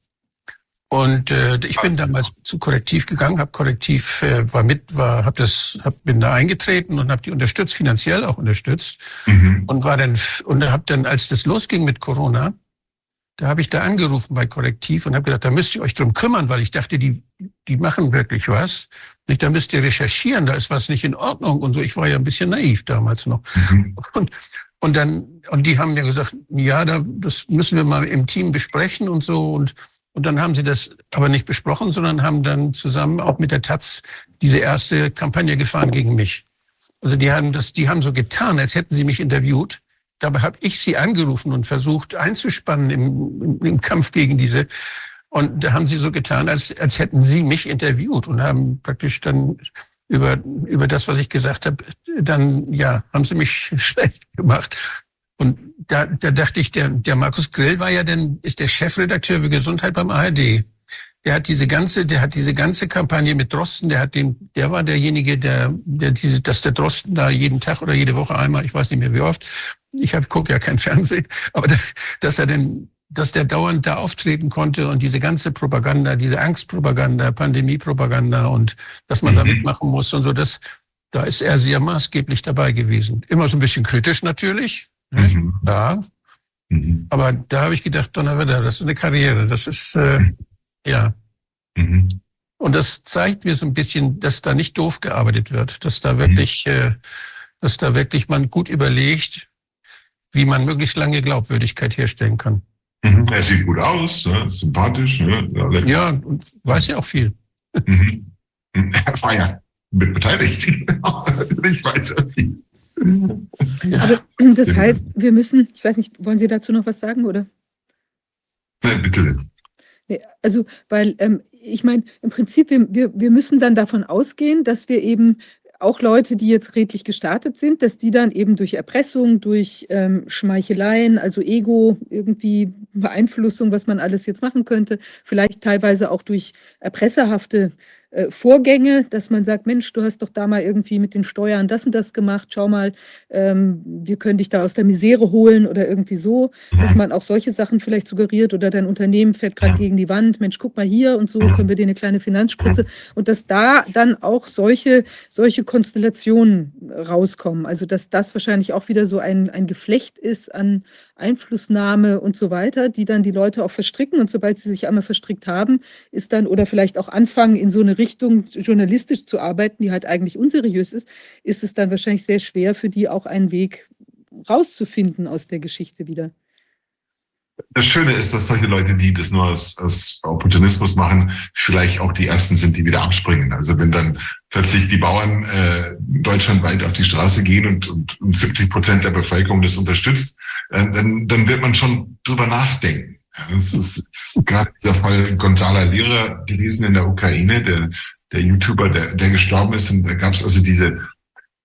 B: Und äh, ich bin damals zu Korrektiv gegangen, habe Korrektiv äh, war mit, war, habe das, hab, bin da eingetreten und habe die unterstützt, finanziell auch unterstützt mhm. und war dann und habe dann, als das losging mit Corona, da habe ich da angerufen bei Korrektiv und habe gesagt, da müsst ihr euch drum kümmern, weil ich dachte, die die machen wirklich was. Nicht, da müsst ihr recherchieren, da ist was nicht in Ordnung und so. Ich war ja ein bisschen naiv damals noch. Mhm. Und und dann und die haben mir gesagt, ja, da, das müssen wir mal im Team besprechen und so und Und dann haben sie das aber nicht besprochen, sondern haben dann zusammen auch mit der Taz diese erste Kampagne gefahren gegen mich. Also die haben das, die haben so getan, als hätten sie mich interviewt. Dabei habe ich sie angerufen und versucht einzuspannen im, im, im, Kampf gegen diese. Und da haben sie so getan, als, als hätten sie mich interviewt und haben praktisch dann über, über das, was ich gesagt habe, dann, ja, haben sie mich schlecht gemacht. Und da, da dachte ich, der, der Markus Grill war ja dann, ist der Chefredakteur für Gesundheit beim ARD. Der hat diese ganze, der hat diese ganze Kampagne mit Drosten, der hat den, der war derjenige, der, der diese, dass der Drosten da jeden Tag oder jede Woche einmal, ich weiß nicht mehr wie oft, ich hab, gucke ja kein Fernsehen, aber dass er denn, dass der dauernd da auftreten konnte und diese ganze Propaganda, diese Angstpropaganda, Pandemiepropaganda und dass man mhm. da mitmachen muss und so, das, da ist er sehr maßgeblich dabei gewesen. Immer so ein bisschen kritisch natürlich, Mhm. Ja. Mhm. Aber da habe ich gedacht, Donnerwetter, das ist eine Karriere. Das ist, äh, ja. Mhm. Und das zeigt mir so ein bisschen, dass da nicht doof gearbeitet wird, dass da wirklich, mhm. äh, dass da wirklich man gut überlegt, wie man möglichst lange Glaubwürdigkeit herstellen kann.
D: Mhm. Er sieht gut aus, ne? sympathisch. Ne?
B: Ja, und weiß ja auch viel.
D: Mhm. Er war ja mit beteiligt. ich weiß ja viel.
A: Ja, Aber das heißt, wir müssen, ich weiß nicht, wollen Sie dazu noch was sagen, oder?
D: Nein, bitte.
A: Also, weil ähm, ich meine, im Prinzip, wir, wir, wir müssen dann davon ausgehen, dass wir eben auch Leute, die jetzt redlich gestartet sind, dass die dann eben durch Erpressung, durch ähm, Schmeicheleien, also Ego, irgendwie Beeinflussung, was man alles jetzt machen könnte, vielleicht teilweise auch durch erpresserhafte äh, Vorgänge, dass man sagt, Mensch, du hast doch da mal irgendwie mit den Steuern das und das gemacht, schau mal, ähm, wir können dich da aus der Misere holen oder irgendwie so, dass man auch solche Sachen vielleicht suggeriert oder dein Unternehmen fährt gerade gegen die Wand, Mensch, guck mal hier und so, können wir dir eine kleine Finanzspritze und dass da dann auch solche, solche Konstellationen rauskommen. Also dass das wahrscheinlich auch wieder so ein, ein Geflecht ist an Einflussnahme und so weiter, die dann die Leute auch verstricken und sobald sie sich einmal verstrickt haben, ist dann oder vielleicht auch anfangen in so eine Richtung journalistisch zu arbeiten, die halt eigentlich unseriös ist, ist es dann wahrscheinlich sehr schwer für die auch einen Weg rauszufinden aus der Geschichte wieder.
D: Das Schöne ist, dass solche Leute, die das nur als, als Opportunismus machen, vielleicht auch die Ersten sind, die wieder abspringen. Also wenn dann plötzlich die Bauern äh, deutschlandweit auf die Straße gehen und, und, und 70 Prozent der Bevölkerung das unterstützt, äh, dann, dann wird man schon drüber nachdenken. Das ist gerade dieser Fall Gonzala Lira gewesen in der Ukraine, der, der YouTuber, der, der gestorben ist. Und da gab es also diese,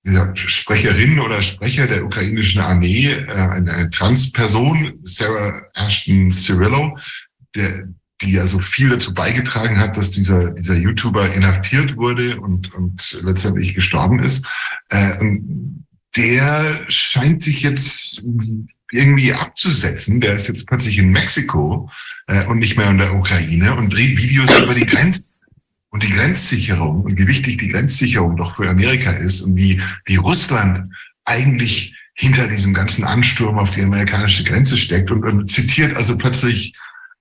D: diese Sprecherin oder Sprecher der ukrainischen Armee, äh, eine Transperson, Sarah Ashton Cirillo, der, die also viel dazu beigetragen hat, dass dieser, dieser YouTuber inhaftiert wurde und, und letztendlich gestorben ist. Äh, und der scheint sich jetzt irgendwie abzusetzen. Der ist jetzt plötzlich in Mexiko äh, und nicht mehr in der Ukraine und dreht Videos über die Grenzen und die Grenzsicherung und wie wichtig die Grenzsicherung doch für Amerika ist und wie, wie Russland eigentlich hinter diesem ganzen Ansturm auf die amerikanische Grenze steckt und, und zitiert also plötzlich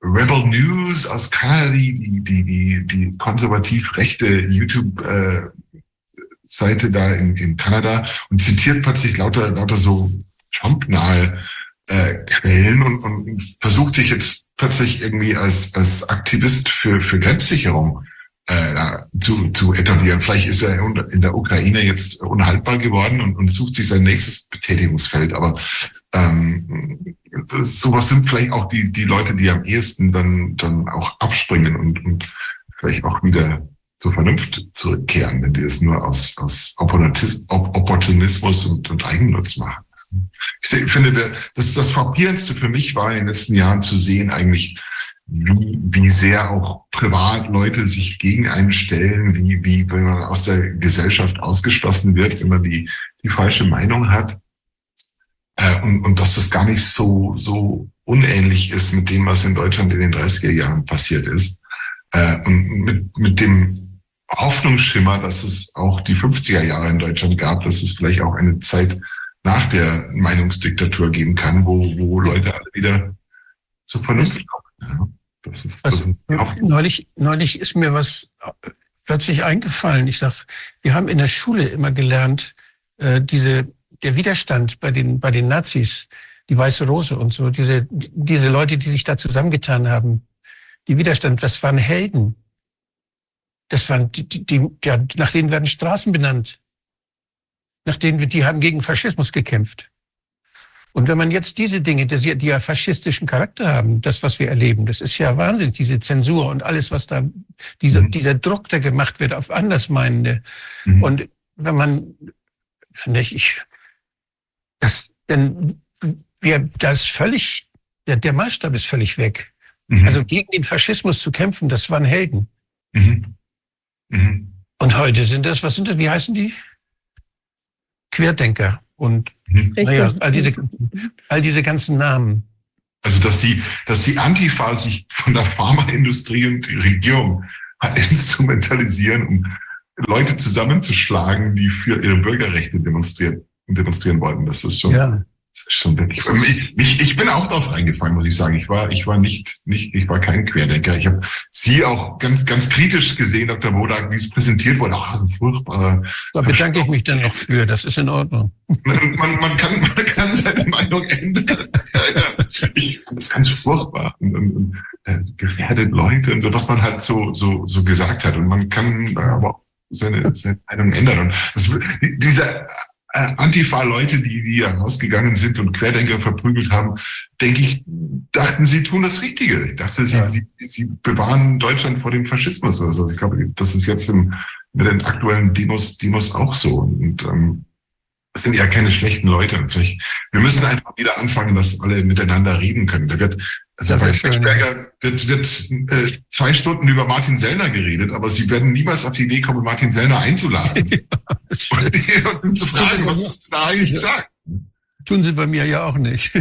D: Rebel News aus Kanada, die, die, die, die konservativ rechte YouTube äh, Seite da in, in Kanada und zitiert plötzlich lauter, lauter so Trump-nahe äh, Quellen und, und versucht sich jetzt plötzlich irgendwie als, als Aktivist für, für Grenzsicherung äh, zu, zu etablieren. Vielleicht ist er in der Ukraine jetzt unhaltbar geworden und, und sucht sich sein nächstes Betätigungsfeld. Aber ähm, das, sowas sind vielleicht auch die, die Leute, die am ehesten dann, dann auch abspringen und, und vielleicht auch wieder zur Vernunft zurückkehren, wenn die es nur aus, aus Opportunismus und, und Eigennutz machen. Ich finde, das, das Frappierendste für mich war in den letzten Jahren zu sehen, eigentlich, wie, wie sehr auch Privatleute sich gegen einen stellen, wie, wie, wenn man aus der Gesellschaft ausgeschlossen wird, wenn man die, die falsche Meinung hat. Äh, und, und dass das gar nicht so, so unähnlich ist mit dem, was in Deutschland in den 30er Jahren passiert ist. Äh, und mit, mit dem Hoffnungsschimmer, dass es auch die 50er Jahre in Deutschland gab, dass es vielleicht auch eine Zeit nach der Meinungsdiktatur geben kann, wo, wo Leute alle wieder zur Vernunft kommen. Ja,
B: das ist, das ist neulich, neulich ist mir was plötzlich eingefallen. Ich sag, wir haben in der Schule immer gelernt, äh, diese, der Widerstand bei den, bei den Nazis, die Weiße Rose und so, diese, diese Leute, die sich da zusammengetan haben, die Widerstand, das waren Helden. Das waren die, die, die ja, nach denen werden Straßen benannt. Nach denen, die haben gegen Faschismus gekämpft. Und wenn man jetzt diese Dinge, die, die ja faschistischen Charakter haben, das, was wir erleben, das ist ja Wahnsinn, diese Zensur und alles, was da, dieser, mhm. dieser Druck, der gemacht wird auf Andersmeinende. Mhm. Und wenn man, nicht, ich, das, denn wir, das völlig, der, der Maßstab ist völlig weg. Mhm. Also gegen den Faschismus zu kämpfen, das waren Helden. Mhm. Mhm. Und heute sind das, was sind das, wie heißen die? Querdenker und naja, all diese, all diese ganzen Namen.
D: Also dass die, dass die Antifa sich von der Pharmaindustrie und die Regierung instrumentalisieren, um Leute zusammenzuschlagen, die für ihre Bürgerrechte demonstrieren, demonstrieren wollten. Das ist schon. Ja. Das ist schon wirklich. Ich, ich, ich bin auch darauf reingefallen, muss ich sagen. Ich war, ich war nicht, nicht, ich war kein Querdenker. Ich habe Sie auch ganz, ganz kritisch gesehen, Dr. Wodak, wie es präsentiert wurde. Ah, so furchtbarer.
B: Da bedanke ich mich dann noch für. Das ist in Ordnung.
D: Man, man, man kann, man kann seine Meinung ändern. ich fand das ganz furchtbar und, und, und äh, gefährdet Leute und so, was man halt so, so, so gesagt hat. Und man kann aber auch seine, seine Meinung ändern. Und das, dieser Antifa-Leute, die, die ja rausgegangen sind und Querdenker verprügelt haben, denke ich, dachten, sie tun das Richtige. Ich dachte, sie, ja. sie, sie bewahren Deutschland vor dem Faschismus. Also ich glaube, das ist jetzt im, mit den aktuellen Demos, Demos auch so. Und ähm, das sind ja keine schlechten Leute. Und vielleicht, wir müssen einfach wieder anfangen, dass alle miteinander reden können. Da wird also bei Schwechberger wird, wird äh, zwei Stunden über Martin Sellner geredet, aber sie werden niemals auf die Idee kommen, Martin Sellner einzuladen. Und, und, zu fragen, was ist da eigentlich sagt.
B: Tun sie bei mir ja auch nicht.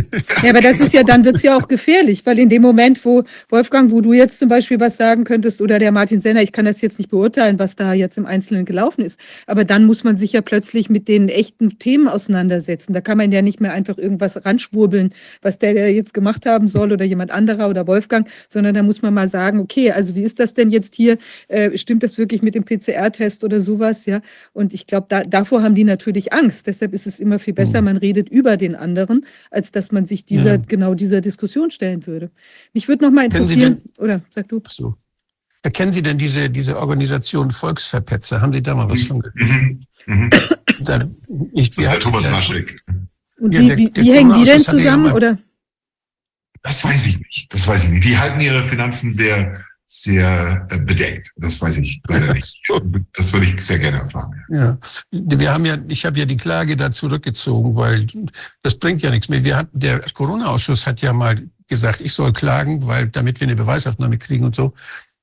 A: Ja, aber das ist ja, dann wird's ja auch gefährlich, weil in dem Moment, wo, Wolfgang, wo du jetzt zum Beispiel was sagen könntest oder der Martin Senner, ich kann das jetzt nicht beurteilen, was da jetzt im Einzelnen gelaufen ist, aber dann muss man sich ja plötzlich mit den echten Themen auseinandersetzen. Da kann man ja nicht mehr einfach irgendwas ranschwurbeln, was der, der jetzt gemacht haben soll oder jemand anderer oder Wolfgang, sondern da muss man mal sagen, okay, also wie ist das denn jetzt hier? Äh, stimmt das wirklich mit dem PCR-Test oder sowas? Ja, und ich glaube, da, davor haben die natürlich Angst. Deshalb ist es immer viel besser, mhm. man redet über über den anderen, als dass man sich dieser, ja. genau dieser Diskussion stellen würde. Mich würde noch mal interessieren, denn, oder sag du.
B: So. Erkennen Sie denn diese, diese Organisation Volksverpetzer? Haben Sie da mal was von gehört? Mhm. Mhm.
D: Da, ich, das ist der Thomas Laschek.
A: Und ja, wie, der, wie, wie hängen die denn zusammen? oder?
D: Das weiß ich nicht. Das weiß ich nicht. Die halten ihre Finanzen sehr sehr äh, bedeckt. Das weiß ich leider nicht. Das würde ich sehr gerne erfahren.
B: Ja, wir haben ja, ich habe ja die Klage da zurückgezogen, weil das bringt ja nichts mehr. Wir hatten, der Corona-Ausschuss hat ja mal gesagt, ich soll klagen, weil damit wir eine Beweisaufnahme kriegen und so.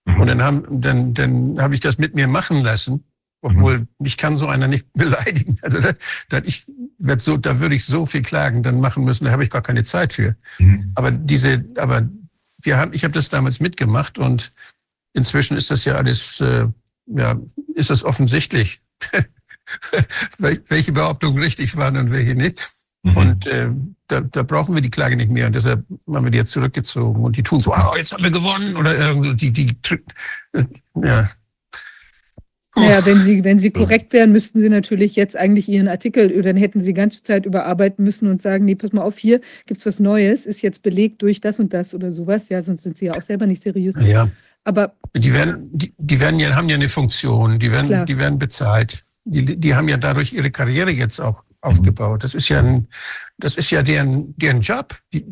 B: Mhm. Und dann haben, dann, dann habe ich das mit mir machen lassen, obwohl mhm. mich kann so einer nicht beleidigen. Also da, da ich werd so, da würde ich so viel Klagen dann machen müssen, da habe ich gar keine Zeit für. Mhm. Aber diese, aber wir haben, ich habe das damals mitgemacht und inzwischen ist das ja alles, äh, ja, ist das offensichtlich, welche Behauptungen richtig waren und welche nicht. Mhm. Und äh, da, da brauchen wir die Klage nicht mehr und deshalb haben wir die jetzt zurückgezogen und die tun so, oh, jetzt haben wir gewonnen oder irgendwie die, die, äh, ja.
A: Naja, wenn sie, wenn sie korrekt wären, müssten sie natürlich jetzt eigentlich ihren Artikel, oder dann hätten sie die ganze Zeit überarbeiten müssen und sagen, nee, pass mal auf, hier gibt's was Neues, ist jetzt belegt durch das und das oder sowas. Ja, sonst sind sie ja auch selber nicht seriös.
B: Ja. Aber die werden, die, die werden ja, haben ja eine Funktion, die werden, klar. die werden bezahlt. Die, die haben ja dadurch ihre Karriere jetzt auch aufgebaut. Das ist ja ein, das ist ja deren, deren Job. Die,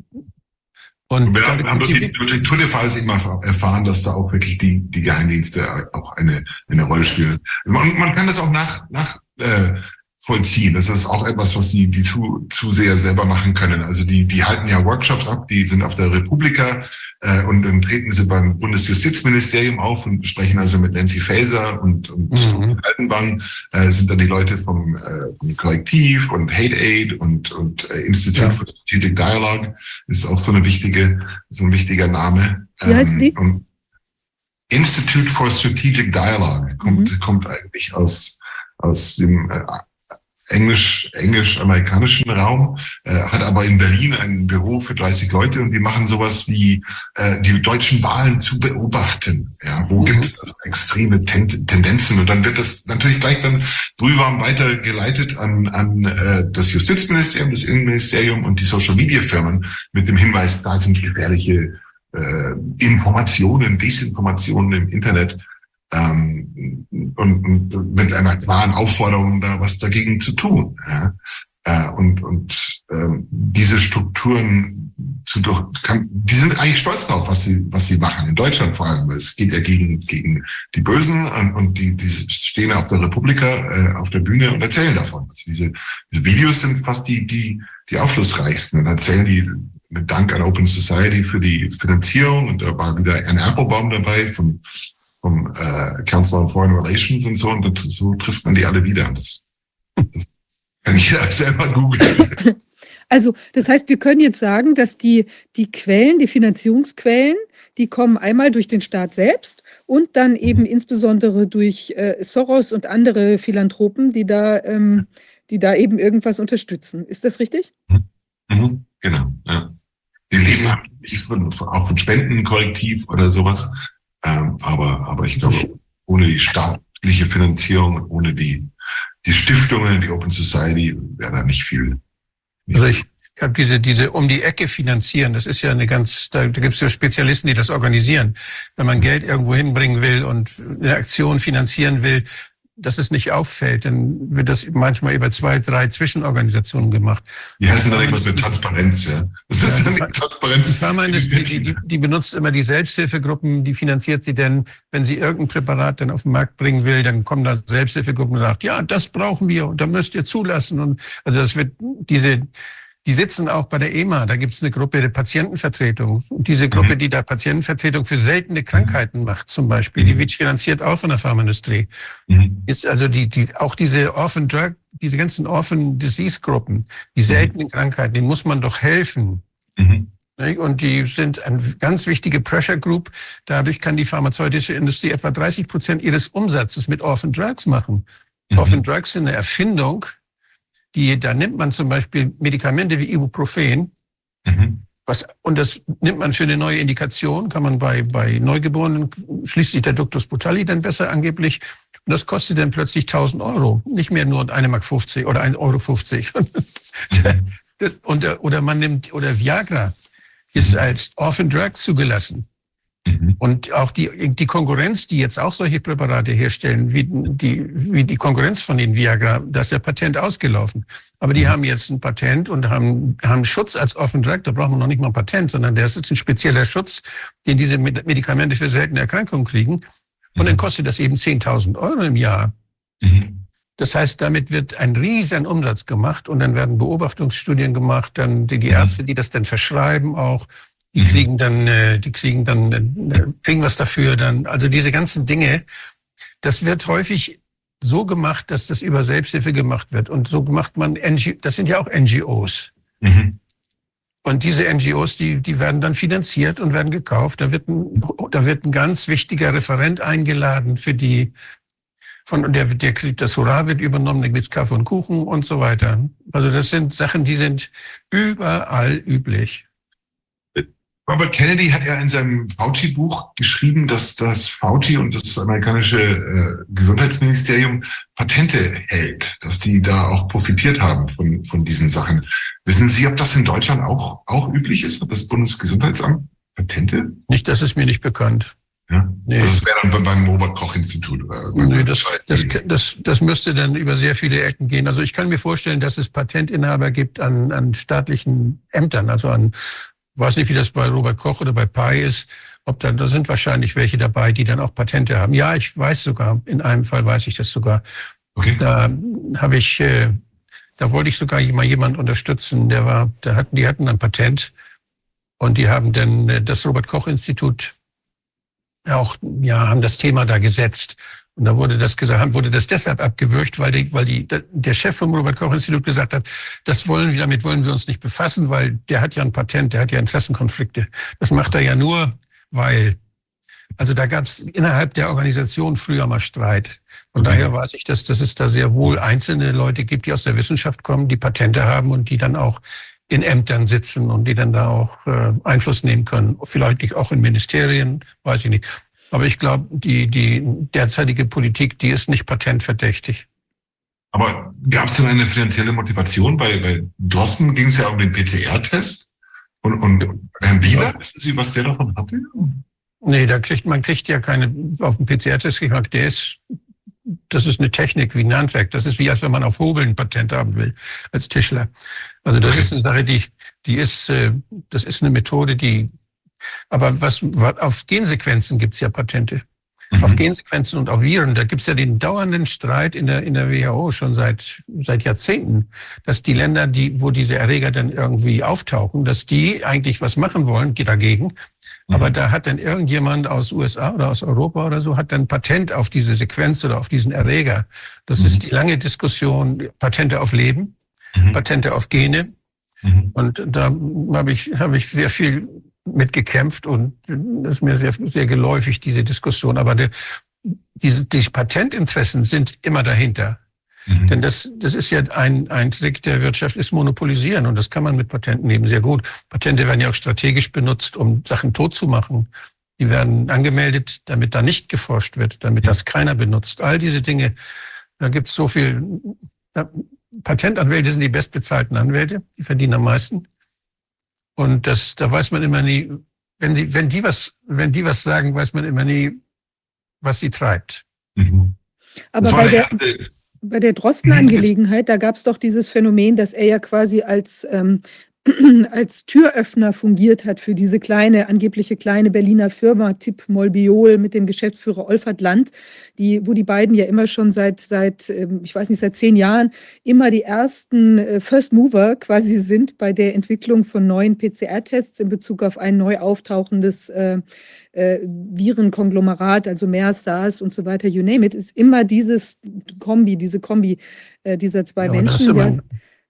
D: und wir haben, haben durch, die, durch die Tour de Phase immer erfahren, dass da auch wirklich die, die Geheimdienste auch eine, eine Rolle spielen. Man, man kann das auch nach, nach äh, vollziehen. Das ist auch etwas, was die, die zu, Zuseher selber machen können. Also die, die halten ja Workshops ab, die sind auf der Republika äh, und dann treten sie beim Bundesjustizministerium auf und sprechen also mit Nancy Faeser und, und mhm. Altenbank, äh, sind dann die Leute vom, äh, vom Korrektiv und Hate Aid und, und äh, Institute ja. for Strategic Dialogue ist auch so eine wichtige, so ein wichtiger Name.
A: Wie heißt ähm, die?
D: Und Institute for Strategic Dialogue kommt, mhm. kommt eigentlich aus, aus dem äh, englisch, englisch-amerikanischen Raum, äh, hat aber in Berlin ein Büro für 30 Leute und die machen sowas wie äh, die deutschen Wahlen zu beobachten. Ja, wo mhm. gibt es also extreme Ten Tendenzen? Und dann wird das natürlich gleich dann drüber weitergeleitet an, an äh, das Justizministerium, das Innenministerium und die Social Media Firmen mit dem Hinweis, da sind gefährliche äh, Informationen, Desinformationen im Internet ähm, und, und mit einer klaren Aufforderung, da was dagegen zu tun. Ja? Äh, und und ähm, diese Strukturen zu durch, kann, die sind eigentlich stolz drauf, was sie was sie machen in Deutschland vor allem. Es geht ja gegen gegen die Bösen und, und die die stehen auf der Republika äh, auf der Bühne und erzählen davon. Also diese, diese Videos sind fast die die die aufschlussreichsten und erzählen die mit Dank an Open Society für die Finanzierung und da war wieder ein Applebaum dabei vom vom äh, Council on Foreign Relations und so und das, so trifft man die alle wieder. Das, das kann ich ja selber googeln.
A: Also, das heißt, wir können jetzt sagen, dass die, die Quellen, die Finanzierungsquellen, die kommen einmal durch den Staat selbst und dann eben insbesondere durch äh, Soros und andere Philanthropen, die da, ähm, die da eben irgendwas unterstützen. Ist das richtig?
D: Mhm, genau, ja. Die leben von, auch von Spendenkorrektiv oder sowas. Ähm, aber, aber ich glaube, ohne die staatliche Finanzierung ohne die, die Stiftungen, die Open Society, wäre da nicht viel.
B: Also ich habe diese, diese um die Ecke finanzieren, das ist ja eine ganz, da, da gibt es ja Spezialisten, die das organisieren. Wenn man Geld irgendwo hinbringen will und eine Aktion finanzieren will, dass es nicht auffällt, dann wird das manchmal über zwei, drei Zwischenorganisationen gemacht.
D: Die heißen dann irgendwas mit Transparenz, ja. Das
B: Ja,
D: ist dann
B: die-
D: Transparenz.
B: Die, die, die, die benutzt immer die Selbsthilfegruppen, die finanziert sie denn, wenn sie irgendein Präparat dann auf den Markt bringen will, dann kommen da Selbsthilfegruppen und sagt, ja, das brauchen wir und da müsst ihr zulassen. Und also das wird diese, die sitzen auch bei der EMA, da gibt es eine Gruppe der Patientenvertretung. Und diese Gruppe,
D: Mhm.
B: die da Patientenvertretung für seltene Krankheiten macht, zum Beispiel, die
D: Mhm.
B: wird finanziert auch von der Pharmaindustrie.
D: Mhm.
B: Ist also die, die, auch diese Orphan Drug, diese ganzen Orphan Disease Gruppen, die seltenen Krankheiten, denen muss man doch helfen.
D: Mhm.
B: Und die sind eine ganz wichtige Pressure Group. Dadurch kann die pharmazeutische Industrie etwa 30 Prozent ihres Umsatzes mit Orphan Drugs machen.
D: Mhm.
B: Orphan Drugs sind eine Erfindung, die, da nimmt man zum Beispiel Medikamente wie Ibuprofen,
D: Mhm.
B: was, und das nimmt man für eine neue Indikation, kann man bei, bei Neugeborenen, schließt sich der Ductus Botalli dann besser angeblich. Und das kostet dann plötzlich 1000 Euro. Nicht mehr nur 1,50 Mark 50 oder 1,50 Euro. 50. Das, und, oder man nimmt, oder Viagra ist als Orphan Drug zugelassen.
D: Mhm.
B: Und auch die, die Konkurrenz, die jetzt auch solche Präparate herstellen, wie die, wie die Konkurrenz von den Viagra, da ist ja Patent ausgelaufen. Aber die
D: Mhm.
B: haben jetzt ein Patent und haben, haben Schutz als Orphan Drug, da braucht man noch nicht mal ein Patent, sondern der ist jetzt ein spezieller Schutz, den diese Med- Medikamente für seltene Erkrankungen kriegen. Und dann
D: Mhm.
B: kostet das eben 10.000 Euro im Jahr.
D: Mhm.
B: Das heißt, damit wird ein riesen Umsatz gemacht und dann werden Beobachtungsstudien gemacht, dann die, die
D: Mhm.
B: Ärzte, die das dann verschreiben auch, die
D: Mhm.
B: kriegen dann, äh, die kriegen dann, äh, kriegen was dafür dann. Also diese ganzen Dinge, das wird häufig so gemacht, dass das über Selbsthilfe gemacht wird. Und so macht man, NG, das sind ja auch NGOs.
D: Mhm.
B: Und diese NGOs, die, die werden dann finanziert und werden gekauft. Da wird ein, da wird ein ganz wichtiger Referent eingeladen für die, von, der, der kriegt das Hurra wird übernommen, da gibt's Kaffee und Kuchen und so weiter. Also das sind Sachen, die sind überall üblich.
D: Robert Kennedy hat ja in seinem Fauci-Buch geschrieben, dass das Fauci und das amerikanische äh, Gesundheitsministerium Patente hält, dass die da auch profitiert haben von, von diesen Sachen. Wissen Sie, ob das in Deutschland auch, auch üblich ist, hat das Bundesgesundheitsamt Patente?
B: Nicht, das ist mir nicht bekannt.
D: Ja.
B: Nee.
D: Das wäre dann beim Robert-Koch-Institut.
B: Nee, das, das, das, das müsste dann über sehr viele Ecken gehen. Also ich kann mir vorstellen, dass es Patentinhaber gibt an, an staatlichen Ämtern, also an, weiß nicht, wie das bei Robert Koch oder bei Pai ist, ob da, da sind wahrscheinlich welche dabei, die dann auch Patente haben. Ja, ich weiß sogar, in einem Fall weiß ich das sogar.
D: Okay.
B: Da habe ich, äh, da wollte ich sogar mal jemand unterstützen, der war, da hatten, die hatten ein Patent und die haben dann äh, das Robert Koch Institut auch, ja, haben das Thema da gesetzt. Und da wurde das gesagt, wurde das deshalb abgewürgt, weil, die, weil die, der Chef vom Robert Koch Institut gesagt hat, das wollen wir, damit wollen wir uns nicht befassen, weil der hat ja ein Patent, der hat ja Interessenkonflikte. Das macht er ja nur, weil, also da gab es innerhalb der Organisation früher mal Streit. Von
D: Okay.
B: daher weiß ich, dass, dass es da sehr wohl einzelne Leute gibt, die aus der Wissenschaft kommen, die Patente haben und die dann auch in Ämtern sitzen und die dann da auch äh, Einfluss nehmen können. Vielleicht nicht auch in Ministerien, weiß ich nicht. Aber ich glaube, die, die derzeitige Politik, die ist nicht patentverdächtig.
D: Aber gab es denn eine finanzielle Motivation? Bei, bei Drosten ging es ja um den PCR-Test. Und, und Herrn Wieler, wissen Sie, was der davon hatte?
B: Nee, da kriegt man kriegt ja keine auf dem PCR-Test kriegt der ist das ist eine Technik wie ein Handwerk. Das ist wie als wenn man auf Hobeln ein Patent haben will als Tischler. Also das okay. ist eine Sache, die die ist äh, das ist eine Methode, die aber was, was auf Gensequenzen gibt's ja Patente. Mhm. Auf Gensequenzen und auf Viren, da gibt's ja den dauernden Streit in der, in der WHO schon seit, seit Jahrzehnten, dass die Länder, die, wo diese Erreger dann irgendwie auftauchen, dass die eigentlich was machen wollen dagegen. Mhm. Aber da hat dann irgendjemand aus USA oder aus Europa oder so, hat dann Patent auf diese Sequenz oder auf diesen Erreger. Das mhm. ist die lange Diskussion, Patente auf Leben, mhm. Patente auf Gene. Mhm. Und da habe ich, habe ich sehr viel mitgekämpft und das ist mir sehr, sehr geläufig, diese Diskussion. Aber die, diese, die Patentinteressen sind immer dahinter. Mhm. Denn das, das ist ja ein, ein Trick der Wirtschaft, ist monopolisieren. Und das kann man mit Patenten eben sehr gut. Patente werden ja auch strategisch benutzt, um Sachen tot zu machen. Die werden angemeldet, damit da nicht geforscht wird, damit das keiner benutzt. All diese Dinge, da gibt es so viel. Patentanwälte sind die bestbezahlten Anwälte, die verdienen am meisten. Und das, da weiß man immer nie, wenn die, wenn die was, wenn die was sagen, weiß man immer nie, was sie treibt. Mhm.
A: Aber bei der, bei der Drosten-Angelegenheit, da gab es doch dieses Phänomen, dass er ja quasi als ähm, als Türöffner fungiert hat für diese kleine, angebliche kleine Berliner Firma Tipp Molbiol mit dem Geschäftsführer Olfert Land, die, wo die beiden ja immer schon seit, seit, ähm, ich weiß nicht, seit zehn Jahren immer die ersten äh, First Mover quasi sind bei der Entwicklung von neuen PCR-Tests in Bezug auf ein neu auftauchendes äh, äh, Virenkonglomerat, also MERS, SARS und so weiter, you name it, ist immer dieses Kombi, diese Kombi äh, dieser zwei ja, Menschen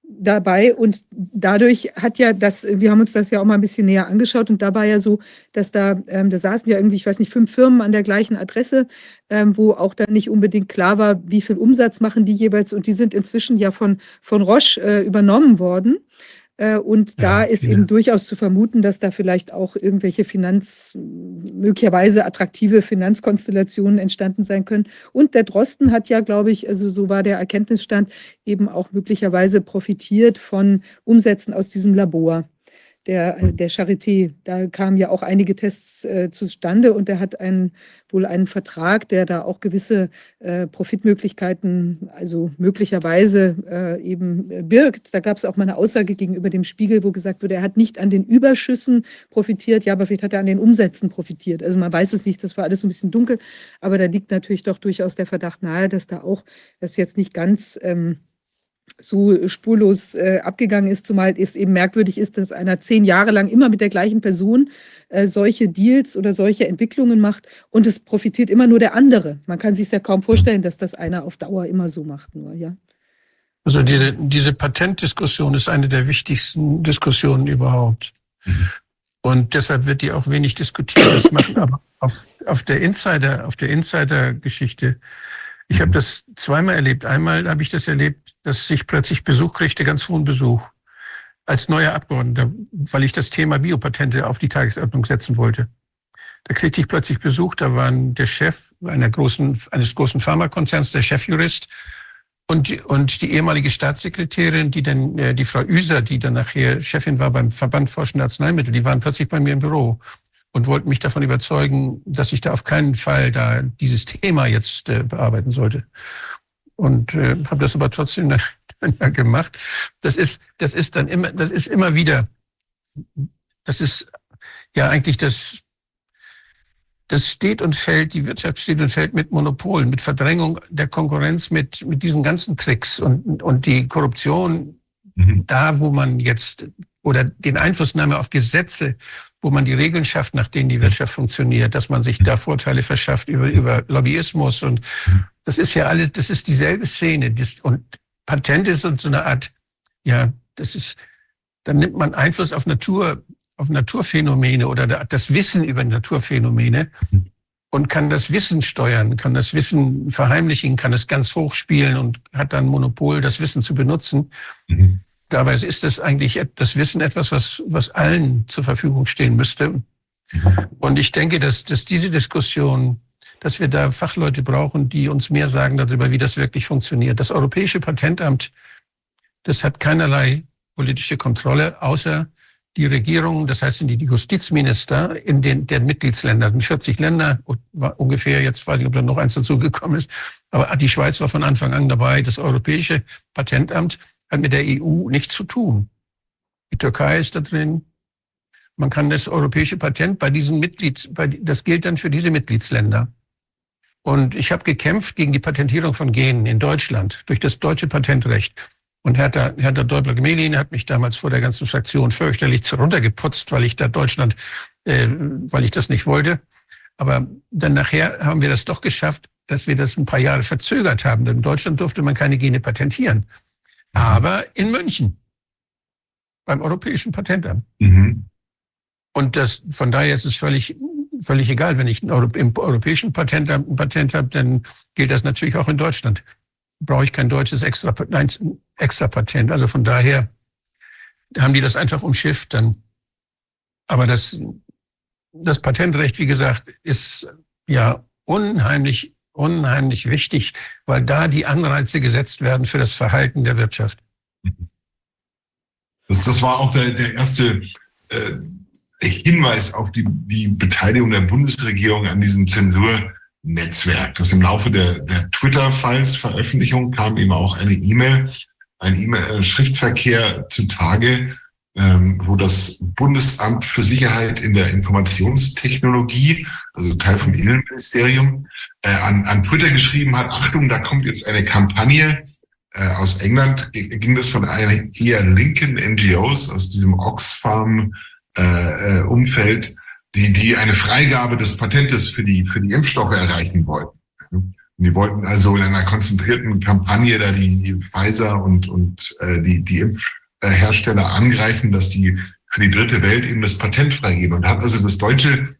A: dabei. Und dadurch hat ja das, wir haben uns das ja auch mal ein bisschen näher angeschaut. Und da war ja so, dass da, ähm, da saßen ja irgendwie, ich weiß nicht, fünf Firmen an der gleichen Adresse, ähm, wo auch dann nicht unbedingt klar war, wie viel Umsatz machen die jeweils. Und die sind inzwischen ja von, von Roche äh, übernommen worden. Äh, und ja, da ist ja. eben durchaus zu vermuten, dass da vielleicht auch irgendwelche Finanz, möglicherweise attraktive Finanzkonstellationen entstanden sein können. Und der Drosten hat ja, glaube ich, also so war der Erkenntnisstand, eben auch möglicherweise profitiert von Umsätzen aus diesem Labor der, äh, der Charité. Da kamen ja auch einige Tests äh, zustande und er hat einen, wohl einen Vertrag, der da auch gewisse äh, Profitmöglichkeiten, also möglicherweise äh, eben äh, birgt. Da gab es auch mal eine Aussage gegenüber dem Spiegel, wo gesagt wurde, er hat nicht an den Überschüssen profitiert, ja, aber vielleicht hat er an den Umsätzen profitiert. Also man weiß es nicht, das war alles so ein bisschen dunkel, aber da liegt natürlich doch durchaus der Verdacht nahe, dass da auch das jetzt nicht ganz ähm, so spurlos äh, abgegangen ist, zumal es eben merkwürdig ist, dass einer zehn Jahre lang immer mit der gleichen Person äh, solche Deals oder solche Entwicklungen macht und es profitiert immer nur der andere. Man kann sich ja kaum vorstellen, dass das einer auf Dauer immer so macht, nur, ja.
B: Also diese, diese Patentdiskussion ist eine der wichtigsten Diskussionen überhaupt. Mhm. Und deshalb wird die auch wenig diskutiert. Das machen aber auf, auf der Insider, auf der Insider-Geschichte. Ich habe das zweimal erlebt. Einmal habe ich das erlebt, dass ich plötzlich Besuch kriegte, ganz hohen Besuch, als neuer Abgeordneter, weil ich das Thema Biopatente auf die Tagesordnung setzen wollte. Da kriegte ich plötzlich Besuch, da waren der Chef einer großen, eines großen Pharmakonzerns, der Chefjurist und, und die ehemalige Staatssekretärin, die dann, äh, die Frau Üser, die dann nachher Chefin war beim Verband Forschende Arzneimittel, die waren plötzlich bei mir im Büro und wollten mich davon überzeugen, dass ich da auf keinen Fall da dieses Thema jetzt äh, bearbeiten sollte und äh, habe das aber trotzdem dann gemacht. Das ist, das ist dann immer, das ist immer wieder, das ist ja eigentlich das, das steht und fällt, die Wirtschaft steht und fällt mit Monopolen, mit Verdrängung der Konkurrenz, mit, mit diesen ganzen Tricks und, und die Korruption mhm. da, wo man jetzt oder den Einflussnahme auf Gesetze, wo man die Regeln schafft, nach denen die Wirtschaft funktioniert, dass man sich da Vorteile verschafft über, über Lobbyismus und mhm. Das ist ja alles, das ist dieselbe Szene. Das, und Patent ist und so eine Art, ja, das ist, dann nimmt man Einfluss auf Natur, auf Naturphänomene oder das Wissen über Naturphänomene und kann das Wissen steuern, kann das Wissen verheimlichen, kann es ganz hoch spielen und hat dann Monopol, das Wissen zu benutzen. Mhm. Dabei ist das eigentlich das Wissen etwas, was, was allen zur Verfügung stehen müsste. Und ich denke, dass, dass diese Diskussion dass wir da Fachleute brauchen, die uns mehr sagen darüber, wie das wirklich funktioniert. Das Europäische Patentamt, das hat keinerlei politische Kontrolle, außer die Regierungen, das heißt die Justizminister in den der Mitgliedsländern, 40 Länder ungefähr, jetzt weiß ich, ob da noch eins dazugekommen ist, aber die Schweiz war von Anfang an dabei. Das Europäische Patentamt hat mit der EU nichts zu tun. Die Türkei ist da drin. Man kann das europäische Patent bei diesen Mitglieds, bei, das gilt dann für diese Mitgliedsländer. Und ich habe gekämpft gegen die Patentierung von Genen in Deutschland durch das deutsche Patentrecht. Und Hertha, Hertha Däubler-Gemelin hat mich damals vor der ganzen Fraktion fürchterlich runtergeputzt, weil ich da Deutschland, äh, weil ich das nicht wollte. Aber dann nachher haben wir das doch geschafft, dass wir das ein paar Jahre verzögert haben. Denn in Deutschland durfte man keine Gene patentieren. Aber in München. Beim Europäischen Patentamt. Mhm. Und das, von daher ist es völlig, völlig egal. Wenn ich im Europäischen Patentamt ein Patent habe, dann gilt das natürlich auch in Deutschland brauche ich kein deutsches extra, nein, extra Patent. Also von daher haben die das einfach umschifft dann. Aber das, das Patentrecht, wie gesagt, ist ja unheimlich, unheimlich wichtig, weil da die Anreize gesetzt werden für das Verhalten der Wirtschaft.
D: Das, das war auch der, der erste äh, Hinweis auf die, die Beteiligung der Bundesregierung an diesen Zensur. Netzwerk. Das im Laufe der, der Twitter-Files-Veröffentlichung kam eben auch eine E-Mail, ein E-Mail-Schriftverkehr zutage, ähm, wo das Bundesamt für Sicherheit in der Informationstechnologie, also Teil vom Innenministerium, äh, an, an Twitter geschrieben hat, Achtung, da kommt jetzt eine Kampagne, äh, aus England ging das von einer eher linken NGOs aus diesem Oxfam äh, äh die, die eine Freigabe des Patentes für die, für die Impfstoffe erreichen wollten. Und die wollten also in einer konzentrierten Kampagne da die, die Pfizer und, und äh, die, die Impfhersteller angreifen, dass die für die dritte Welt eben das Patent freigeben. Und hat also das deutsche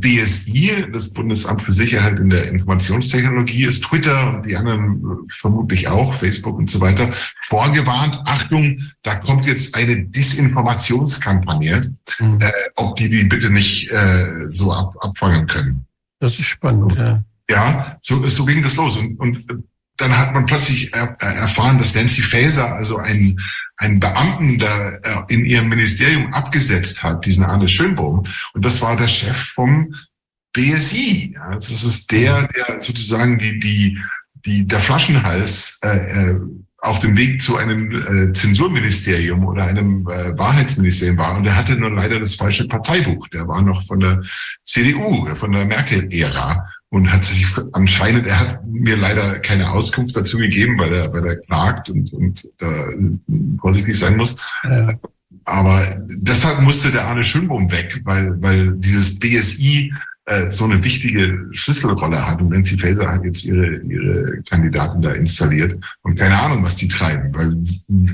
D: BSI, das Bundesamt für Sicherheit in der Informationstechnologie, ist Twitter und die anderen äh, vermutlich auch, Facebook und so weiter, vorgewarnt, Achtung, da kommt jetzt eine Disinformationskampagne, mhm. äh, ob die die bitte nicht äh, so ab, abfangen können.
B: Das ist spannend, ja.
D: Ja, so, so ging das los. Und, und dann hat man plötzlich er, erfahren, dass Nancy Faeser also einen, einen Beamten da äh, in ihrem Ministerium abgesetzt hat, diesen Arne Schönbohm. Und das war der Chef vom BSI. Ja, das ist der, der sozusagen die, die, die, der Flaschenhals äh, äh, auf dem Weg zu einem äh, Zensurministerium oder einem äh, Wahrheitsministerium war. Und er hatte nur leider das falsche Parteibuch. Der war noch von der CDU, von der Merkel-Ära und hat sich anscheinend, er hat mir leider keine Auskunft dazu gegeben, weil er, weil er klagt und, und da vorsichtig sein muss. Ja. Aber deshalb musste der Arne Schönbohm weg, weil, weil dieses BSI äh, so eine wichtige Schlüsselrolle hat. Und Nancy Faeser hat jetzt ihre, ihre Kandidaten da installiert. Und keine Ahnung, was die treiben, weil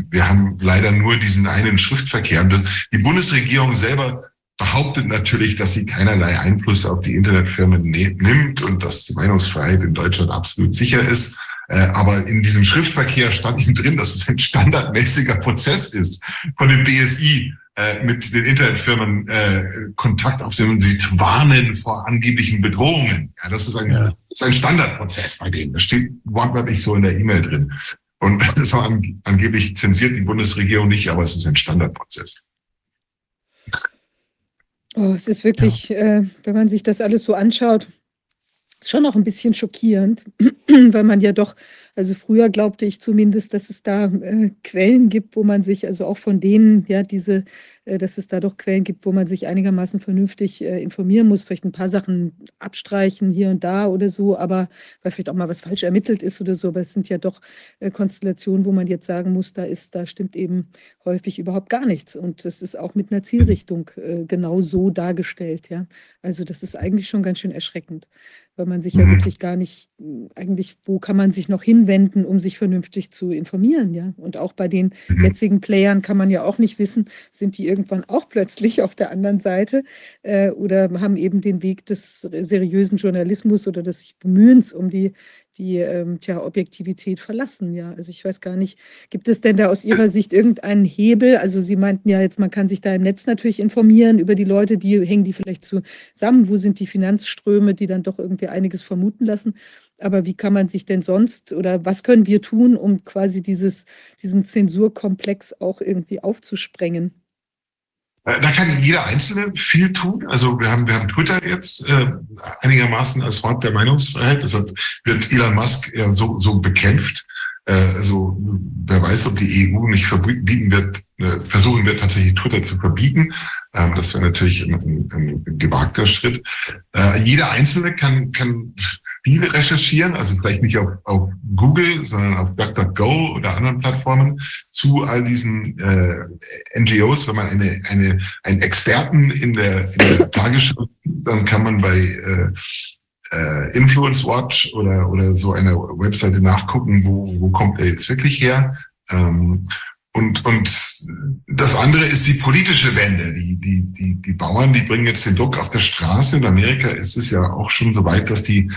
D: wir haben leider nur diesen einen Schriftverkehr. Und das, die Bundesregierung selber behauptet natürlich, dass sie keinerlei Einfluss auf die Internetfirmen ne nimmt und dass die Meinungsfreiheit in Deutschland absolut sicher ist. Äh, aber in diesem Schriftverkehr stand ihm drin, dass es ein standardmäßiger Prozess ist von dem BSI äh, mit den Internetfirmen äh, Kontakt aufzunehmen und sie zu warnen vor angeblichen Bedrohungen. Ja, das ist ein, ja. das ist ein Standardprozess bei denen. Das steht wortwörtlich so in der E-Mail drin. Und das war angeblich zensiert die Bundesregierung nicht, aber es ist ein Standardprozess.
A: Oh, es ist wirklich, ja. äh, wenn man sich das alles so anschaut, schon noch ein bisschen schockierend, weil man ja doch also früher glaubte ich zumindest, dass es da äh, Quellen gibt, wo man sich, also auch von denen, ja, diese, äh, dass es da doch Quellen gibt, wo man sich einigermaßen vernünftig äh, informieren muss, vielleicht ein paar Sachen abstreichen hier und da oder so, aber weil vielleicht auch mal was falsch ermittelt ist oder so, aber es sind ja doch äh, Konstellationen, wo man jetzt sagen muss, da ist, da stimmt eben häufig überhaupt gar nichts. Und das ist auch mit einer Zielrichtung äh, genau so dargestellt, ja. Also das ist eigentlich schon ganz schön erschreckend, weil man sich ja mhm. wirklich gar nicht, eigentlich, wo kann man sich noch hin anwenden, um sich vernünftig zu informieren, ja. Und auch bei den mhm. jetzigen Playern kann man ja auch nicht wissen, sind die irgendwann auch plötzlich auf der anderen Seite äh, oder haben eben den Weg des seriösen Journalismus oder des Bemühens um die die ähm, tja, Objektivität verlassen. Ja, also ich weiß gar nicht, gibt es denn da aus Ihrer Sicht irgendeinen Hebel? Also Sie meinten ja jetzt, man kann sich da im Netz natürlich informieren über die Leute, die hängen die vielleicht zusammen. Wo sind die Finanzströme, die dann doch irgendwie einiges vermuten lassen? Aber wie kann man sich denn sonst oder was können wir tun, um quasi dieses, diesen Zensurkomplex auch irgendwie aufzusprengen?
D: Äh, da kann jeder Einzelne viel tun. Also wir haben, wir haben Twitter jetzt äh, einigermaßen als Ort der Meinungsfreiheit. Deshalb wird Elon Musk ja so, so bekämpft. Äh, also wer weiß, ob die EU nicht verbieten wird, äh, versuchen wird, tatsächlich Twitter zu verbieten. Ähm, das wäre natürlich ein, ein, ein gewagter Schritt. Äh, jeder Einzelne kann, kann viel recherchieren, also vielleicht nicht auf, auf Google, sondern auf DuckDuckGo oder anderen Plattformen zu all diesen äh, NGOs. Wenn man eine, eine, einen Experten in der, in der Tagesschau, dann kann man bei äh, äh, Influence Watch oder, oder so einer Webseite nachgucken, wo, wo kommt er jetzt wirklich her. Ähm, und, und das andere ist die politische Wende. Die, die, die, die Bauern, die bringen jetzt den Druck auf der Straße. In Amerika ist es ja auch schon so weit, dass die,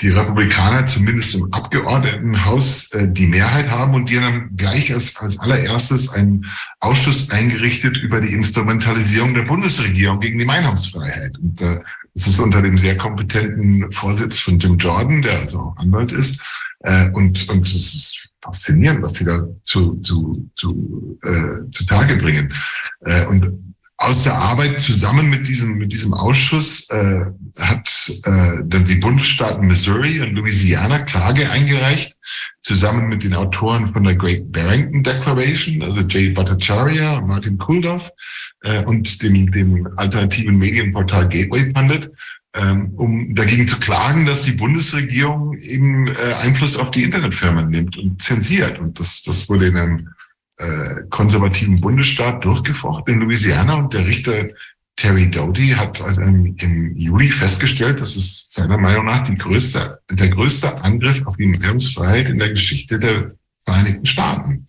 D: die Republikaner zumindest im Abgeordnetenhaus äh, die Mehrheit haben und die haben gleich als, als allererstes einen Ausschuss eingerichtet über die Instrumentalisierung der Bundesregierung gegen die Meinungsfreiheit. Und äh, es ist unter dem sehr kompetenten Vorsitz von Jim Jordan, der also Anwalt ist. Äh, und, und es ist faszinierend, was sie da zu, zu, zu, äh, zu Tage bringen. Äh, und aus der Arbeit zusammen mit diesem, mit diesem Ausschuss äh, hat äh, die Bundesstaaten Missouri und Louisiana Klage eingereicht, zusammen mit den Autoren von der Great Barrington Declaration, also Jay Bhattacharya Martin Kuldoff äh, und dem, dem alternativen Medienportal Gateway Pundit, ähm, um dagegen zu klagen, dass die Bundesregierung eben äh, Einfluss auf die Internetfirmen nimmt und zensiert. Und das, das wurde in einem äh, konservativen Bundesstaat durchgefochten in Louisiana und der Richter Terry Doughty hat ähm, im Juli festgestellt, dass es seiner Meinung nach die größte, der größte Angriff auf die Meinungsfreiheit in der Geschichte der Vereinigten Staaten.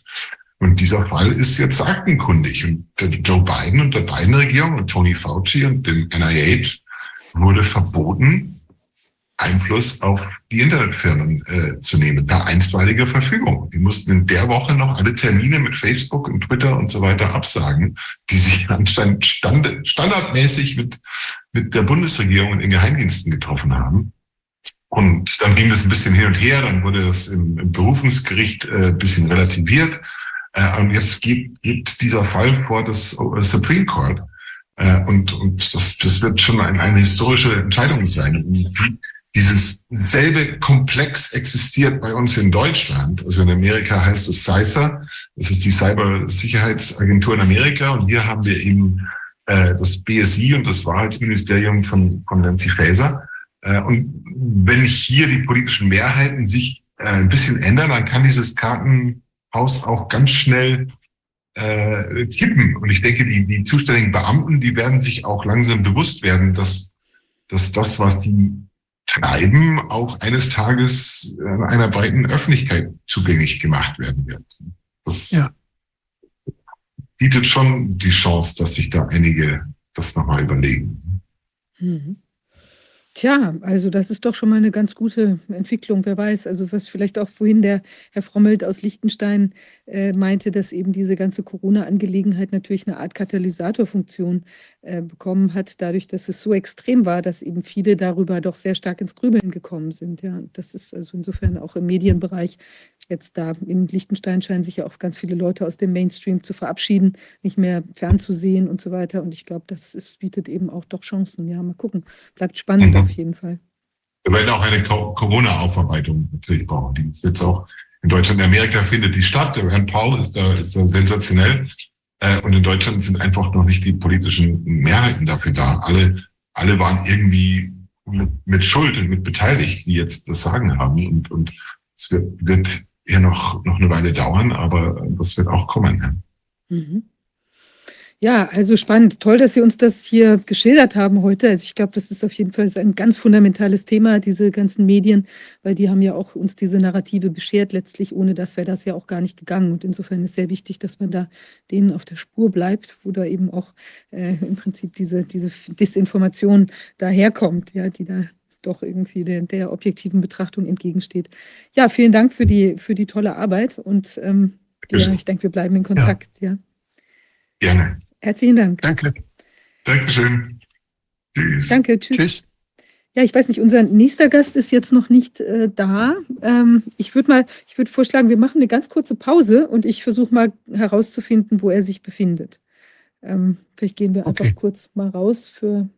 D: Und dieser Fall ist jetzt aktenkundig. Und Joe Biden und der Biden-Regierung und Tony Fauci und dem NIH wurde verboten, Einfluss auf die Internetfirmen äh, zu nehmen, per einstweiliger Verfügung. Die mussten in der Woche noch alle Termine mit Facebook und Twitter und so weiter absagen, die sich anscheinend stand, standardmäßig mit, mit der Bundesregierung und den Geheimdiensten getroffen haben. Und dann ging das ein bisschen hin und her, dann wurde das im, im Berufungsgericht äh, ein bisschen relativiert. Äh, und jetzt geht, geht dieser Fall vor das Supreme Court. Äh, und und das, das wird schon ein, eine historische Entscheidung sein. Und dieses selbe Komplex existiert bei uns in Deutschland. Also in Amerika heißt es CISA. Das ist die Cybersicherheitsagentur in Amerika. Und hier haben wir eben äh, das BSI und das Wahrheitsministerium von, von Nancy Faeser. Äh, und wenn hier die politischen Mehrheiten sich äh, ein bisschen ändern, dann kann dieses Kartenhaus auch ganz schnell äh, kippen. Und ich denke, die, die zuständigen Beamten, die werden sich auch langsam bewusst werden, dass, dass das, was die treiben, auch eines Tages äh, einer breiten Öffentlichkeit zugänglich gemacht werden wird. Das ja. bietet schon die Chance, dass sich da einige das nochmal überlegen.
A: Mhm. Tja, also das ist doch schon mal eine ganz gute Entwicklung, wer weiß. Also was vielleicht auch vorhin der Herr Frommelt aus Liechtenstein äh, meinte, dass eben diese ganze Corona-Angelegenheit natürlich eine Art Katalysatorfunktion äh, bekommen hat, dadurch, dass es so extrem war, dass eben viele darüber doch sehr stark ins Grübeln gekommen sind. Ja, das ist also insofern auch im Medienbereich jetzt da in Liechtenstein scheinen sich ja auch ganz viele Leute aus dem Mainstream zu verabschieden, nicht mehr fernzusehen und so weiter. Und ich glaube, das ist, bietet eben auch doch Chancen. Ja, mal gucken. Bleibt spannend mhm. auf jeden Fall.
D: Wir werden auch eine Corona-Aufarbeitung natürlich brauchen. Die ist jetzt auch in Deutschland, in Amerika findet die statt. Der Herrn Paul ist da, ist da sensationell. Äh, und in Deutschland sind einfach noch nicht die politischen Mehrheiten dafür da. Alle, alle waren irgendwie mit, mit Schuld und mit beteiligt, die jetzt das Sagen haben. Und, und es wird, wird eher noch, noch eine Weile dauern, aber das wird auch kommen. Ja.
A: Mhm. Ja, also spannend. Toll, dass Sie uns das hier geschildert haben heute. Also ich glaube, das ist auf jeden Fall ein ganz fundamentales Thema, diese ganzen Medien, weil die haben ja auch uns diese Narrative beschert. Letztlich ohne das wäre das ja auch gar nicht gegangen. Und insofern ist sehr wichtig, dass man da denen auf der Spur bleibt, wo da eben auch äh, im Prinzip diese, diese Disinformation daherkommt, ja, die da doch irgendwie der, der objektiven Betrachtung entgegensteht. Ja, vielen Dank für die, für die tolle Arbeit und ähm, ja, ich denke, wir bleiben in Kontakt. Ja.
D: ja. Gerne.
A: Herzlichen Dank.
D: Danke. Dankeschön.
A: Tschüss. Danke, tschüss. tschüss. Ja, ich weiß nicht, unser nächster Gast ist jetzt noch nicht äh, da. Ähm, ich würde mal, ich würde vorschlagen, wir machen eine ganz kurze Pause und ich versuche mal herauszufinden, wo er sich befindet. Ähm, vielleicht gehen wir einfach
B: Okay.
A: kurz mal raus für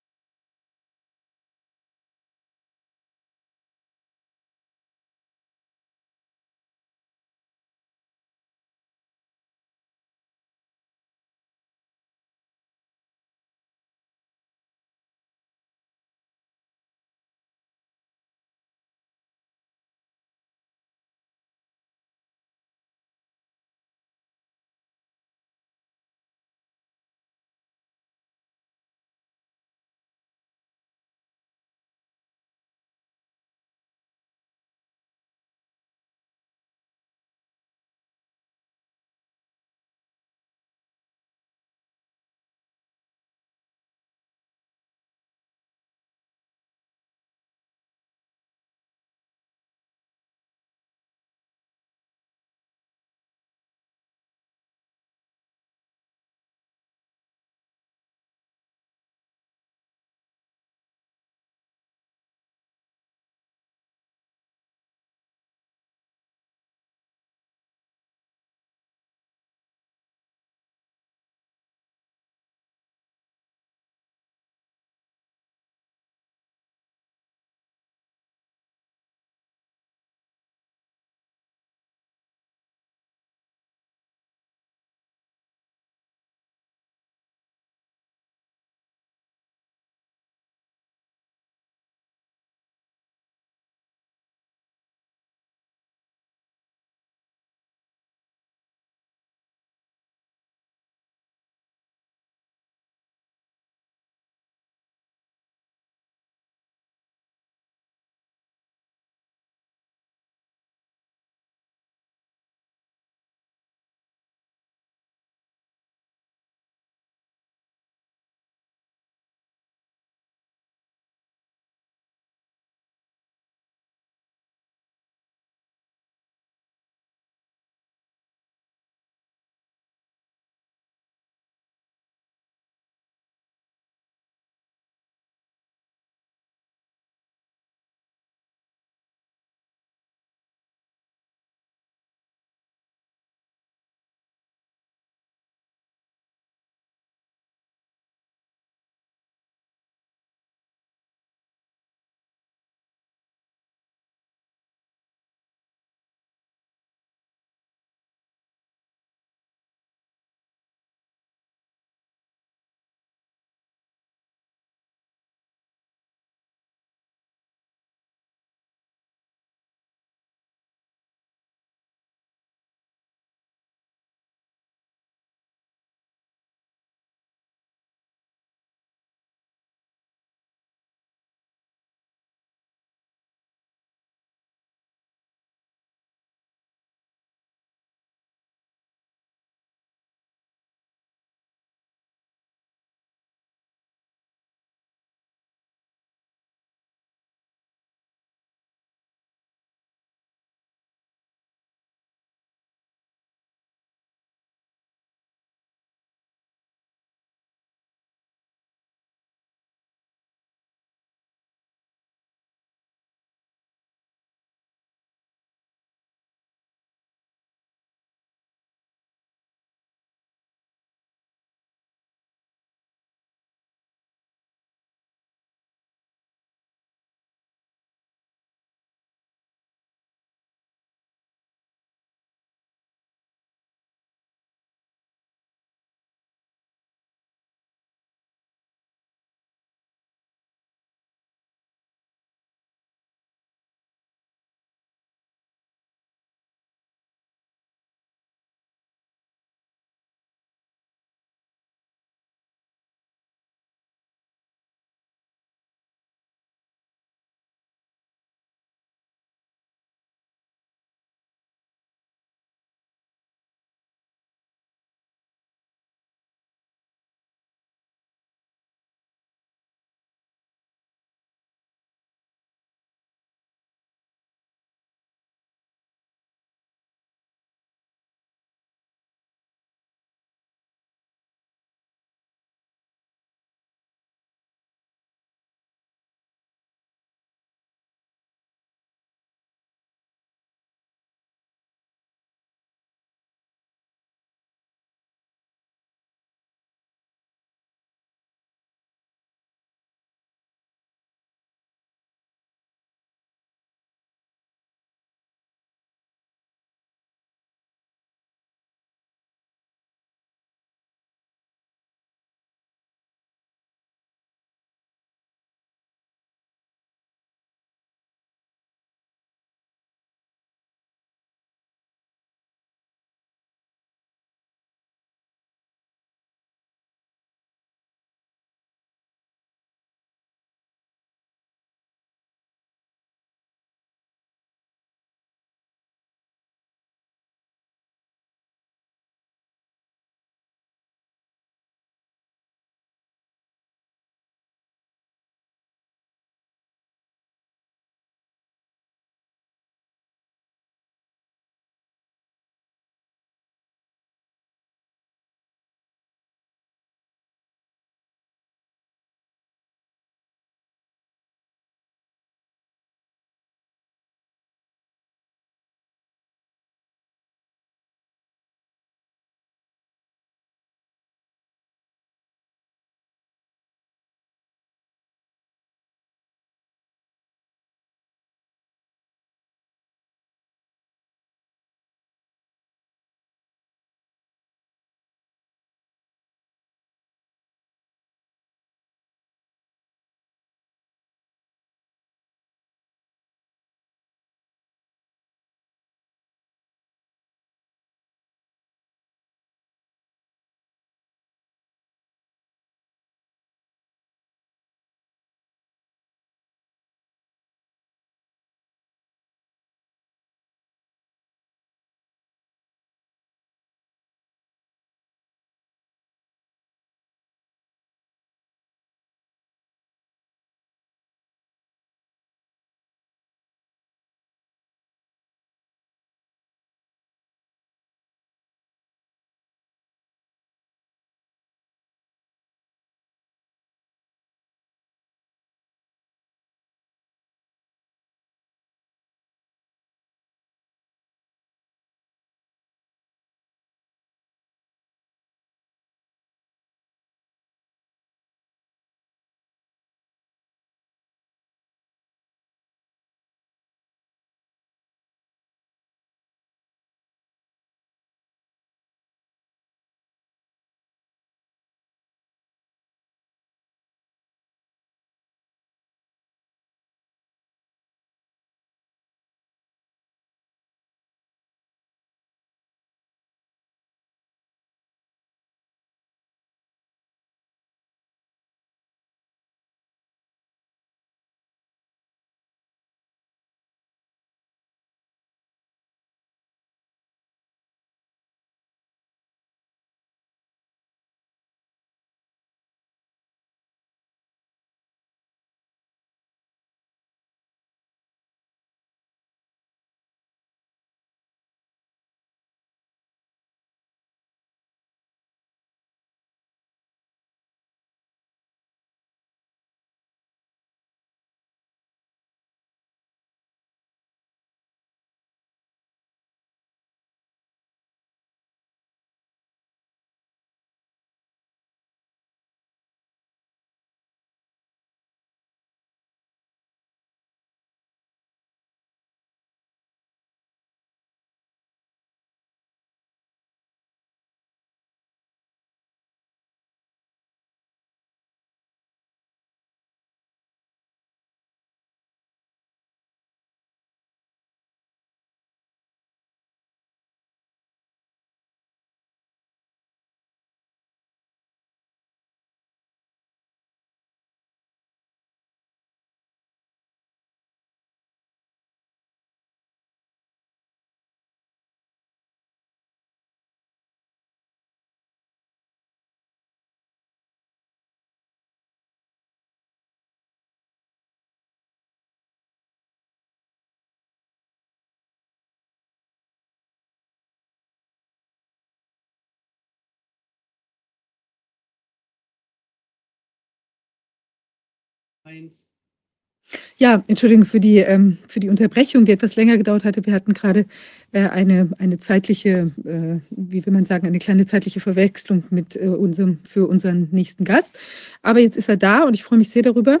A: Ja, Entschuldigung für die, ähm, für die Unterbrechung, die etwas länger gedauert hatte. Wir hatten gerade äh, eine, eine zeitliche, äh, wie will man sagen, eine kleine zeitliche Verwechslung mit äh, unserem, für unseren nächsten Gast. Aber jetzt ist er da und ich freue mich sehr darüber.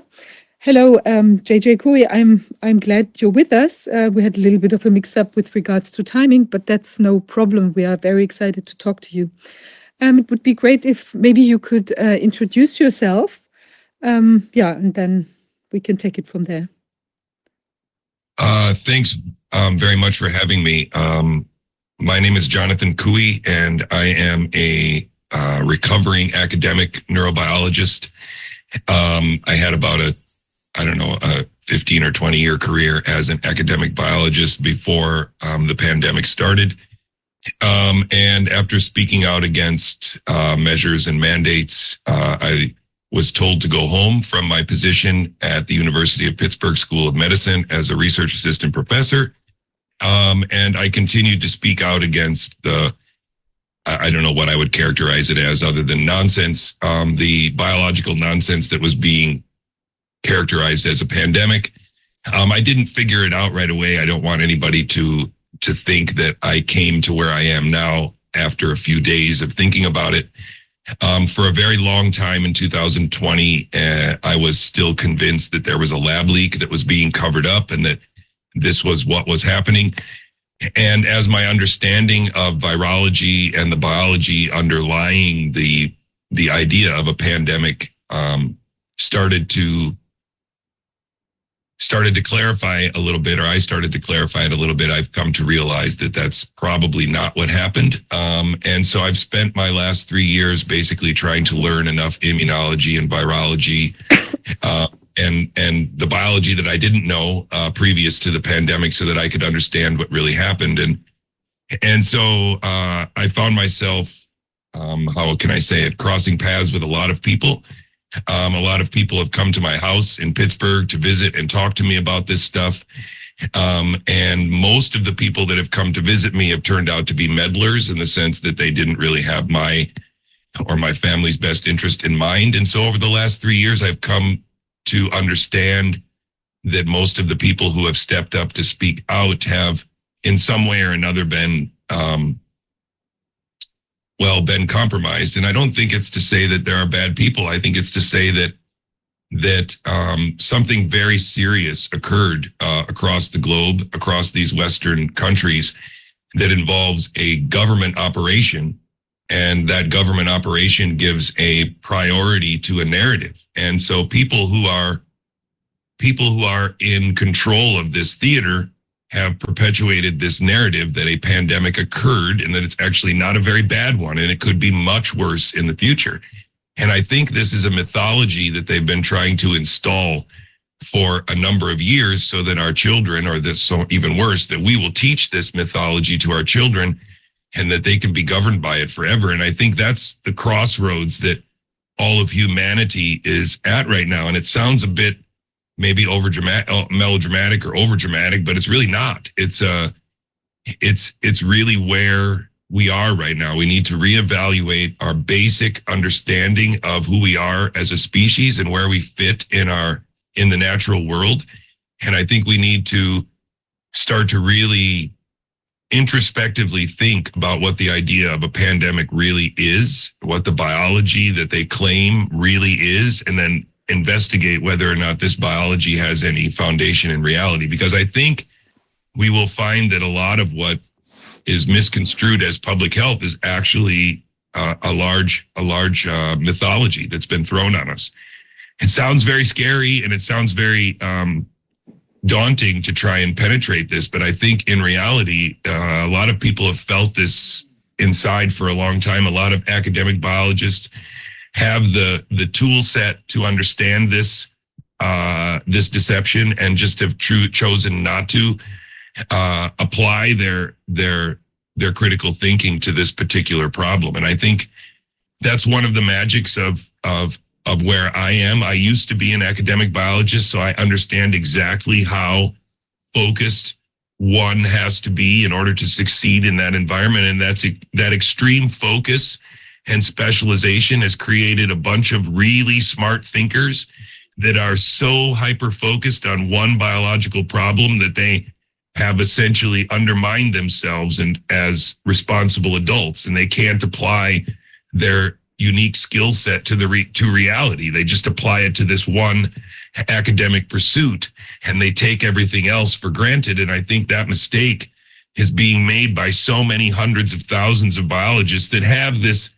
A: Hello, um, JJ Kui. I'm I'm glad you're with us. Uh, we had a little bit of a mix-up with regards to timing, but that's no problem. We are very excited to talk to you. Um, it would be great if maybe you could uh, introduce yourself. Um, yeah, and then we can take it from there.
E: Uh, thanks um, very much for having me. Um, my name is Jonathan Cooey, and I am a uh, recovering academic neurobiologist. Um, I had about a, I don't know, a 15 or 20 year career as an academic biologist before um, the pandemic started. Um, and after speaking out against uh, measures and mandates, uh, I was told to go home from my position at the University of Pittsburgh School of Medicine as a research assistant professor. Um, and I continued to speak out against the, I don't know what I would characterize it as other than nonsense, um, the biological nonsense that was being characterized as a pandemic. Um, I didn't figure it out right away. I don't want anybody to to think that I came to where I am now after a few days of thinking about it. Um, for a very long time in 2020, uh, I was still convinced that there was a lab leak that was being covered up and that this was what was happening. And as my understanding of virology and the biology underlying the the idea of a pandemic um, started to started to clarify a little bit, or I started to clarify it a little bit, I've come to realize that that's probably not what happened. Um, and so I've spent my last three years basically trying to learn enough immunology and virology. Uh, and and the biology that I didn't know uh, previous to the pandemic, so that I could understand what really happened, and and so uh, I found myself, um, how can I say it, crossing paths with a lot of people, um, a lot of people have come to my house in Pittsburgh to visit and talk to me about this stuff. Um, and most of the people that have come to visit me have turned out to be meddlers in the sense that they didn't really have my or my family's best interest in mind. And so over the last three years, I've come to understand that most of the people who have stepped up to speak out have in some way or another been um, well been compromised. And i don't think it's to say that there are bad people. I think it's to say that that um, something very serious occurred uh, across the globe across these western countries that involves a government operation. And that government operation gives a priority to a narrative. And so people who are people who are in control of this theater have perpetuated this narrative that a pandemic occurred and that it's actually not a very bad one and it could be much worse in the future. And I think this is a mythology that they've been trying to install for a number of years so that our children, or this so even worse, that we will teach this mythology to our children and that they can be governed by it forever. And I think that's the crossroads that all of humanity is at right now. And it sounds a bit maybe over dramatic, uh, melodramatic or over dramatic, but it's really not. It's uh it's it's really where we are right now. We need to reevaluate our basic understanding of who we are as a species and where we fit in our in the natural world. And I think we need to start to really introspectively think about what the idea of a pandemic really is, what the biology that they claim really is, and then investigate whether or not this biology has any foundation in reality because I think we will find that a lot of what is misconstrued as public health is actually uh, a large a large uh, mythology that's been thrown on us. It sounds very scary and it sounds very um, daunting to try and penetrate this, but I think in reality, uh, a lot of people have felt this inside for a long time. A lot of academic biologists have the the tool set to understand this uh, this deception and just have true, chosen not to uh, apply their their their critical thinking to this particular problem. And I think that's one of the magics of of of where I am. I used to be an academic biologist, so I understand exactly how focused one has to be in order to succeed in that environment. And that's that extreme focus and specialization has created a bunch of really smart thinkers that are so hyper focused on one biological problem that they have essentially undermined themselves and as responsible adults and they can't apply their unique skill set to the re- to reality. They just apply it to this one academic pursuit and they take everything else for granted. And i think that mistake is being made by so many hundreds of thousands of biologists that have this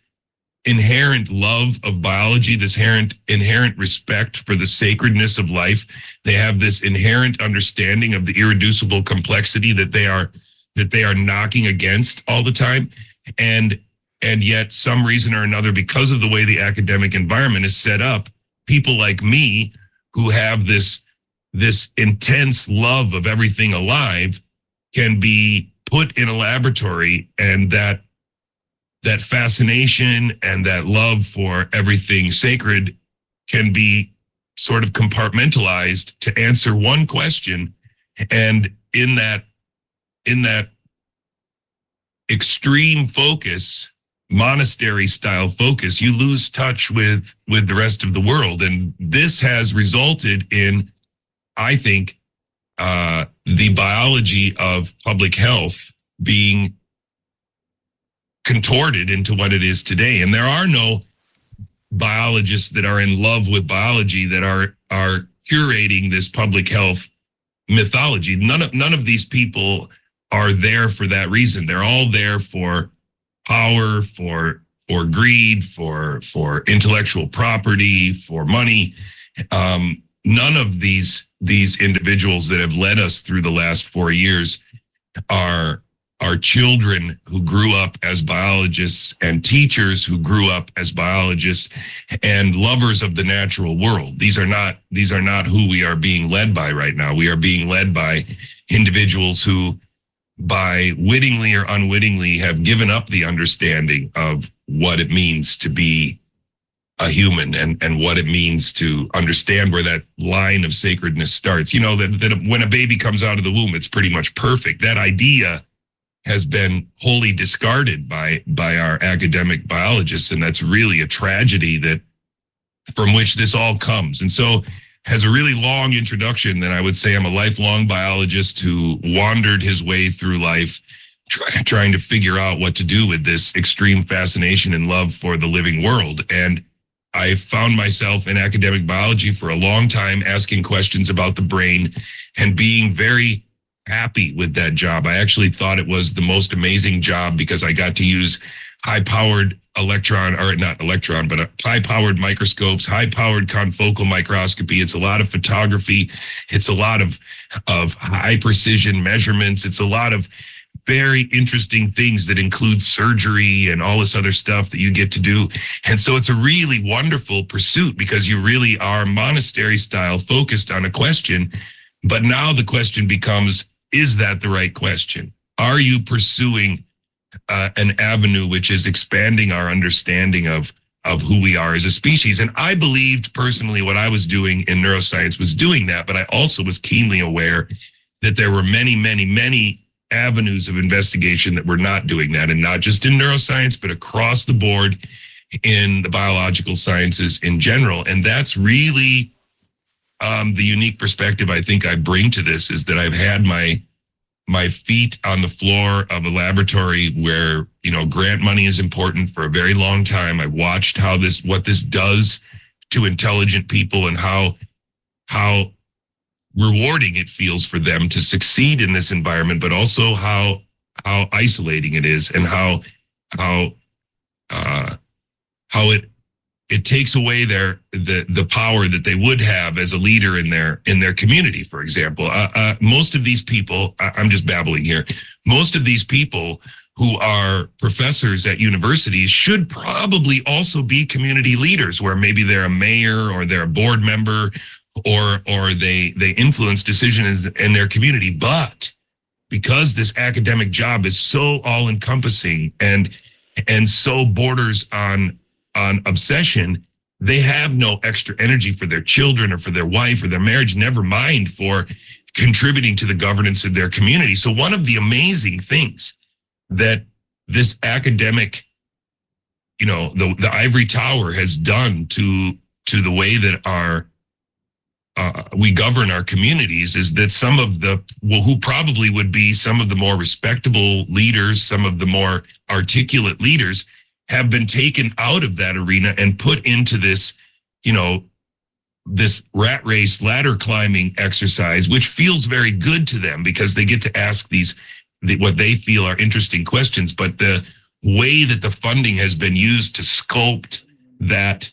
E: inherent love of biology, this inherent inherent respect for the sacredness of life. They have this inherent understanding of the irreducible complexity that they are that they are knocking against all the time. And and yet some reason or another, because of the way the academic environment is set up, people like me who have this this intense love of everything alive can be put in a laboratory and that that fascination and that love for everything sacred can be sort of compartmentalized to answer one question. And in that in that extreme focus monastery style focus you lose touch with with the rest of the world. And this has resulted in i think uh the biology of public health being contorted into what it is today. And there are no biologists that are in love with biology that are are curating this public health mythology. None of none of these people are there for that reason. They're all there for power, for for greed, for for intellectual property, for money. Um, none of these these individuals that have led us through the last four years are are children who grew up as biologists and teachers who grew up as biologists and lovers of the natural world. These are not these are not who we are being led by right now. We are being led by individuals who by wittingly or unwittingly have given up the understanding of what it means to be a human and and what it means to understand where that line of sacredness starts. You know that, that when a baby comes out of the womb it's pretty much perfect. That idea has been wholly discarded by by our academic biologists. And that's really a tragedy that from which this all comes. And so has a really long introduction that i would say i'm a lifelong biologist who wandered his way through life try, trying to figure out what to do with this extreme fascination and love for the living world. And i found myself in academic biology for a long time asking questions about the brain and being very happy with that job. I actually thought it was the most amazing job because I got to use high powered electron or not electron, but high powered microscopes, high powered confocal microscopy. It's a lot of photography. It's a lot of, of high precision measurements. It's a lot of very interesting things that include surgery and all this other stuff that you get to do. And so it's a really wonderful pursuit because you really are monastery style focused on a question. But now the question becomes is that the right question? Are you pursuing uh, an avenue which is expanding our understanding of of who we are as a species? And I believed personally what I was doing in neuroscience was doing that, but I also was keenly aware that there were many, many, many avenues of investigation that were not doing that, and not just in neuroscience, but across the board in the biological sciences in general. And that's really um, the unique perspective I think I bring to this is that I've had my my feet on the floor of a laboratory where you know grant money is important for a very long time. I've watched how this what this does to intelligent people and how how rewarding it feels for them to succeed in this environment, but also how how isolating it is and how how uh, how it it takes away their the the power that they would have as a leader in their in their community for example. Uh, uh, most of these people I, i'm just babbling here most of these people who are professors at universities should probably also be community leaders where maybe they're a mayor or they're a board member or or they they influence decisions in their community. But because this academic job is so all encompassing and and so borders on on obsession, they have no extra energy for their children or for their wife or their marriage, never mind for contributing to the governance of their community. So, one of the amazing things that this academic, you know, the, the ivory tower has done to to the way that our uh, we govern our communities is that some of the well who probably would be some of the more respectable leaders some of the more articulate leaders have been taken out of that arena and put into this you know this rat race ladder climbing exercise which feels very good to them because they get to ask these the, what they feel are interesting questions but the way that the funding has been used to sculpt that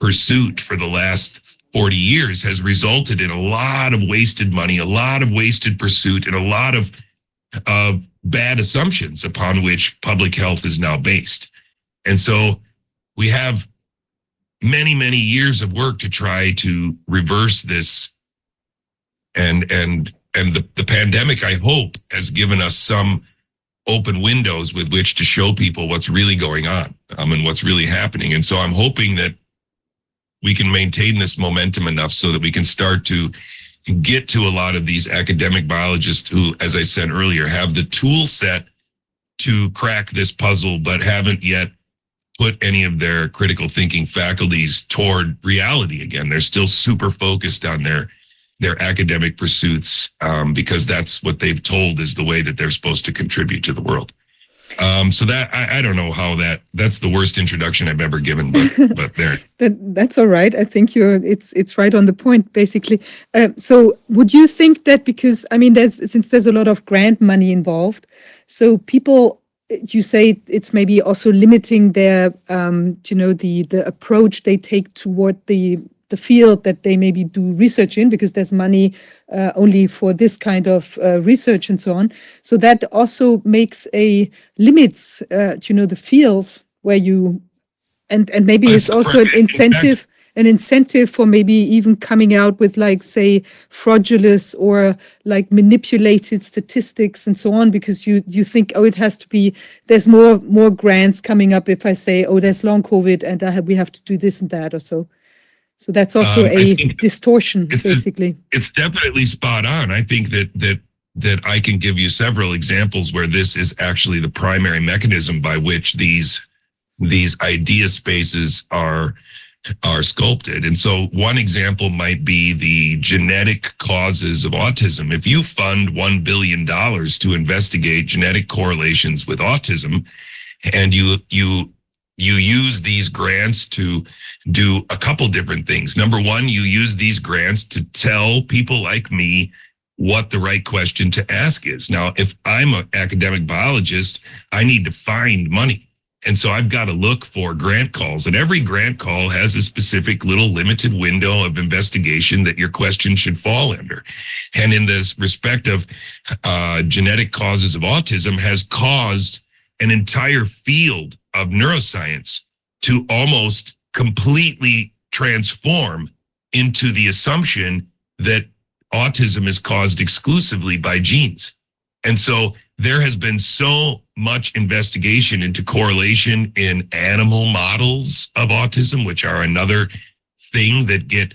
E: pursuit for the last 40 years has resulted in a lot of wasted money, a lot of wasted pursuit, and a lot of of bad assumptions upon which public health is now based. And so we have many, many years of work to try to reverse this. And and and the, the pandemic, I hope, has given us some open windows with which to show people what's really going on um, and what's really happening. And so I'm hoping that we can maintain this momentum enough so that we can start to get to a lot of these academic biologists who, as I said earlier, have the tool set to crack this puzzle, but haven't yet put any of their critical thinking faculties toward reality again. They're still super focused on their their academic pursuits um, because that's what they've told is the way that they're supposed to contribute to the world. Um, so that I, I don't know how that that's the worst introduction I've ever given, but but there.
A: that, that's all right. I think you're it's it's right on the point basically. Uh, so would you think that because I mean there's since there's a lot of grant money involved, so people you say it's maybe also limiting their um, you know the the approach they take toward the the field that they maybe do research in because there's money uh, only for this kind of uh, research and so on. So that also makes a limits, uh, you know, the fields where you, and and maybe it's also an incentive, an incentive for maybe even coming out with like say fraudulent or like manipulated statistics and so on because you you think oh it has to be there's more more grants coming up if I say oh there's long COVID and I have, we have to do this and that or so. So that's also
E: Um,
A: a distortion,
E: it's a-
A: basically.
E: it's definitely spot on. I think that that that I can give you several examples where this is actually the primary mechanism by which these these idea spaces are are sculpted. And so one example might be the genetic causes of autism. If you fund 1 billion dollars to investigate genetic correlations with autism and you you you use these grants to do a couple different things. Number one, you use these grants to tell people like me what the right question to ask is. Now, if I'm an academic biologist, I need to find money. And so I've got to look for grant calls, and every grant call has a specific little limited window of investigation that your question should fall under. And in this respect of uh, genetic causes of autism, has caused an entire field of neuroscience to almost completely transform into the assumption that autism is caused exclusively by genes. And so there has been so much investigation into correlation in animal models of autism, which are another thing that get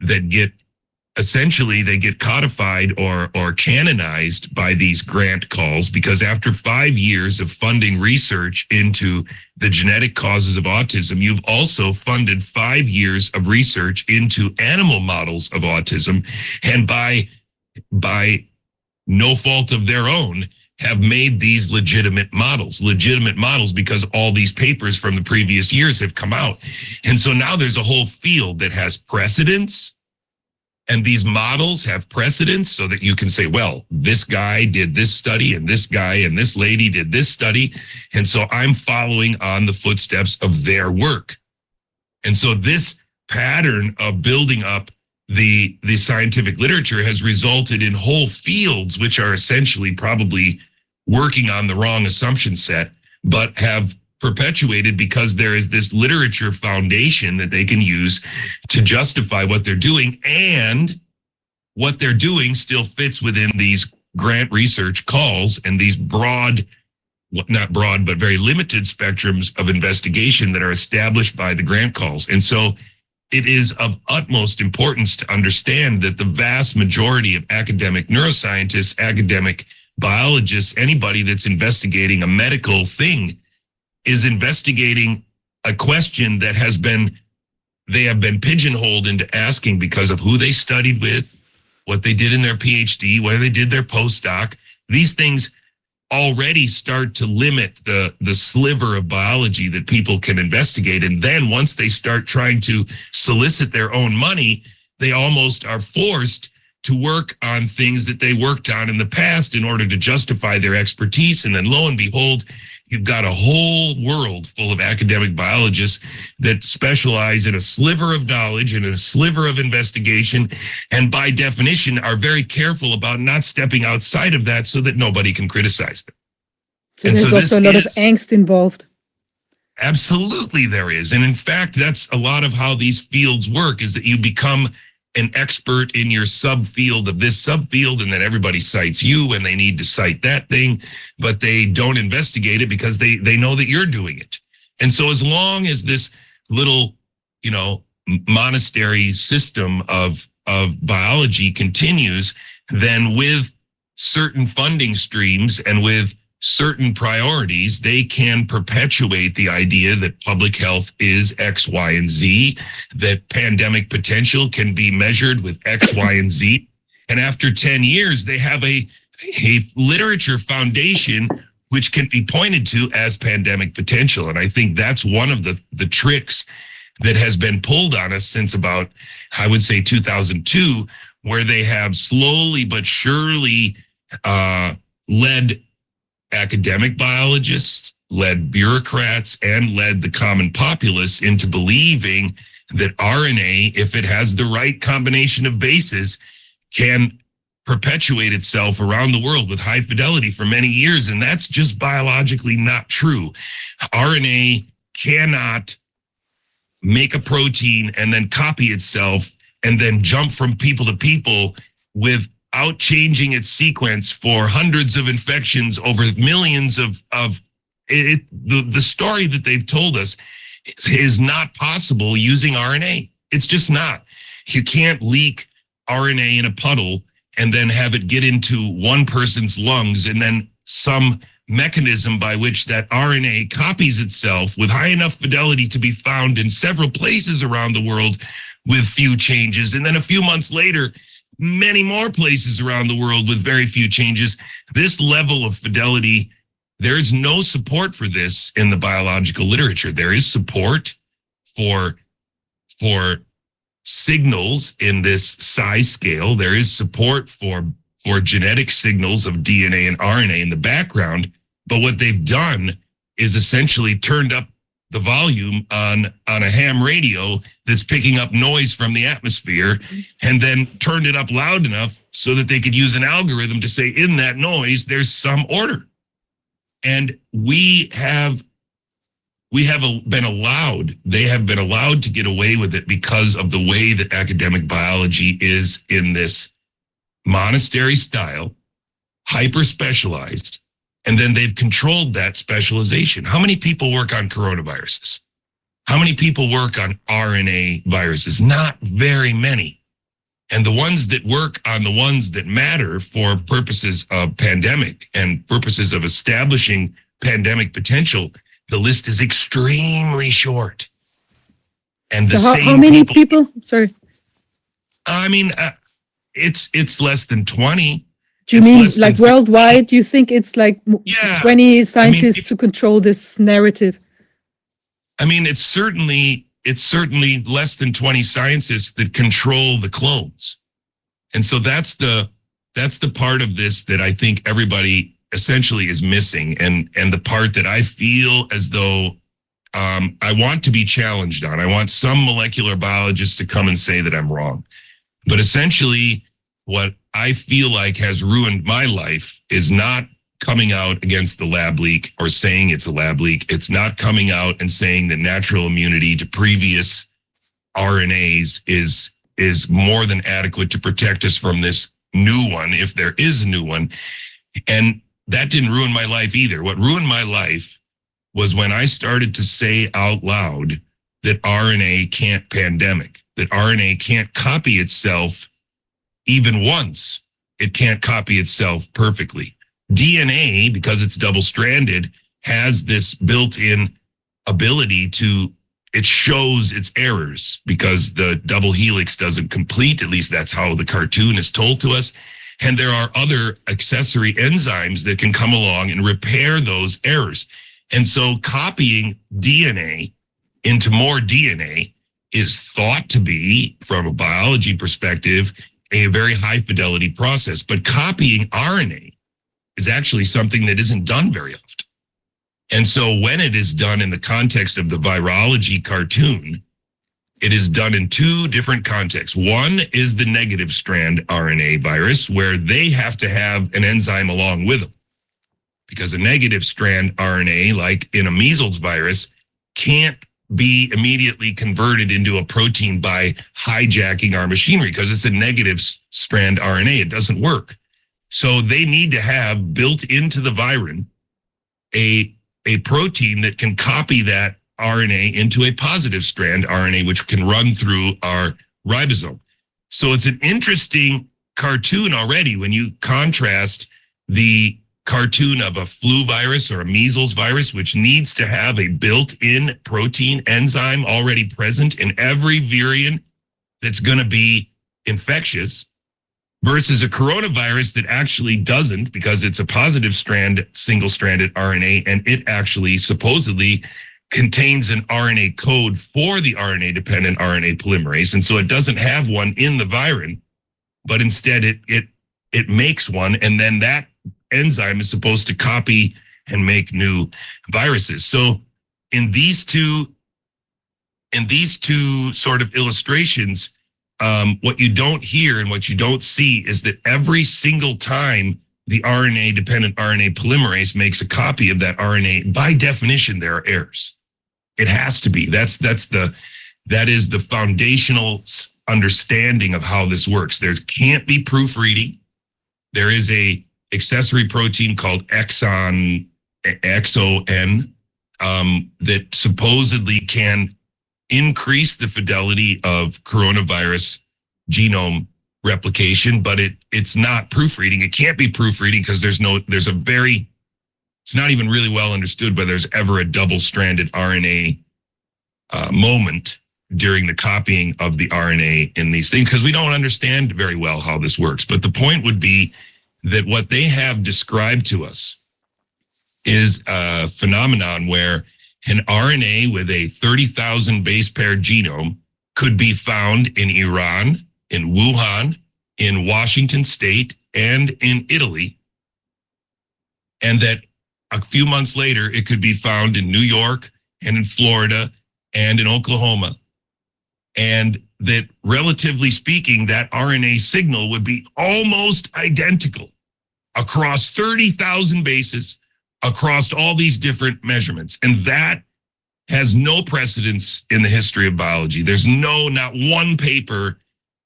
E: that get essentially they get codified or or canonized by these grant calls because after 5 years of funding research into the genetic causes of autism you've also funded 5 years of research into animal models of autism. And by by no fault of their own have made these legitimate models legitimate models because all these papers from the previous years have come out and so now there's a whole field that has precedence and these models have precedence so that you can say, well, this guy did this study and this guy and this lady did this study. And so I'm following on the footsteps of their work. And so this pattern of building up the, the scientific literature has resulted in whole fields, which are essentially probably working on the wrong assumption set, but have perpetuated because there is this literature foundation that they can use to justify what they're doing and what they're doing still fits within these grant research calls and these broad not broad but very limited spectrums of investigation that are established by the grant calls. And so it is of utmost importance to understand that the vast majority of academic neuroscientists academic biologists anybody that's investigating a medical thing is investigating a question that has been they have been pigeonholed into asking because of who they studied with, what they did in their PhD, whether they did their postdoc. These things already start to limit the the sliver of biology that people can investigate. And then once they start trying to solicit their own money they almost are forced to work on things that they worked on in the past in order to justify their expertise. And then lo and behold you've got a whole world full of academic biologists that specialize in a sliver of knowledge and a sliver of investigation and by definition are very careful about not stepping outside of that so that nobody can criticize them
A: So
E: And
A: there's
E: so
A: also a lot of angst involved.
E: Absolutely, there is. And in fact, that's a lot of how these fields work is that you become an expert in your subfield of this subfield, and then everybody cites you and they need to cite that thing, but they don't investigate it because they they know that you're doing it. And so as long as this little, you know, monastery system of of biology continues, then with certain funding streams and with certain priorities, they can perpetuate the idea that public health is X, Y, and Z, that pandemic potential can be measured with X, Y, and Z. And after 10 years, they have a, a literature foundation which can be pointed to as pandemic potential. And I think that's one of the, the tricks that has been pulled on us since about, I would say, 2002, where they have slowly but surely uh, led academic biologists, led bureaucrats, and led the common populace into believing that RNA, if it has the right combination of bases, can perpetuate itself around the world with high fidelity for many years. And that's just biologically not true. RNA cannot make a protein and then copy itself and then jump from people to people without changing its sequence for hundreds of infections over millions of of it, the the story that they've told us is, is not possible using RNA. It's just not. You can't leak RNA in a puddle and then have it get into one person's lungs and then some mechanism by which that RNA copies itself with high enough fidelity to be found in several places around the world with few changes. And then a few months later, many more places around the world with very few changes. This level of fidelity, there is no support for this in the biological literature. There is support for, for signals in this size scale. There is support for, for genetic signals of DNA and RNA in the background. But what they've done is essentially turned up the volume on on a ham radio that's picking up noise from the atmosphere and then turned it up loud enough so that they could use an algorithm to say in that noise there's some order. And we have we have been allowed they have been allowed to get away with it because of the way that academic biology is in this monastery style hyper specialized and then they've controlled that specialization. How many people work on coronaviruses? How many people work on RNA viruses? Not very many. And the ones that work on the ones that matter for purposes of pandemic and purposes of establishing pandemic potential, the list is extremely short. And the
A: So how,
E: same
A: how many people? Sorry.
E: I mean, uh, it's it's less than twenty.
A: Do you
E: It's
A: mean like worldwide? Do you think it's like
E: Yeah,
A: 20 scientists
E: if-
A: to control this narrative?
E: I mean, it's certainly it's certainly less than 20 scientists that control the clones. And so that's the that's the part of this that I think everybody essentially is missing and and the part that I feel as though um, I want to be challenged on. I want some molecular biologists to come and say that I'm wrong. But essentially, what I feel like has ruined my life is not coming out against the lab leak or saying it's a lab leak. It's not coming out and saying that natural immunity to previous RNAs is is more than adequate to protect us from this new one, if there is a new one. And that didn't ruin my life either. What ruined my life was when I started to say out loud that RNA can't pandemic, that RNA can't copy itself even once. It can't copy itself perfectly. DNA, because it's double stranded, has this built in ability to it shows its errors because the double helix doesn't complete. At least that's how the cartoon is told to us. And there are other accessory enzymes that can come along and repair those errors. And so copying DNA into more DNA is thought to be, from a biology perspective, a very high fidelity process. But copying RNA is actually something that isn't done very often. And so when it is done in the context of the virology cartoon, it is done in two different contexts. One is the negative strand RNA virus, where they have to have an enzyme along with them. Because a negative strand RNA, like in a measles virus, can't be immediately converted into a protein by hijacking our machinery because it's a negative strand RNA. It doesn't work. So they need to have built into the virin a a protein that can copy that RNA into a positive strand RNA, which can run through our ribosome. So it's an interesting cartoon already when you contrast the cartoon of a flu virus or a measles virus, which needs to have a built in protein enzyme already present in every virion that's going to be infectious versus a coronavirus that actually doesn't because it's a positive strand, single stranded RNA, and it actually supposedly contains an RNA code for the RNA dependent RNA polymerase. And so it doesn't have one in the virin, but instead it, it, it makes one. And then that enzyme is supposed to copy and make new viruses. So in these two, in these two sort of illustrations, um, what you don't hear and what you don't see is that every single time the RNA dependent RNA polymerase makes a copy of that RNA, by definition, there are errors. It has to be. That's that's the that is the foundational understanding of how this works. There can't be proofreading. There is a accessory protein called exon XON um, that supposedly can increase the fidelity of coronavirus genome replication, but it it's not proofreading. It can't be proofreading because there's no there's a very it's not even really well understood whether there's ever a double-stranded RNA uh, moment during the copying of the RNA in these things because we don't understand very well how this works. But the point would be that what they have described to us is a phenomenon where an RNA with a 30,000 base pair genome could be found in Iran, in Wuhan, in Washington state, and in Italy. And that a few months later, it could be found in New York and in Florida and in Oklahoma. And that relatively speaking, that RNA signal would be almost identical across 30,000 bases across all these different measurements. And that has no precedence in the history of biology. There's no, not one paper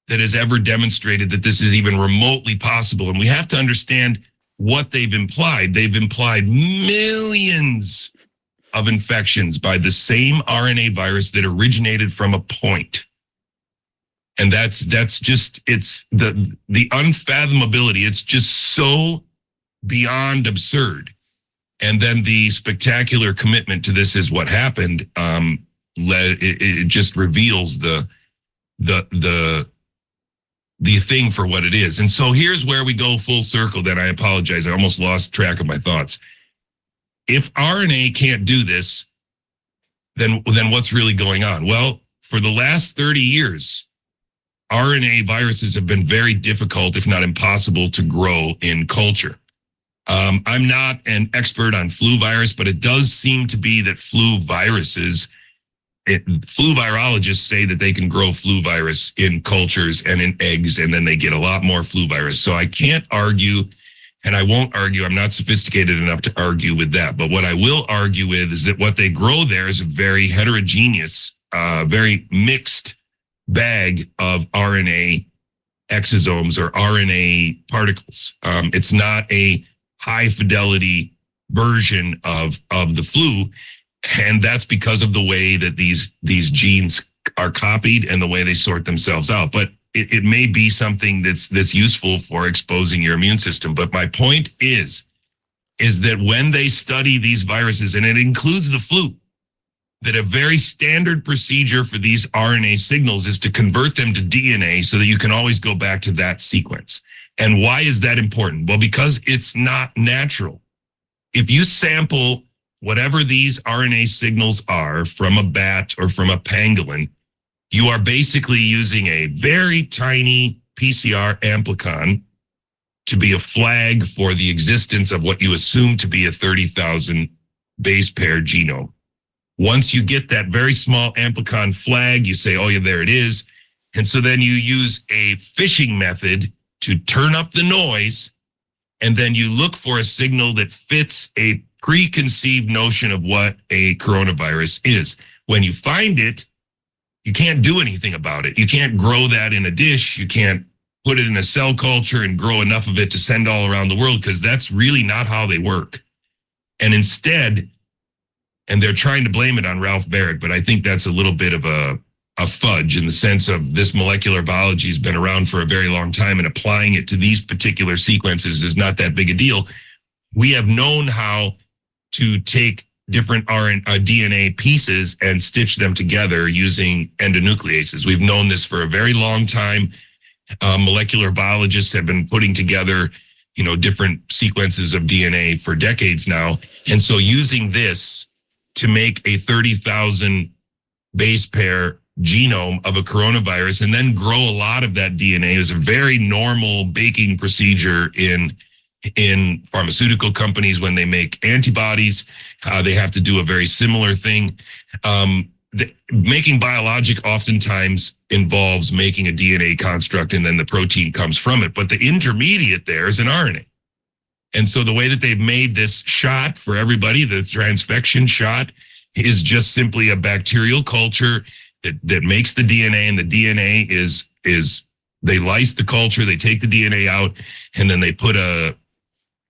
E: that has ever demonstrated that this is even remotely possible. And we have to understand what they've implied. They've implied millions of infections by the same RNA virus that originated from a point. And that's that's just it's the the unfathomability. It's just so beyond absurd. And then the spectacular commitment to this is what happened um le- it, it just reveals the the the the thing for what it is. And so here's where we go full circle then. I apologize. I almost lost track of my thoughts. If rna can't do this then then what's really going on? Well for the last 30 years rna viruses have been very difficult if not impossible to grow in culture um, I'm not an expert on flu virus, but it does seem to be that flu viruses, it, flu virologists say that they can grow flu virus in cultures and in eggs, and then they get a lot more flu virus. So I can't argue, and I won't argue. I'm not sophisticated enough to argue with that. But what I will argue with is that what they grow there is a very heterogeneous, uh, very mixed bag of RNA exosomes or RNA particles. Um, it's not a high fidelity version of of the flu and that's because of the way that these these genes are copied and the way they sort themselves out but it, it may be something that's that's useful for exposing your immune system but my point is is that when they study these viruses and it includes the flu that a very standard procedure for these RNA signals is to convert them to DNA so that you can always go back to that sequence. And why is that important? Well, because it's not natural. If you sample whatever these RNA signals are from a bat or from a pangolin, you are basically using a very tiny PCR amplicon to be a flag for the existence of what you assume to be a 30,000 base pair genome. Once you get that very small amplicon flag, you say, oh, yeah, there it is. And so then you use a fishing method to turn up the noise. And then you look for a signal that fits a preconceived notion of what a coronavirus is. When you find it, you can't do anything about it. You can't grow that in a dish. You can't put it in a cell culture and grow enough of it to send all around the world because that's really not how they work. And instead, and they're trying to blame it on Ralph Barrett, but I think that's a little bit of a, a fudge in the sense of this molecular biology has been around for a very long time and applying it to these particular sequences is not that big a deal. We have known how to take different RNA, uh, DNA pieces and stitch them together using endonucleases. We've known this for a very long time. Uh, molecular biologists have been putting together, you know, different sequences of DNA for decades now. And so using this to make a 30,000 base pair genome of a coronavirus and then grow a lot of that DNA is a very normal baking procedure in in pharmaceutical companies when they make antibodies. Uh, they have to do a very similar thing. Um, the, making biologic oftentimes involves making a DNA construct and then the protein comes from it. But the intermediate there is an RNA. And so the way that they've made this shot for everybody, the transfection shot, is just simply a bacterial culture that, that makes the DNA, and the DNA is is they lyse the culture, they take the DNA out, and then they put a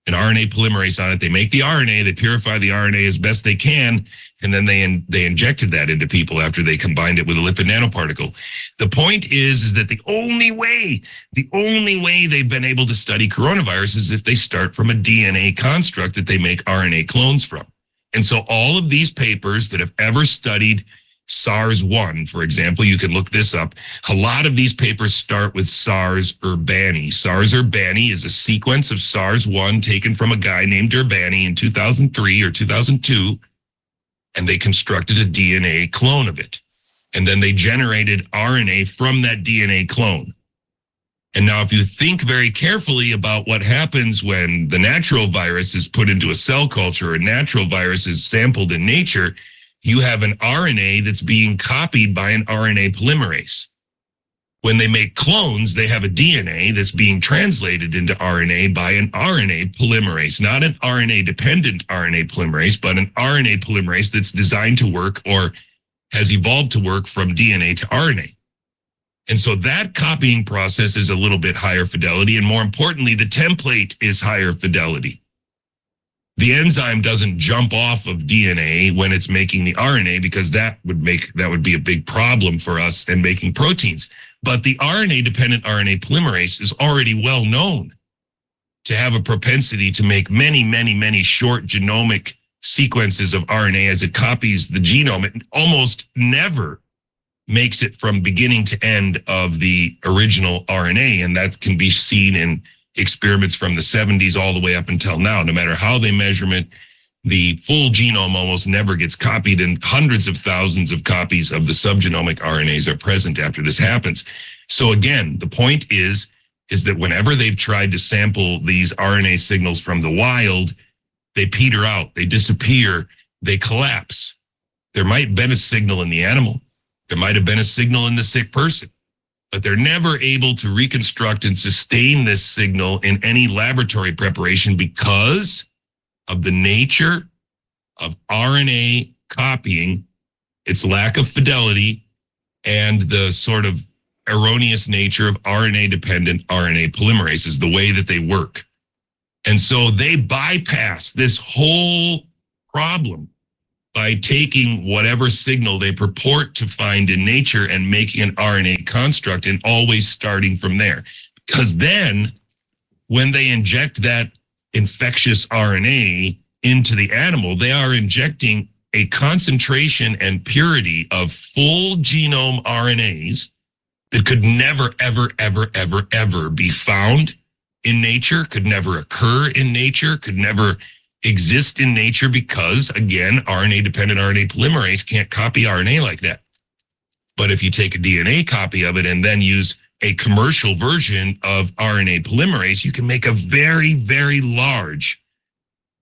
E: an RNA polymerase on it. They make the RNA, they purify the RNA as best they can, and then they in, they injected that into people after they combined it with a lipid nanoparticle. The point is, is that the only way, the only way they've been able to study coronavirus is if they start from a DNA construct that they make RNA clones from. And so all of these papers that have ever studied SARS-1, for example, you can look this up. A lot of these papers start with SARS urbani. SARS urbani is a sequence of SARS-1 taken from a guy named Urbani in 2003 or 2002, and they constructed a DNA clone of it. And then they generated RNA from that DNA clone. And now, if you think very carefully about what happens when the natural virus is put into a cell culture, or natural virus is sampled in nature, you have an RNA that's being copied by an RNA polymerase. When they make clones, they have a DNA that's being translated into RNA by an RNA polymerase, not an RNA dependent RNA polymerase, but an RNA polymerase that's designed to work or has evolved to work from DNA to RNA. And so that copying process is a little bit higher fidelity. And more importantly, the template is higher fidelity the enzyme doesn't jump off of DNA when it's making the RNA because that would make that would be a big problem for us in making proteins. But the RNA dependent RNA polymerase is already well known to have a propensity to make many, many, many short genomic sequences of RNA as it copies the genome. It almost never makes it from beginning to end of the original RNA. And that can be seen in experiments from the 70s all the way up until now. No matter how they measure it, the full genome almost never gets copied, and hundreds of thousands of copies of the subgenomic RNAs are present after this happens. So again, the point is is that whenever they've tried to sample these RNA signals from the wild, they peter out, they disappear, they collapse. There might have been a signal in the animal. There might have been a signal in the sick person but they're never able to reconstruct and sustain this signal in any laboratory preparation because of the nature of RNA copying, its lack of fidelity, and the sort of erroneous nature of RNA dependent RNA polymerases, the way that they work. And so they bypass this whole problem by taking whatever signal they purport to find in nature and making an RNA construct and always starting from there. Because then when they inject that infectious RNA into the animal, they are injecting a concentration and purity of full genome RNAs that could never, ever, ever, ever, ever be found in nature, could never occur in nature, could never exist in nature because, again, RNA dependent RNA polymerase can't copy RNA like that. But if you take a DNA copy of it and then use a commercial version of RNA polymerase, you can make a very, very large,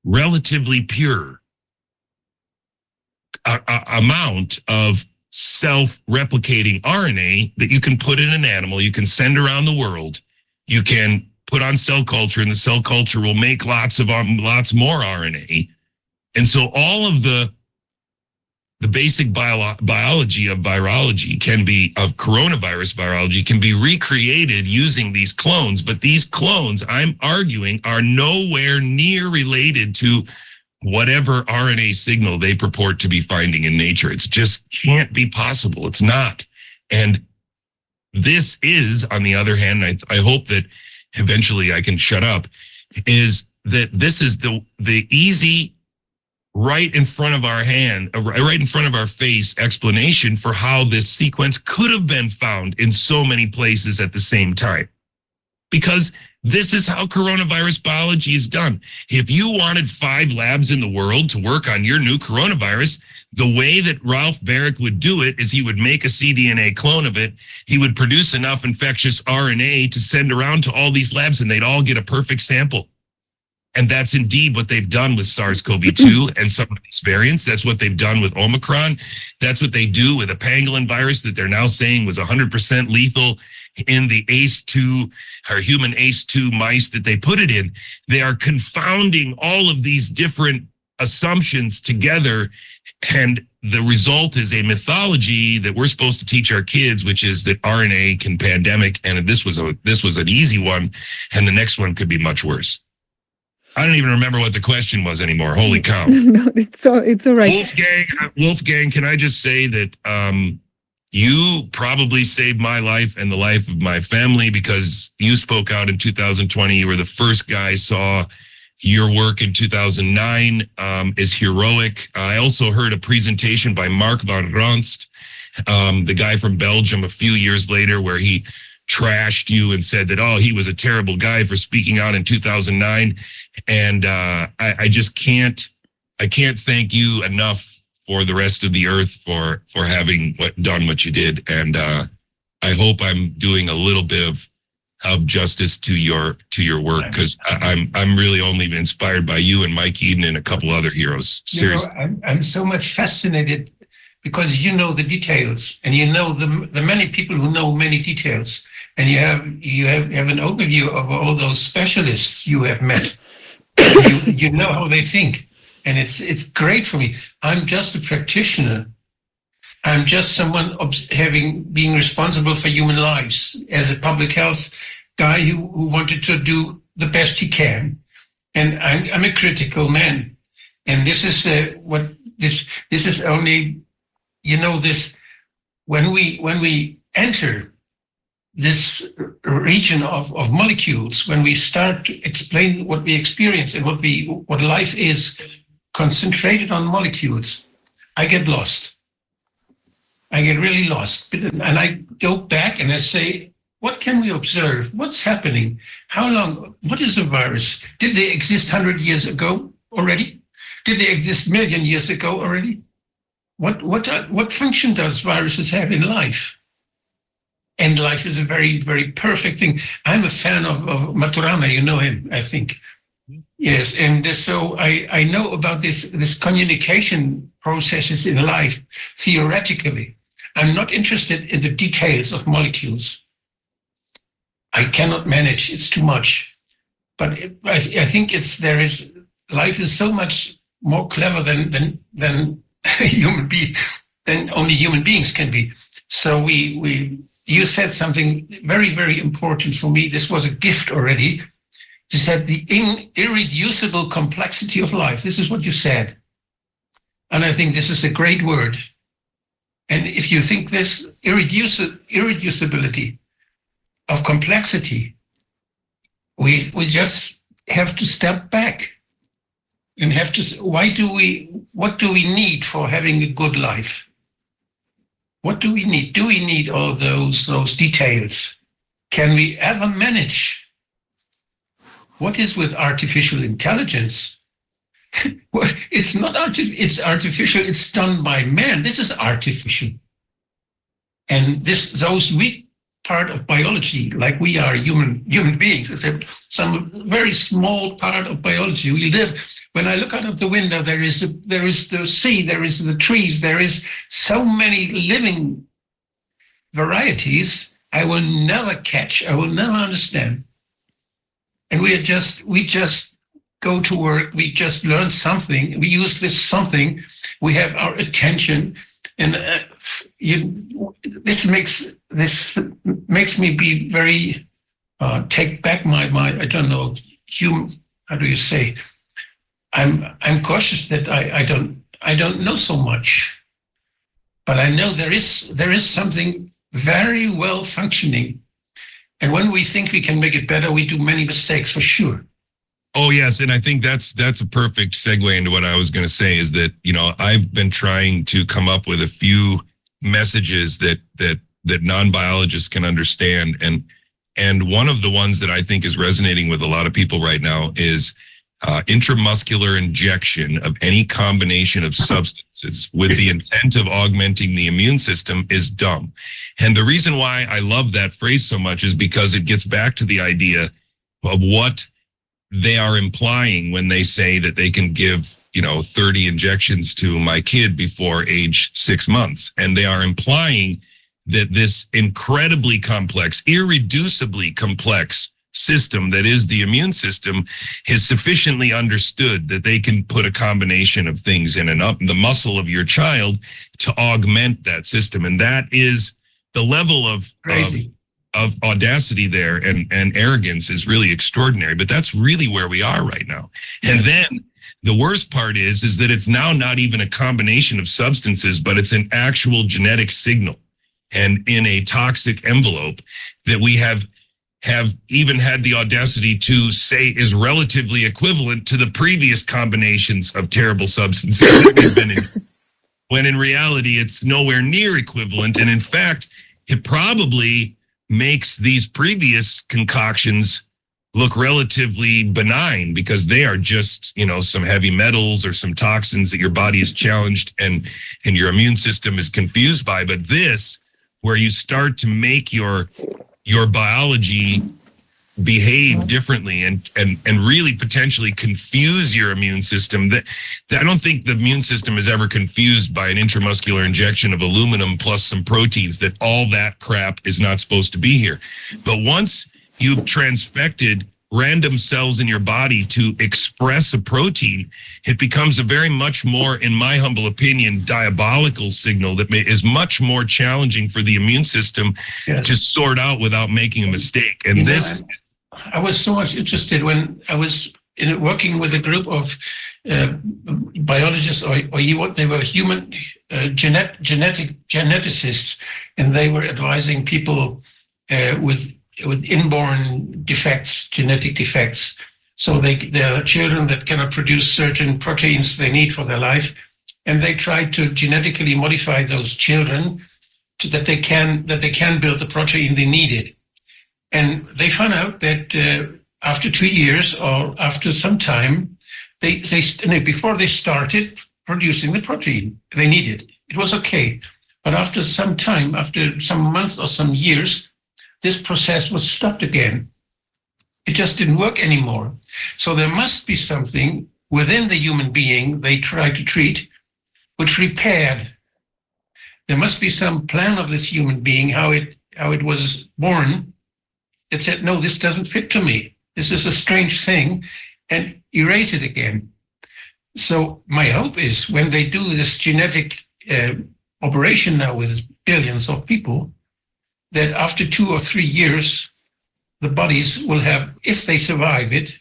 E: relatively pure a, a- amount of self-replicating RNA that you can put in an animal, you can send around the world, you can put on cell culture, and the cell culture will make lots of um, lots more RNA. And so all of the the basic bio- biology of virology can be of coronavirus virology can be recreated using these clones but these clones i'm arguing are nowhere near related to whatever rna signal they purport to be finding in nature. It's just can't be possible. It's not. And this is on the other hand i, I hope that eventually i can shut up is that this is the the easy right in front of our hand, uh, right in front of our face explanation for how this sequence could have been found in so many places at the same time. Because this is how coronavirus biology is done. If you wanted five labs in the world to work on your new coronavirus, the way that Ralph Barrick would do it is he would make a cDNA clone of it. He would produce enough infectious RNA to send around to all these labs and they'd all get a perfect sample. And that's indeed what they've done with SARS-CoV-2 and some of these variants. That's what they've done with Omicron. That's what they do with a pangolin virus that they're now saying was 100% lethal in the ACE2 or human ACE2 mice that they put it in. They are confounding all of these different assumptions together. And the result is a mythology that we're supposed to teach our kids, which is that RNA can pandemic. And this was a this was an easy one, and the next one could be much worse. I don't even remember what the question was anymore. Holy cow.
A: no, it's all it's all right.
E: Wolfgang, uh, Wolfgang, can I just say that um, you probably saved my life and the life of my family because you spoke out in 2020. You were the first guy I saw your work in 2009 um, is heroic. I also heard a presentation by Mark van Ronst, um, the guy from Belgium, a few years later, where he trashed you and said that, oh, he was a terrible guy for speaking out in 2009 and uh, I, I just can't I can't thank you enough for the rest of the earth for for having what done what you did. And uh, I hope I'm doing a little bit of of justice to your to your work because I'm I'm really only inspired by you and Mike Eden and a couple other heroes. Seriously,
B: you know, I'm, I'm so much fascinated because you know the details and you know the the many people who know many details. And you have you have, have an overview of all those specialists you have met. You, you know how they think and it's it's great for me. I'm just a practitioner. I'm just someone having being responsible for human lives as a public health guy who, who wanted to do the best he can. And i'm, I'm a critical man. And this is uh, what this this is only you know this when we when we enter this region of, of molecules, when we start to explain what we experience and what we what life is concentrated on molecules, I get lost. I get really lost. And I go back and I say, what can we observe? What's happening? How long? What is a virus? Did they exist 100 years ago already? Did they exist million years ago already? What, what, uh, what function does viruses have in life? and life is a very, very perfect thing. I'm a fan of, of Maturana, you know him, I think. Yes, and so I, I know about this, this communication processes in life theoretically. I'm not interested in the details of molecules. I cannot manage, it's too much. But I, I think it's there is life is so much more clever than than than human be than only human beings can be. So we we you said something very, very important for me. This was a gift already. You said the in, irreducible complexity of life. This is what you said. And I think this is a great word. And if you think this irreduci- irreducibility of complexity, we, we just have to step back and have to, why do we, what do we need for having a good life? What do we need? Do we need all those, those details? Can we ever manage? What is with artificial intelligence? well, it's not arti- it's artificial, it's done by man. This is artificial. And this those weak part of biology, like we are human human beings, is a, some very small part of biology. We live. When I look out of the window, there is a, there is the sea, there is the trees, there is so many living varieties. I will never catch. I will never understand. And we are just we just go to work. We just learn something. We use this something. We have our attention, and uh, you, this makes this makes me be very uh, take back my my I don't know. How do you say? I'm I'm cautious that I, I don't I don't know so much, but I know there is there is something very well functioning, and when we think we can make it better, we do many mistakes for sure.
E: Oh yes, and I think that's that's a perfect segue into what I was going to say is that you know I've been trying to come up with a few messages that that that non-biologists can understand and and one of the ones that I think is resonating with a lot of people right now is uh, intramuscular injection of any combination of substances with the intent of augmenting the immune system is dumb. And the reason why I love that phrase so much is because it gets back to the idea of what they are implying when they say that they can give you know 30 injections to my kid before age six months and they are implying that this incredibly complex irreducibly complex system that is the immune system has sufficiently understood that they can put a combination of things in and up the muscle of your child to augment that system. And that is the level of, of
B: Crazy.
E: of audacity there and and arrogance is really extraordinary but that's really where we are right now. And then the worst part is is that it's now not even a combination of substances but it's an actual genetic signal and in a toxic envelope that we have have even had the audacity to say is relatively equivalent to the previous combinations of terrible substances that we've been in when in reality it's nowhere near equivalent. And in fact it probably makes these previous concoctions look relatively benign because they are just you know some heavy metals or some toxins that your body is challenged and and your immune system is confused by. But this where you start to make your your biology behave differently and and and really potentially confuse your immune system that, that I don't think the immune system is ever confused by an intramuscular injection of aluminum plus some proteins that all that crap is not supposed to be here. But once you've transfected random cells in your body to express a protein it becomes a very much more in my humble opinion diabolical signal that is much more challenging for the immune system
B: Yes.
E: to sort out without making a mistake and
B: You know,
E: this
B: I was so much interested when I was in working with a group of uh, biologists, or, or you what they were human uh, genet, genetic geneticists, and they were advising people uh, with with inborn defects, genetic defects. So they they're children that cannot produce certain proteins they need for their life, and they try to genetically modify those children to that they can that they can build the protein they needed. And they found out that uh, after two years or after some time, they, they no, before they started producing the protein they needed, it was okay. But after some time, after some months or some years, this process was stopped again. It just didn't work anymore. So there must be something within the human being they try to treat which repaired. There must be some plan of this human being, how it how it was born, that said, no, this doesn't fit to me. This is a strange thing, and erase it again. So my hope is when they do this genetic uh, operation now with billions of people, that after two or three years, the bodies will have, if they survive it,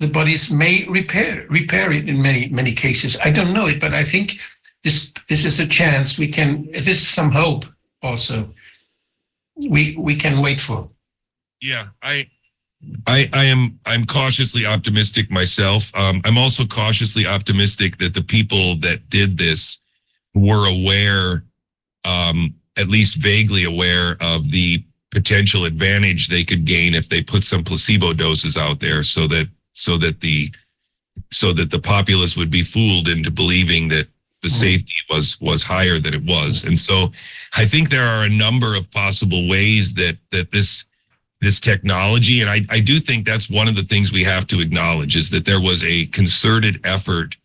B: the bodies may repair repair it in many many cases. I don't know it, but I think this this is a chance we can. This is some hope also. We we can wait for.
E: Yeah, I I, I am I'm cautiously optimistic myself. Um, I'm also cautiously optimistic that the people that did this were aware, um, at least vaguely aware of the potential advantage they could gain if they put some placebo doses out there, so that so that the so that the populace would be fooled into believing that the safety was was higher than it was. And so I think there are a number of possible ways that that this this technology and I, I do think that's one of the things we have to acknowledge is that there was a concerted effort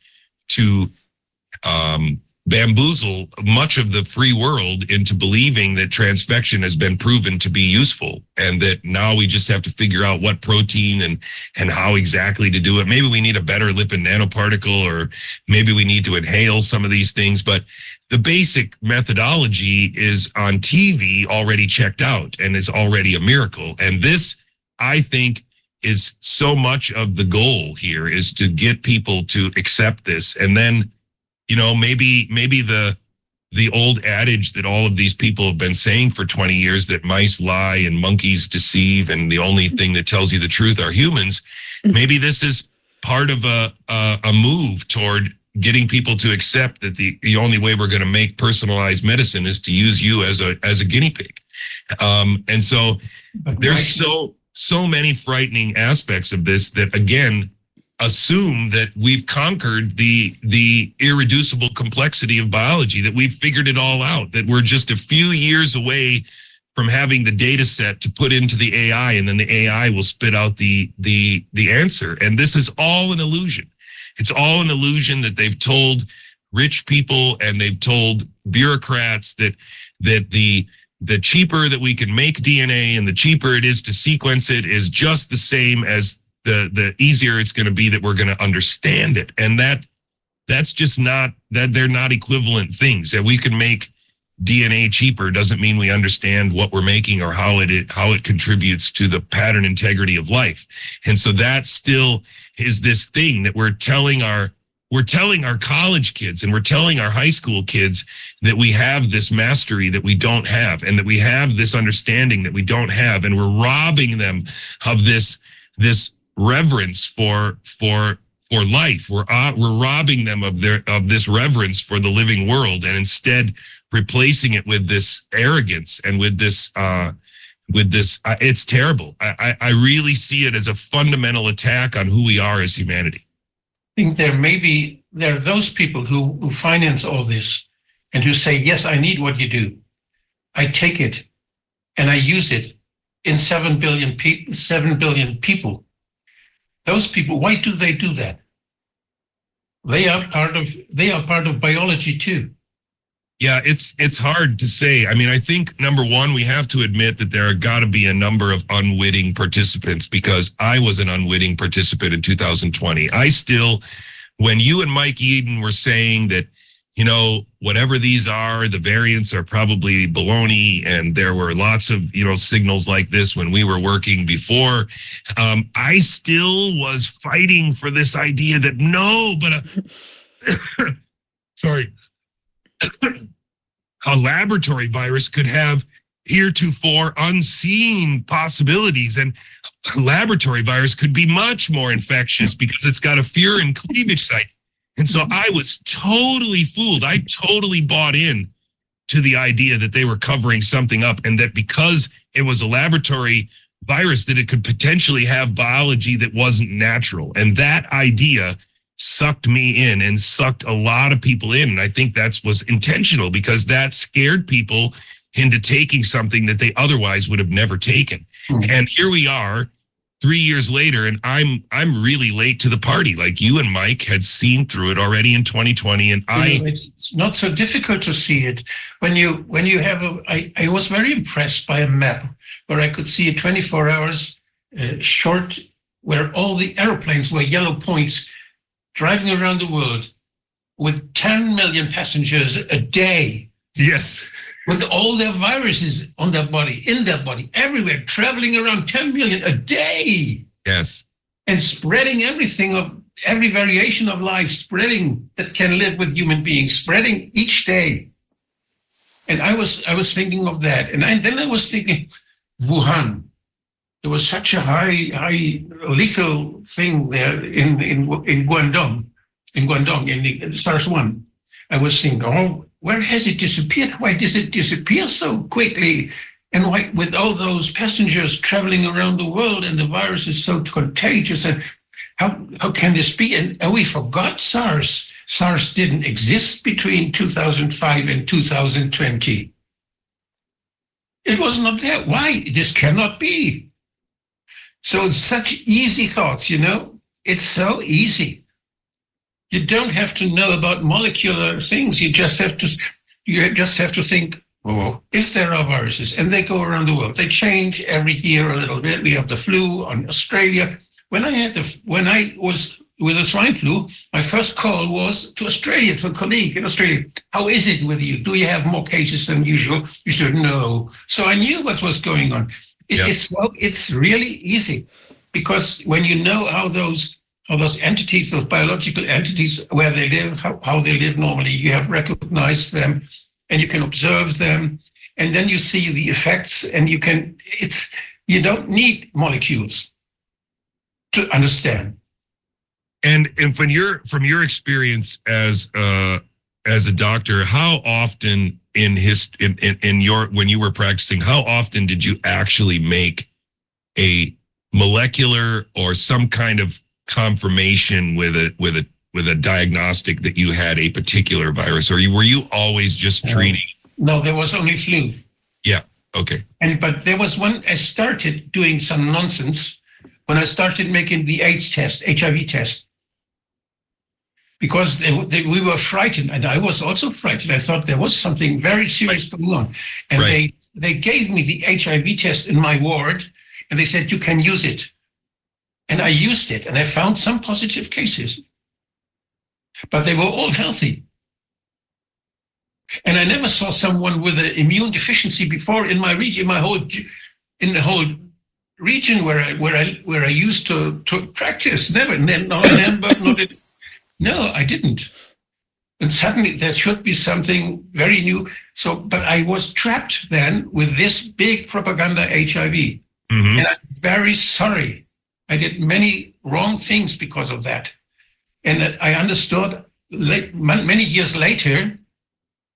E: to um, bamboozle much of the free world into believing that transfection has been proven to be useful and that now we just have to figure out what protein and and how exactly to do it maybe we need a better lipid nanoparticle or maybe we need to inhale some of these things but the basic methodology is on TV already checked out and is already a miracle. And this, I think, is so much of the goal here is to get people to accept this. And then, you know, maybe, maybe the, the old adage that all of these people have been saying for 20 years that mice lie and monkeys deceive and the only thing that tells you the truth are humans. Maybe this is part of a, a, a move toward getting people to accept that the, the only way we're going to make personalized medicine is to use you as a as a guinea pig. Um, and so
B: But
E: there's so so many frightening aspects of this that again assume that we've conquered the the irreducible complexity of biology that we've figured it all out that we're just a few years away from having the data set to put into the AI and then the AI will spit out the the the answer. And this is all an illusion. It's all an illusion that they've told rich people and they've told bureaucrats that that the the cheaper that we can make DNA and the cheaper it is to sequence it is just the same as the the easier it's going to be that we're going to understand it. And that that's just not that they're not equivalent things. That we can make DNA cheaper doesn't mean we understand what we're making or how it how it contributes to the pattern integrity of life. And so that still is this thing that we're telling our we're telling our college kids and we're telling our high school kids that we have this mastery that we don't have and that we have this understanding that we don't have. And we're robbing them of this this reverence for for for life we're uh, we're robbing them of their of this reverence for the living world and instead replacing it with this arrogance and with this uh with this uh, it's terrible I, I i really see it as a fundamental attack on who we are as humanity
B: I think there may be there are those people who, who finance all this and who say, Yes, I need what you do. I take it and I use it in seven billion people seven billion people. Those people, why do they do that? They are part of they are part of biology too.
E: Yeah, it's it's hard to say. I mean, I think number one, we have to admit that there are got to be a number of unwitting participants because I was an unwitting participant in 2020. I still, when you and Mike Eden were saying that, you know, whatever these are, the variants are probably baloney, and there were lots of you know signals like this when we were working before. Um, I still was fighting for this idea that no, but a, sorry. A laboratory virus could have heretofore unseen possibilities. And a laboratory virus could be much more infectious because it's got a furin cleavage site and so i was totally fooled i totally bought in to the idea that they were covering something up and that because it was a laboratory virus that it could potentially have biology that wasn't natural and that idea sucked me in and sucked a lot of people in. And I think that's was intentional because that scared people into taking something that they otherwise would have never taken.
B: Mhm.
E: And here we are 3 years later and I'm I'm really late to the party. Like you and Mike had seen through it already in 2020 and
B: You
E: I
B: know, it's not so difficult to see it when you when you have a I, I was very impressed by a map where I could see a 24 hours uh, short where all the airplanes were yellow points driving around the world with 10 million passengers a day
E: yes.
B: With all their viruses on their body in their body everywhere traveling around 10 million a day
E: Yes.
B: and spreading everything of every variation of life spreading that can live with human beings spreading each day and i was i was thinking of that and I, then i was thinking wuhan there was such a high, high lethal thing there in in in Guangdong, in Guangdong, in the SARS one. I was thinking, oh, where has it disappeared? Why does it disappear so quickly? And why, with all those passengers traveling around the world, and the virus is so contagious, and how how can this be? And, and we forgot SARS. SARS didn't exist between 2005 and 2020. It was not there. Why? This cannot be. So such easy thoughts, you know? It's so easy. You don't have to know about molecular things. You just have to you just have to think, oh, if there are viruses and they go around the world, they change every year a little bit. We have the flu on Australia. When I had the when I was with the swine flu, my first call was to Australia, to a colleague in Australia. How is it with you? Do you have more cases than usual? You said no. So I knew what was going on. It
E: Yeah.
B: is so it's really easy because when you know how those those entities, those biological entities, where they live, how, how they live normally, you have recognized them and you can observe them, and then you see the effects, and you can it's you don't need molecules to understand.
E: And and from your from your experience as uh as a doctor, how often in his in, in, in your when you were practicing, how often did you actually make a molecular or some kind of confirmation with a with a with a diagnostic that you had a particular virus, or you, were you always just
B: uh,
E: treating?
B: No, there was only flu. Yeah.
E: Okay,
B: And but there was one I started doing some nonsense when I started making the AIDS test, HIV test. Because they, they, we were frightened, and I was also frightened. I thought there was something very serious going on, and
E: Right.
B: they they gave me the HIV test in my ward, and they said you can use it, and I used it, and I found some positive cases, but they were all healthy. And I never saw someone with an immune deficiency before in my region, my whole, in the whole region where I where I where I used to to practice. Never, ne- not in Hamburg, not in. No, I didn't. And suddenly there should be something very new. So, but I was trapped then with this big propaganda HIV,
E: Mhm.
B: and I'm very sorry. I did many wrong things because of that, and that I understood late, many years later.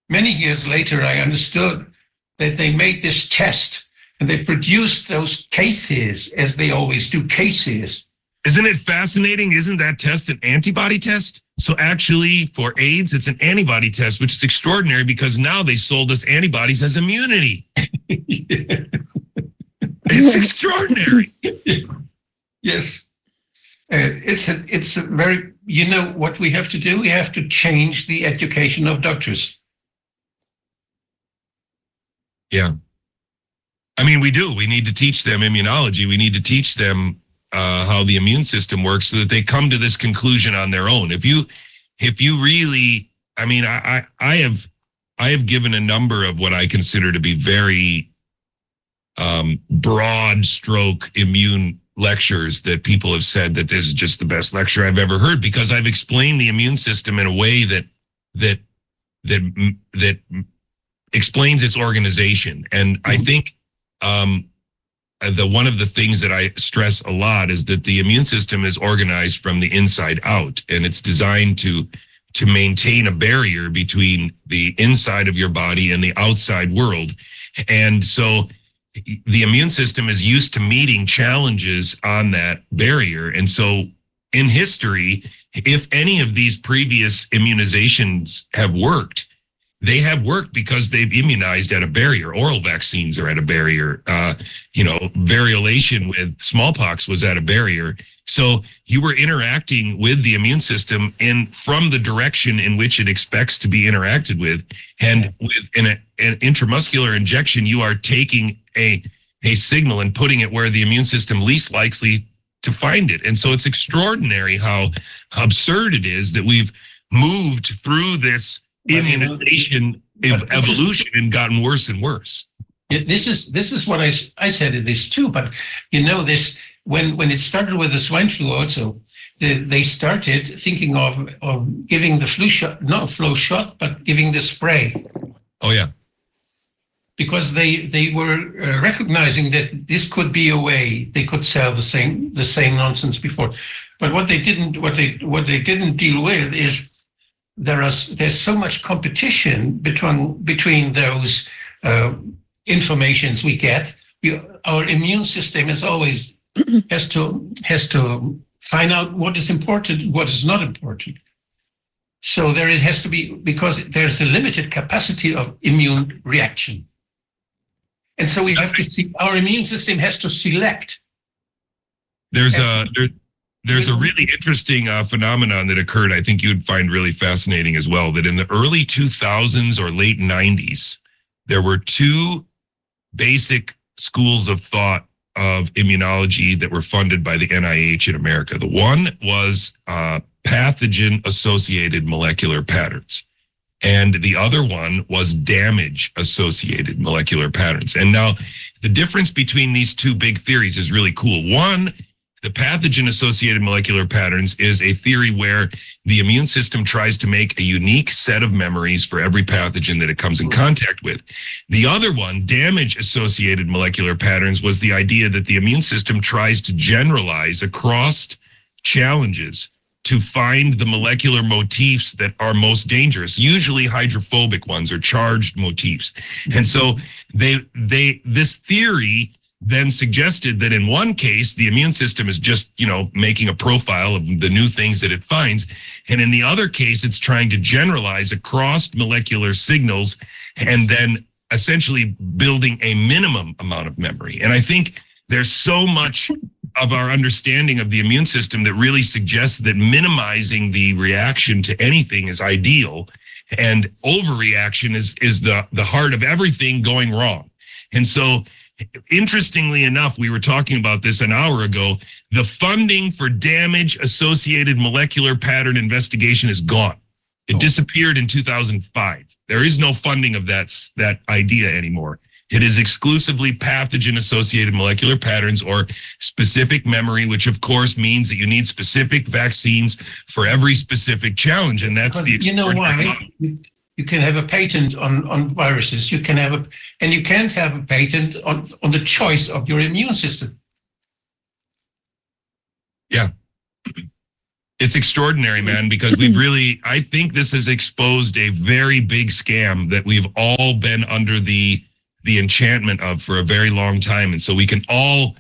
B: Many years later, I understood that they made this test and they produced those cases as they always do cases.
E: Isn't it fascinating? Isn't that test an antibody test? So actually, for AIDS, it's an antibody test, which is extraordinary because now they sold us antibodies as immunity. It's extraordinary.
B: yes. Uh, it's a, it's a very, you know what we have to do? We have to change the education of doctors. Yeah.
E: I mean, we do. We need to teach them immunology. We need to teach them uh, how the immune system works so that they come to this conclusion on their own. If you, if you really, I mean, I, I, I have, I have given a number of what I consider to be very um, broad stroke immune lectures that people have said that this is just the best lecture I've ever heard because I've explained the immune system in a way that that that that explains its organization. And I think um, uh, the one of the things that I stress a lot is that the immune system is organized from the inside out, and it's designed to to maintain a barrier between the inside of your body and the outside world. And so the immune system is used to meeting challenges on that barrier. And so in history, if any of these previous immunizations have worked, they have worked because they've immunized at a barrier. Oral vaccines are at a barrier. Uh, you know, variolation with smallpox was at a barrier. So you were interacting with the immune system in from the direction in which it expects to be interacted with, and with an, an intramuscular injection, you are taking a a signal and putting it where the immune system least likely to find it. And so it's extraordinary how absurd it is that we've moved through this
B: But, you know,
E: immunization of evolution and gotten worse and worse.
B: Yeah, this is this is what I s- I said in this too. But you know this when when it started with the swine flu also, they, they started thinking of of giving the flu shot, not flu shot, but giving the spray
E: Oh yeah.
B: because they they were uh, recognizing that this could be a way they could sell the same the same nonsense before. But what they didn't what they what they didn't deal with is there is there's so much competition between between those uh, informations we get. We, our immune system is always has to has to find out what is important, what is not important. So there it has to be because there's a limited capacity of immune reaction. And so we have to see our immune system has to select.
E: There's a there, there's a really interesting uh, phenomenon that occurred. I think you'd find really fascinating as well. That in the early 2000s or late 90s, there were two basic schools of thought of immunology that were funded by the NIH in America. The one was uh, pathogen associated molecular patterns. And the other one was damage associated molecular patterns. And now the difference between these two big theories is really cool. One, the pathogen associated molecular patterns is a theory where the immune system tries to make a unique set of memories for every pathogen that it comes in hmm. contact with. The other one, damage associated molecular patterns, was the idea that the immune system tries to generalize across challenges to find the molecular motifs that are most dangerous usually hydrophobic ones or charged motifs. And hmm. so they they this theory then suggested that in one case the immune system is just you know making a profile of the new things that it finds. And in the other case it's trying to generalize across molecular signals and then essentially building a minimum amount of memory. And i think there's so much of our understanding of the immune system that really suggests that minimizing the reaction to anything is ideal. And overreaction is is the the heart of everything going wrong. And so interestingly enough we were talking about this an hour ago the funding for damage associated molecular pattern investigation is gone it
B: Oh.
E: disappeared in 2005 there is no funding of that that idea anymore it is exclusively pathogen associated molecular patterns or specific memory, which of course means that you need specific vaccines for every specific challenge. And that's
B: But
E: the
B: you know why? You, you can have a patent on, on viruses. You can have a, and you can't have a patent on, on the choice of your immune system. Yeah.
E: It's extraordinary, man, because we've really, I think this has exposed a very big scam that we've all been under the the enchantment of for a very long time. And so we can all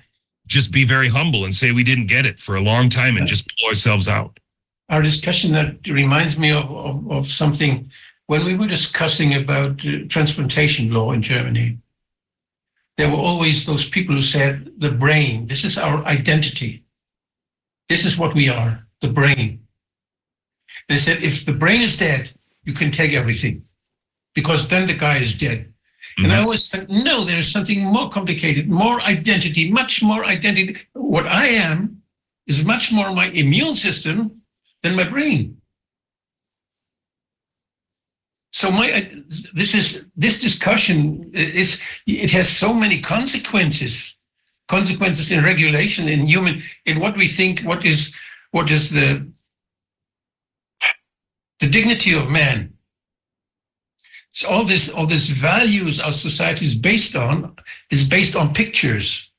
E: just be very humble and say we didn't get it for a long time and just pull ourselves out.
B: Our discussion that reminds me of, of, of something when we were discussing about uh, transplantation law in Germany. There were always those people who said, the brain, this is our identity. This is what we are, the brain. They said, if the brain is dead, you can take everything because then the guy is dead. And I always think, no, there's something more complicated, more identity, much more identity. What I am is much more my immune system than my brain. So my this is this discussion is it has so many consequences, consequences in regulation in human in what we think what is what is the the dignity of man. So all this all these values our society is based on is based on pictures.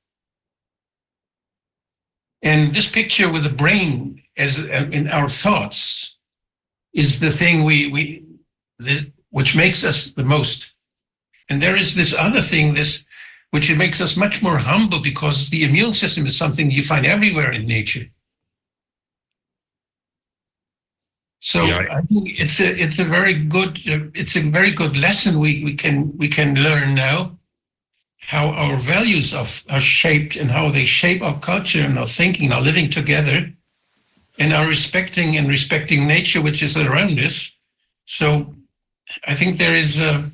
B: And this picture with the brain as uh, in our thoughts is the thing we we the, which makes us the most. And there is this other thing, this which it makes us much more humble because the immune system is something you find everywhere in nature. So
E: Yeah, I-
B: think it's a it's a very good it's a very good lesson we we can we can learn now how our values of, are shaped and how they shape our culture and our thinking, our living together, and our respecting and respecting nature which is around us. So I think there is a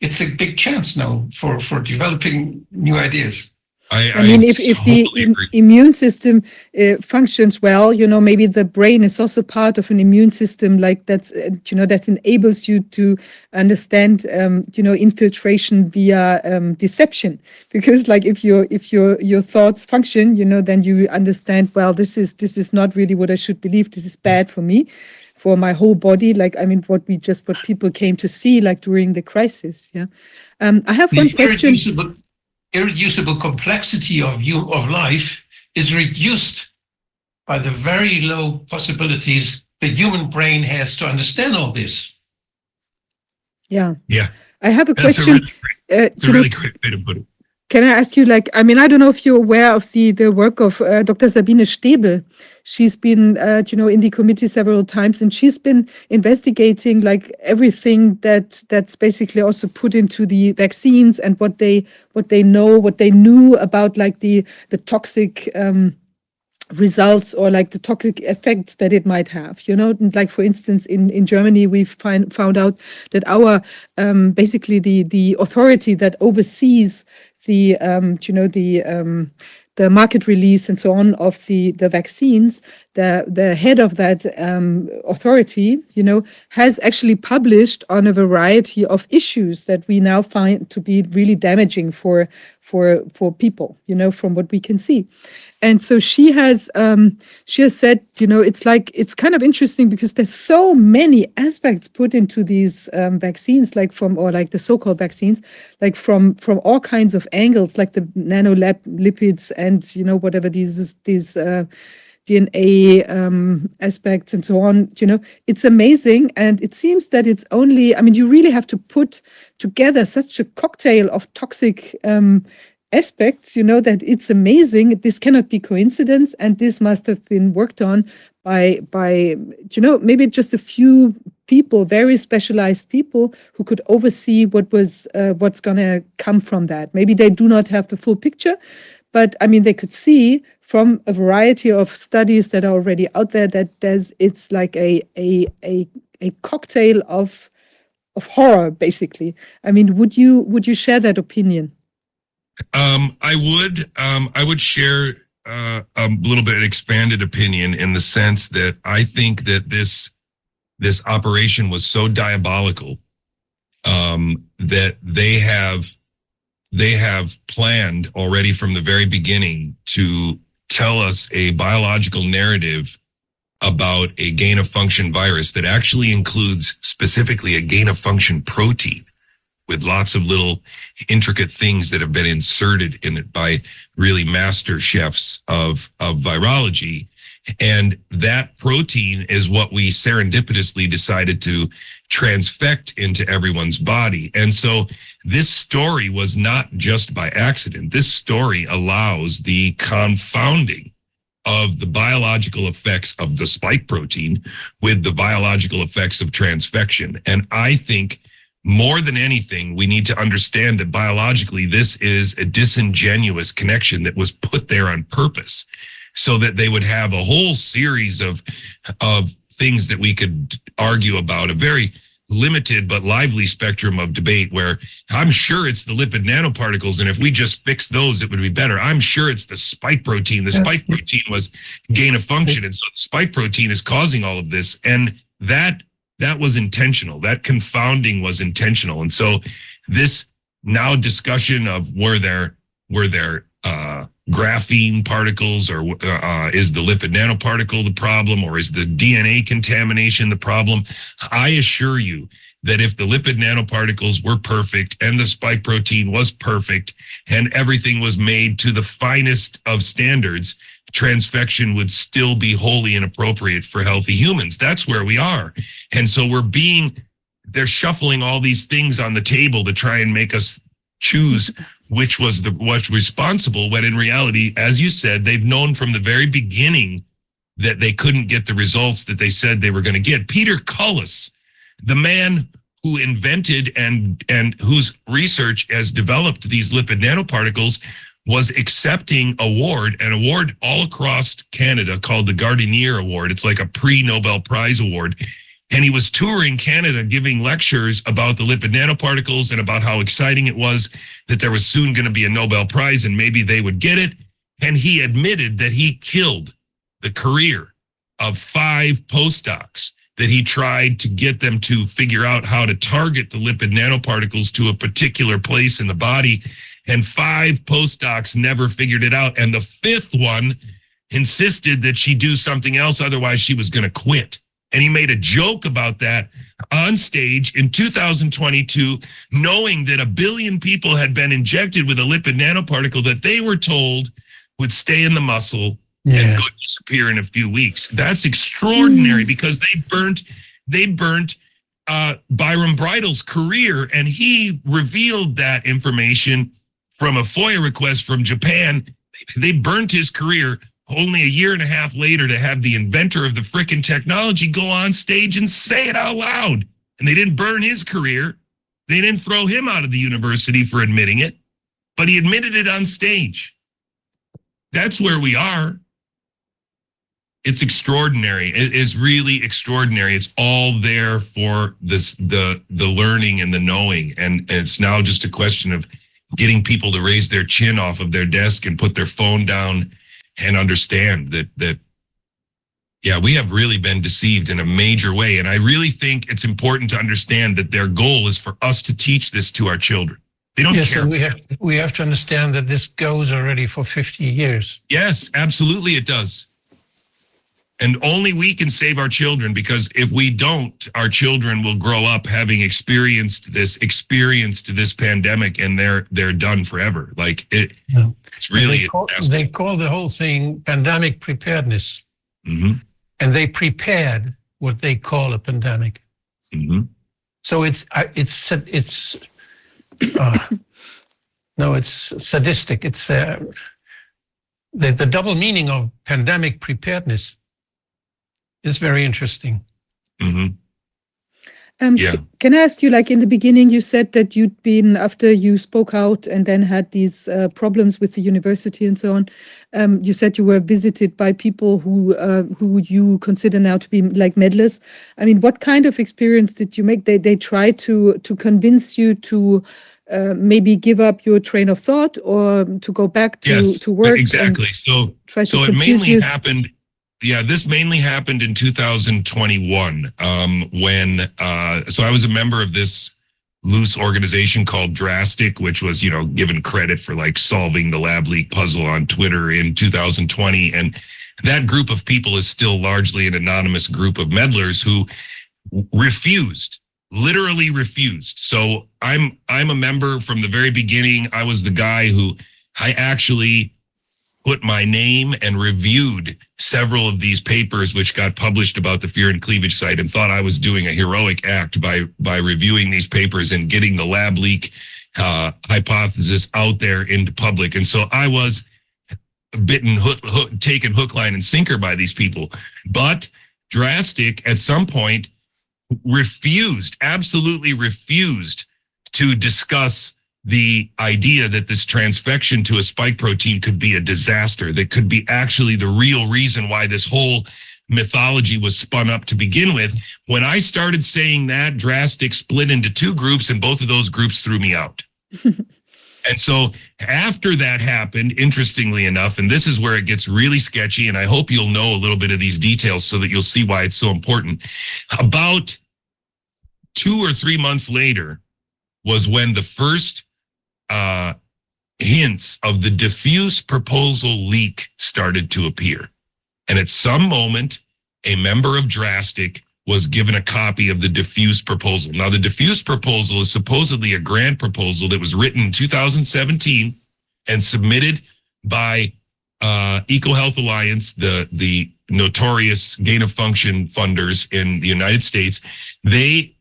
B: it's a big chance now for for developing new ideas.
E: I,
A: I mean, if, if the im-
E: agree.
A: immune system uh, functions well, you know, maybe the brain is also part of an immune system like that's, uh, you know, that enables you to understand, um, you know, infiltration via um, deception. Because like if your if your your thoughts function, you know, then you understand, well, this is this is not really what I should believe. This is bad for me, for my whole body. Like I mean, what we just what people came to see like during the crisis. Yeah. Um, I have
F: The
A: one question.
F: irreducible, irreducible complexity of you of life is reduced by the very low possibilities the human brain has to understand all this.
A: Yeah.
E: Yeah.
A: I have a
E: That's a
A: question.
E: really, great-
A: uh,
E: it's a really great way to put it.
A: Can I ask you, like, I mean, I don't know if you're aware of the the work of uh, Dr. Sabine Stäbel. She's been, uh, you know, in the committee several times, and she's been investigating like everything that that's basically also put into the vaccines and what they what they know, what they knew about like the the toxic. Um, results or like the toxic effects that it might have you know And like for instance in in germany we've find, found out that our um basically the the authority that oversees the um you know the um the market release and so on of the the vaccines the the head of that um, authority you know has actually published on a variety of issues that we now find to be really damaging for for for people you know from what we can see. And so she has um, she has said you know it's like it's kind of interesting because there's so many aspects put into these um, vaccines like from or like the so-called vaccines like from from all kinds of angles like the nanolipids and you know whatever these these uh, DNA um, aspects and so on. You know, it's amazing, and it seems that it's only. I mean, you really have to put together such a cocktail of toxic um, aspects. You know that it's amazing. This cannot be coincidence, and this must have been worked on by by you know maybe just a few people, very specialized people who could oversee what was uh, what's going to come from that. Maybe they do not have the full picture, but I mean they could see from a variety of studies that are already out there that there's it's like a a a, a cocktail of of horror basically. I mean, would you would you share that opinion?
E: Um, I would, um, I would share uh, a little bit expanded opinion in the sense that I think that this this operation was so diabolical um, that they have they have planned already from the very beginning to tell us a biological narrative about a gain of function virus that actually includes specifically a gain of function protein with lots of little intricate things that have been inserted in it by really master chefs of of virology and that protein is what we serendipitously decided to transfect into everyone's body. And so this story was not just by accident. This story allows the confounding of the biological effects of the spike protein with the biological effects of transfection. And i think more than anything, we need to understand that biologically, this is a disingenuous connection that was put there on purpose so that they would have a whole series of, of things that we could argue about, a very limited but lively spectrum of debate where I'm sure it's the lipid nanoparticles. And if we just fix those, it would be better. I'm sure it's the spike protein. The
F: Yes.
E: spike protein was gain of function. And so the spike protein is causing all of this. And that that was intentional. That confounding was intentional. And so this now discussion of were there were there uh, graphene particles or uh, is the lipid nanoparticle the problem or is the DNA contamination the problem? I assure you that if the lipid nanoparticles were perfect and the spike protein was perfect and everything was made to the finest of standards, transfection would still be wholly inappropriate for healthy humans. That's where we are. And so we're being, they're shuffling all these things on the table to try and make us choose which was the what's responsible when in reality, as you said, they've known from the very beginning that they couldn't get the results that they said they were going to get. Peter Cullis, the man who invented and and whose research has developed these lipid nanoparticles was accepting award an award all across Canada called the Gardenier Award. It's like a pre-Nobel Prize award. And he was touring Canada giving lectures about the lipid nanoparticles and about how exciting it was that there was soon going to be a Nobel Prize and maybe they would get it. And he admitted that he killed the career of five postdocs that he tried to get them to figure out how to target the lipid nanoparticles to a particular place in the body. And five postdocs never figured it out. And the fifth one insisted that she do something else, otherwise, she was going to quit. And he made a joke about that on stage in 2022, knowing that a billion people had been injected with a lipid nanoparticle that they were told would stay in the muscle and could disappear in a few weeks. That's extraordinary because they burnt they burnt uh, Byron Bridle's career, and he revealed that information from a FOIA request from Japan. They burnt his career only a year and a half later to have the inventor of the frickin' technology go on stage and say it out loud. And they didn't burn his career. They didn't throw him out of the university for admitting it, but he admitted it on stage. That's where we are. It's extraordinary. It is really extraordinary. It's all there for this the the learning and the knowing. And it's now just a question of getting people to raise their chin off of their desk and put their phone down and understand that that yeah, we have really been deceived in a major way. And I really think it's important to understand that their goal is for us to teach this to our children. They don't
F: Yes,
E: care.
F: and we have we have to understand that this goes already for 50 years.
E: Yes, absolutely it does. And only we can save our children because if we don't, our children will grow up having experienced this experienced this pandemic and they're they're done forever. Like it. It's really
F: they call, they call the whole thing pandemic preparedness,
E: Mhm,
F: and they prepared what they call a pandemic.
E: mhm.
F: So it's it's it's uh, no, it's sadistic. It's uh, the the double meaning of pandemic preparedness is very interesting.
E: Mhm.
A: Um,
E: Yeah.
A: c- Can I ask you, like in the beginning, you said that you'd been, after you spoke out and then had these uh, problems with the university and so on, um, you said you were visited by people who uh, who you consider now to be like meddlers. I mean, what kind of experience did you make? They they tried to to convince you to uh, maybe give up your train of thought or to go back to
E: Yes,
A: to work.
E: exactly. So
A: Try
E: so
A: to
E: it mainly
A: you.
E: happened yeah this mainly happened in 2021 um when uh so i was a member of this loose organization called drastic which was you know given credit for like solving the lab leak puzzle on twitter in 2020 and that group of people is still largely an anonymous group of meddlers who refused literally refused. So i'm i'm a member from the very beginning. I was the guy who i actually put my name and reviewed several of these papers which got published about the fear and cleavage site and thought I was doing a heroic act by by reviewing these papers and getting the lab leak uh, hypothesis out there into public. And so I was bitten hook, hook taken hook line and sinker by these people. But drastic at some point refused absolutely refused to discuss the idea that this transfection to a spike protein could be a disaster, that could be actually the real reason why this whole mythology was spun up to begin with. When I started saying that, Drastic split into two groups, and both of those groups threw me out. and so after that happened, interestingly enough, and this is where it gets really sketchy, and I hope you'll know a little bit of these details so that you'll see why it's so important. About two or three months later was when the first uh, hints of the diffuse proposal leak started to appear. And at some moment, a member of Drastic was given a copy of the diffuse proposal. Now, the diffuse proposal is supposedly a grant proposal that was written in 2017 and submitted by uh, EcoHealth Alliance, the the notorious gain of function funders in the United States. They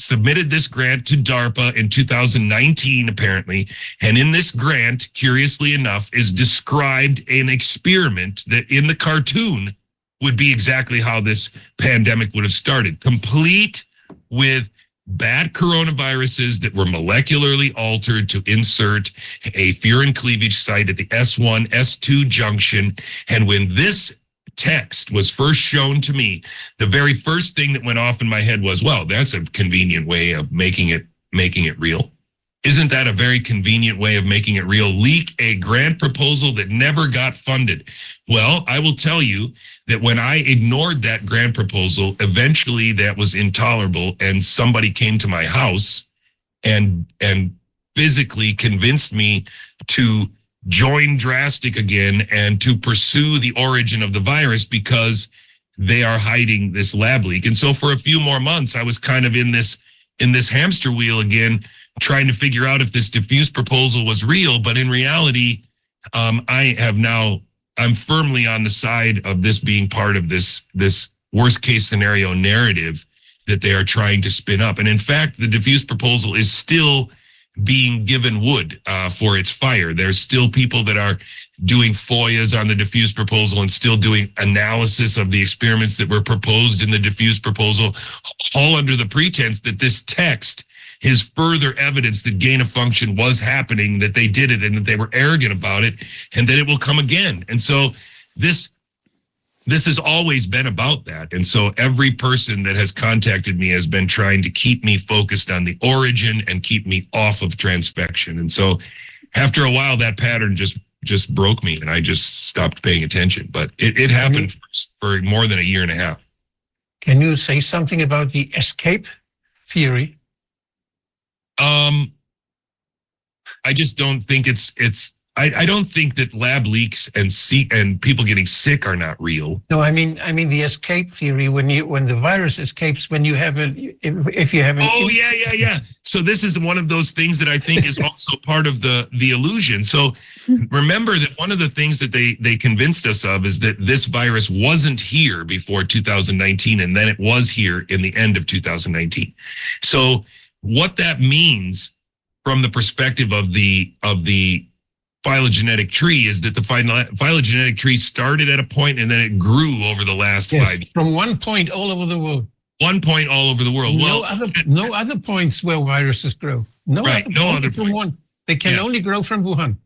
E: submitted this grant to DARPA in 2019, apparently. And in this grant, curiously enough, is described an experiment that in the cartoon would be exactly how this pandemic would have started, complete with bad coronaviruses that were molecularly altered to insert a furin cleavage site at the S1, S2 junction. And when this text was first shown to me, the very first thing that went off in my head was, well, that's a convenient way of making it making it real. Isn't that a very convenient way of making it real? Leak a grant proposal that never got funded. Well, I will tell you that when I ignored that grant proposal, eventually that was intolerable and somebody came to my house and and physically convinced me to join drastic again and to pursue the origin of the virus because they are hiding this lab leak. And so for a few more months I was kind of in this in this hamster wheel again trying to figure out if this diffuse proposal was real, but in reality um, I have now I'm firmly on the side of this being part of this this worst case scenario narrative that they are trying to spin up. And in fact, the diffuse proposal is still being given wood uh, for its fire. There's still people that are doing FOIAs on the diffuse proposal and still doing analysis of the experiments that were proposed in the diffuse proposal, all under the pretense that this text is further evidence that gain of function was happening, that they did it and that they were arrogant about it, and that it will come again. And so this this has always been about that. And so every person that has contacted me has been trying to keep me focused on the origin and keep me off of transfection. And so after a while, that pattern just just broke me and I just stopped paying attention. But it, it happened for, for more than a year and a half.
B: Can you say something about the escape theory?
E: Um, I just don't think it's it's. I, I don't think that lab leaks and see and people getting sick are not real.
B: No, I mean, I mean the escape theory when you when the virus escapes when you have a if, if you have an
E: Oh yeah, yeah, yeah. So this is one of those things that I think is also part of the the illusion. So remember that one of the things that they they convinced us of is that this virus wasn't here before 2019 and then it was here in the end of 2019. So what that means from the perspective of the of the phylogenetic tree is that the phylogenetic tree started at a point and then it grew over the last
B: Yes,
E: five
B: from one point all over the world.
E: one point all over the world.
B: no
E: Well,
B: other no other points where viruses grow. No
E: Right,
B: other
E: no other
B: from
E: points.
B: one. They can
E: Yeah.
B: only grow from Wuhan.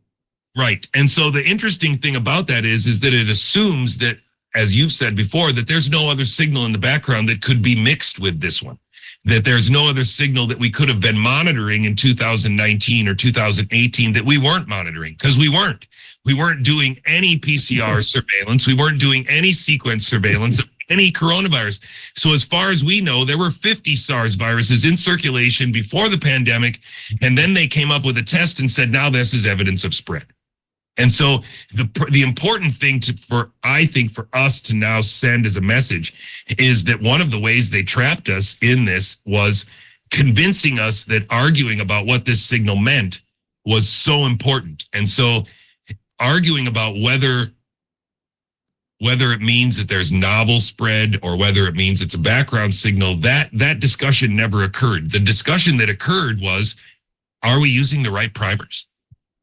E: Right. And so the interesting thing about that is, is that it assumes that, as you've said before, that there's no other signal in the background that could be mixed with this one. That there's no other signal that we could have been monitoring in 2019 or 2018 that we weren't monitoring because we weren't. We weren't doing any PCR mm-hmm. surveillance. We weren't doing any sequence surveillance of mm-hmm. any coronavirus. So as far as we know, there were 50 SARS viruses in circulation before the pandemic. And then they came up with a test and said, now this is evidence of spread. And so the the important thing to for I think for us to now send as a message is that one of the ways they trapped us in this was convincing us that arguing about what this signal meant was so important. And so arguing about whether whether it means that there's novel spread or whether it means it's a background signal that that discussion never occurred. The discussion that occurred was are we using the right primers?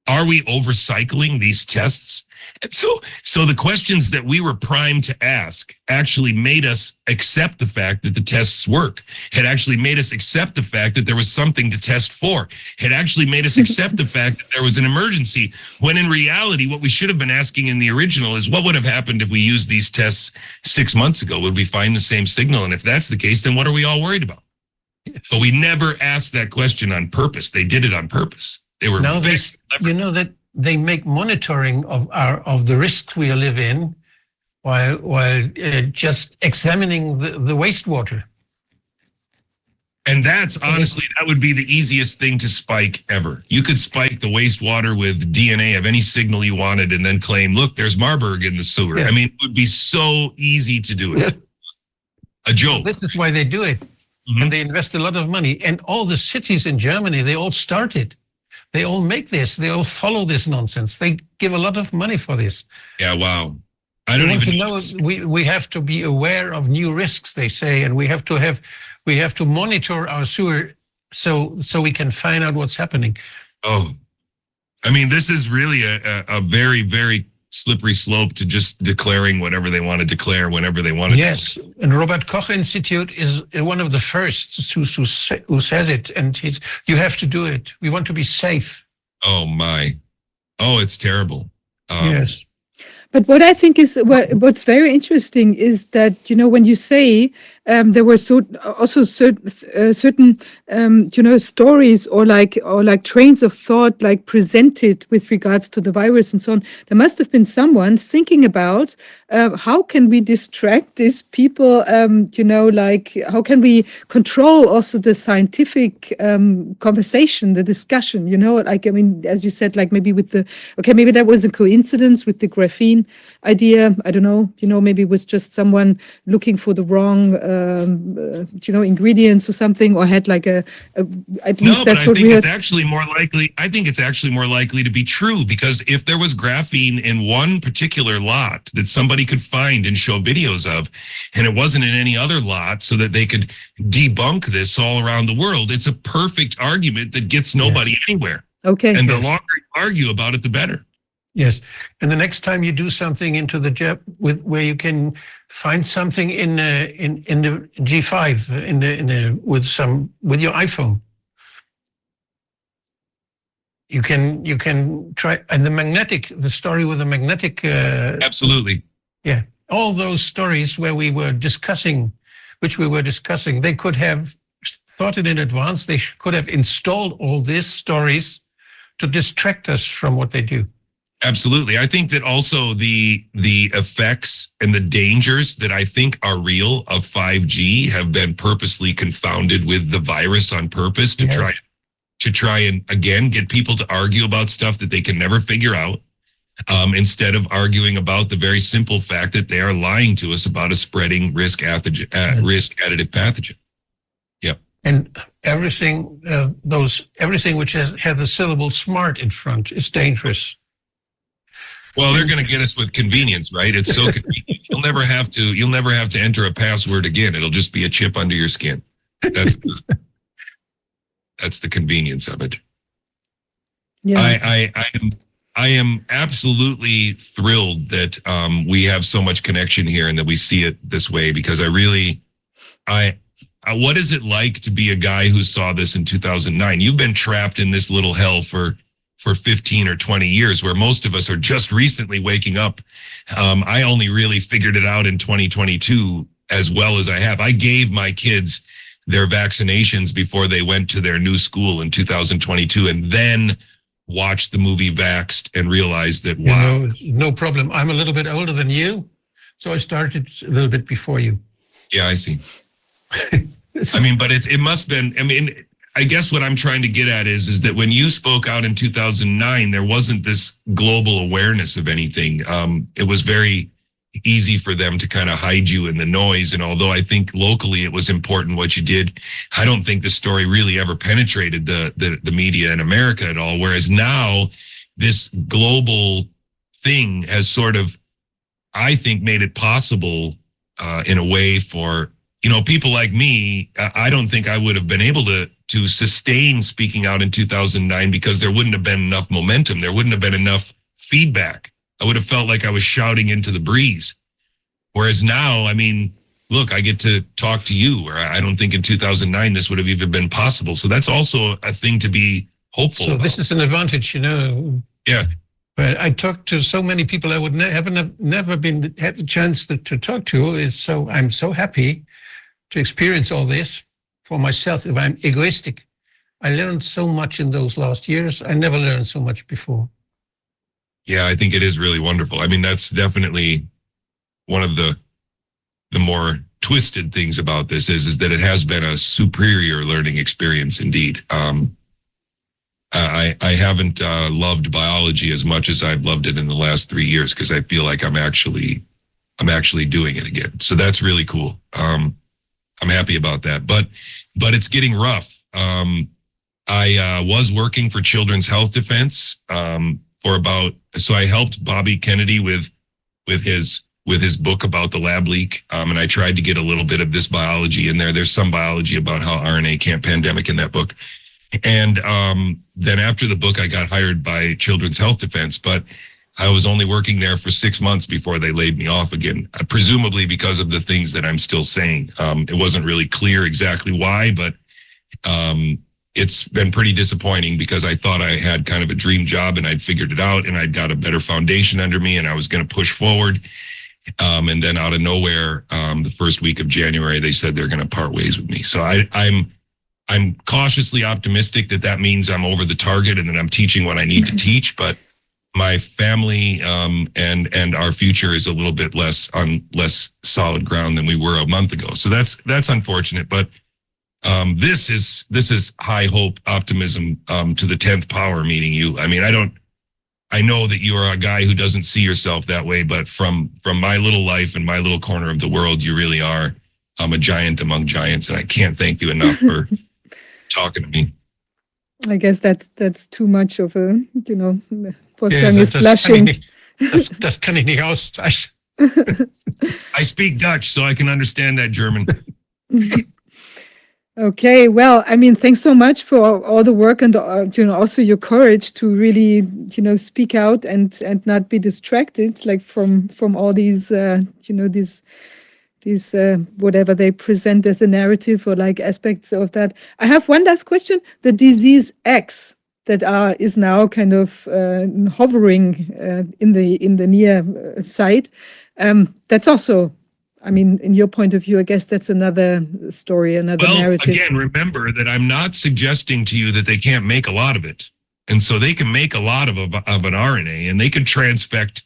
E: Are we overcycling these tests? And so so the questions that we were primed to ask actually made us accept the fact that the tests work had actually made us accept the fact that there was something to test for had actually made us accept the fact that there was an emergency when in reality what we should have been asking in the original is what would have happened if we used these tests six months ago? Would we find the same signal? And if that's the case then what are we all worried about? So we never asked that question on purpose. They did it on purpose they were
B: Now they, you know that they make monitoring of our of the risks we live in, while while uh, just examining the, the wastewater.
E: And that's honestly, that would be the easiest thing to spike ever. You could spike the wastewater with DNA of any signal you wanted and then claim, look, there's Marburg in the sewer.
B: Yeah.
E: I mean, it would be so easy to do it. A joke.
B: This is why they do it,
E: Mhm.
B: and they invest a lot of money. And all the cities in Germany, they all started. They all make this. They all follow this nonsense. They give a lot of money for this.
E: Yeah, wow. I don't even
B: know. We we have to be aware of new risks. They say, and we have to have we have to monitor our sewer so so we can find out what's happening.
E: Oh, I mean, this is really a, a, a very, very slippery slope to just declaring whatever they want to declare whenever they want to.
B: Yes, and Robert Koch Institute is one of the first who who, who says it, and he's, you have to do it. We want to be safe.
E: Oh my. Oh, it's terrible. Um,
B: yes,
A: But what I think is what, what's very interesting is that you know when you say um, there were so also certain uh, certain um, you know stories or like or like trains of thought like presented with regards to the virus and so on. There must have been someone thinking about uh, how can we distract these people. Um, you know, like how can we control also the scientific um, conversation, the discussion. You know, like I mean, as you said, like maybe with the okay, maybe that was a coincidence with the graphene idea. I don't know. You know, maybe it was just someone looking for the wrong. Uh, um, uh, you know, ingredients or something, or had like a, a at least
E: no,
A: that's
E: but I
A: what
E: think
A: we
E: it's
A: heard.
E: actually more likely. I think it's actually more likely to be true because if there was graphene in one particular lot that somebody could find and show videos of, and it wasn't in any other lot, so that they could debunk this all around the world, it's a perfect argument that gets nobody anywhere.
A: Okay.
E: And the longer you argue about it, the better.
B: Yes, and the next time you do something into the Jap with where you can find something in uh, in in the G5 uh, in the in the with some with your iPhone, you can you can try and the magnetic the story with the magnetic uh,
E: Absolutely. Yeah.
B: All those stories where we were discussing, which we were discussing, they could have thought it in advance. They could have installed all these stories to distract us from what they do.
E: Absolutely. I think that also the the effects and the dangers that I think are real of 5G have been purposely confounded with the virus on purpose to try to try and again get people to argue about stuff that they can never figure out. Um, instead of arguing about the very simple fact that they are lying to us about a spreading risk pathogen, uh, risk additive pathogen. Yep.
B: And everything, uh, those everything which has has the syllable "smart" in front is dangerous.
E: Well, they're going to get us with convenience, right? It's so convenient. You'll never have to. You'll never have to enter a password again. It'll just be a chip under your skin. That's that's the convenience of it.
A: yeah.
E: I, I, I am. I am absolutely thrilled that um, we have so much connection here and that we see it this way because I really, I, I, what is it like to be a guy who saw this in 2009? You've been trapped in this little hell for for 15 or 20 years, where most of us are just recently waking up. Um, I only really figured it out in 2022 as well as I have. I gave my kids their vaccinations before they went to their new school in 2022, and then watched the movie Vaxxed and realized that
B: You
E: wow,
B: know, no problem. I'm a little bit older than you, so I started a little bit before you.
E: yeah, I see. I mean, but it's it must have been. I mean, I guess what I'm trying to get at is is that when you spoke out in 2009, there wasn't this global awareness of anything. Um, it was very easy for them to kind of hide you in the noise. And although I think locally it was important what you did, I don't think the story really ever penetrated the the, the media in America at all. Whereas now, this global thing has sort of, I think, made it possible uh, in a way for you know people like me. I I don't think I would have been able to to sustain speaking out in 2009 because there wouldn't have been enough momentum. There wouldn't have been enough feedback. I would have felt like I was shouting into the breeze. Whereas now, I mean, look, I get to talk to you. Or I don't think in 2009 this would have even been possible. So that's also a thing to be hopeful.
B: so this is an advantage, you know.
E: Yeah.
B: But I talked to so many people I would ne- have nev- never been had the chance to, to talk to. Is so I'm so happy to experience all this for myself. If I'm egoistic, I learned so much in those last years. I never learned so much before.
E: Yeah, I think it is really wonderful. I mean, that's definitely one of the the more twisted things about this is is that it has been a superior learning experience indeed. Um, I I haven't uh, loved biology as much as I've loved it in the last three years because I feel like I'm actually I'm actually doing it again. So that's really cool. Um, I'm happy about that. But but it's getting rough. Um, I uh, was working for Children's Health Defense um, for about so I helped Bobby Kennedy with with his with his book about the lab leak, um, and I tried to get a little bit of this biology in there. There's some biology about how RNA can't pandemic in that book, and um, then after the book, I got hired by Children's Health Defense, but I was only working there for six months before they laid me off again, uh, presumably because of the things that I'm still saying. Um, it wasn't really clear exactly why, but um, it's been pretty disappointing because I thought I had kind of a dream job and I'd figured it out and I'd got a better foundation under me and I was going to push forward. Um, and then out of nowhere, um, the first week of January, they said they're going to part ways with me. So I, I'm, I'm cautiously optimistic that that means I'm over the target and that I'm teaching what I need to teach. But my family um, and and our future is a little bit less on less solid ground than we were a month ago. So that's that's unfortunate. But um, this is this is high hope, optimism um, to the tenth power. Meeting you, I mean, I don't. I know that you are a guy who doesn't see yourself that way, but from from my little life and my little corner of the world, you really are um, a giant among giants, and I can't thank you enough for talking to me.
A: I guess that's that's too much of a, you know,
B: Ja,
A: Wolfgang is
B: das, das, kann ich
A: blushing.
B: nicht, das, das kann ich nicht aussprechen.
E: I speak Dutch, so I can understand that German.
A: Okay, well, I mean, thanks so much for all the work and uh, you know also your courage to really you know speak out and and not be distracted like from from all these uh, you know these these uh, whatever they present as a narrative or like aspects of that. I have one last question: the disease X that are is now kind of uh, hovering uh, in the in the near uh, sight. Um, that's also I mean, in your point of view, I guess that's another story, another
E: Well,
A: narrative.
E: again, remember that I'm not suggesting to you that they can't make a lot of it. And so they can make a lot of, a, of an RNA and they can transfect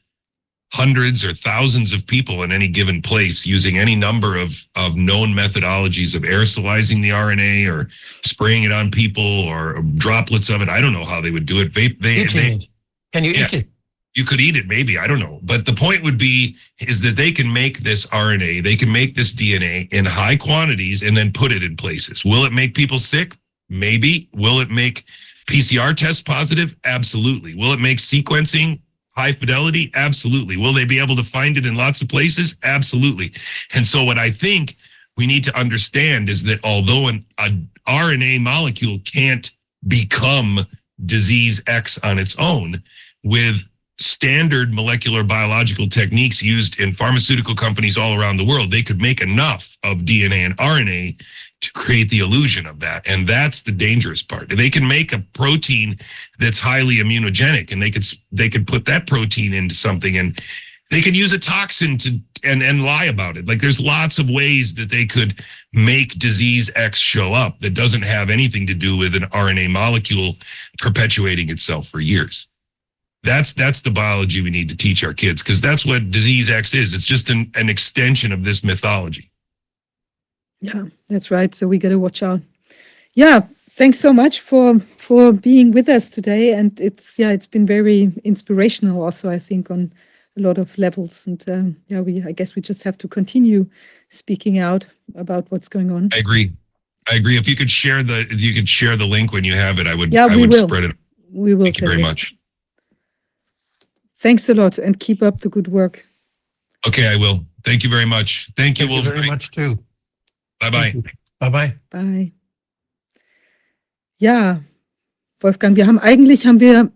E: hundreds or thousands of people in any given place using any number of, of known methodologies of aerosolizing the RNA or spraying it on people or droplets of it. I don't know how they would do it. They, they, they.
B: Can you
E: Yeah.
B: eat it?
E: you could eat it maybe i don't know but the point would be is that they can make this rna they can make this dna in high quantities and then put it in places will it make people sick maybe will it make pcr tests positive absolutely will it make sequencing high fidelity? Absolutely. Will they be able to find it in lots of places? Absolutely. And so what i think we need to understand is that although an rna molecule can't become disease x on its own with standard molecular biological techniques used in pharmaceutical companies all around the world, they could make enough of DNA and RNA to create the illusion of that. And that's the dangerous part. They can make a protein that's highly immunogenic and they could they could put that protein into something and they could use a toxin to and and lie about it. Like there's lots of ways that they could make disease X show up that doesn't have anything to do with an RNA molecule perpetuating itself for years that's that's the biology we need to teach our kids because that's what disease x is it's just an, an extension of this mythology
A: Yeah, that's right. So we got to watch out. Yeah, thanks so much for for being with us today. And it's yeah, it's been very inspirational. Also, I think on a lot of levels. And um, yeah, we I guess we just have to continue speaking out about what's going on.
E: i agree i agree if you could share the if you could share the link when you have it i would
A: Yeah,
E: i
A: we
E: would
A: will.
E: spread it
A: We will.
E: thank you very
A: Terry.
E: much
A: Thanks a lot, and keep up the good work.
E: okay i will thank you very much thank you
B: Thank you very much too.
E: Bye bye
B: Bye bye.
A: Bye. Ja, Wolfgang, wir haben eigentlich haben wir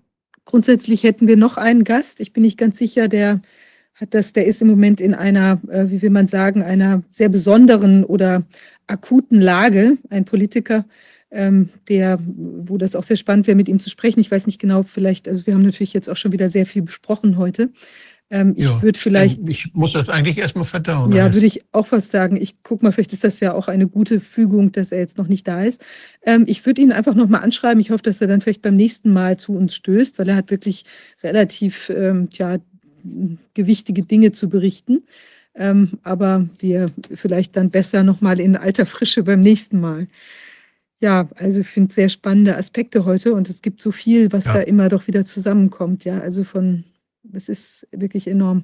A: grundsätzlich hätten wir noch einen Gast. Ich bin nicht ganz sicher, der hat das, der ist im Moment in einer, äh, wie will man sagen, einer sehr besonderen oder akuten Lage, ein Politiker, ähm, der, wo das auch sehr spannend wäre, mit ihm zu sprechen. Ich weiß nicht genau, vielleicht, also wir haben natürlich jetzt auch schon wieder sehr viel besprochen heute. Ähm, ich
B: Ja,
A: würde vielleicht
B: Ich muss das eigentlich erstmal verdauen.
A: ja, würde ich auch was sagen. Ich guck mal, vielleicht ist das ja auch eine gute Fügung, dass er jetzt noch nicht da ist. Ähm, ich würde ihn einfach nochmal anschreiben. Ich hoffe, dass er dann vielleicht beim nächsten Mal zu uns stößt, weil er hat wirklich relativ ähm, ja, gewichtige Dinge zu berichten. Ähm, aber wir vielleicht dann besser nochmal in alter Frische beim nächsten Mal. Ja, also ich finde sehr spannende Aspekte heute und es gibt so viel, was
B: Ja.
A: da immer doch wieder zusammenkommt. Ja, also von, es ist wirklich enorm.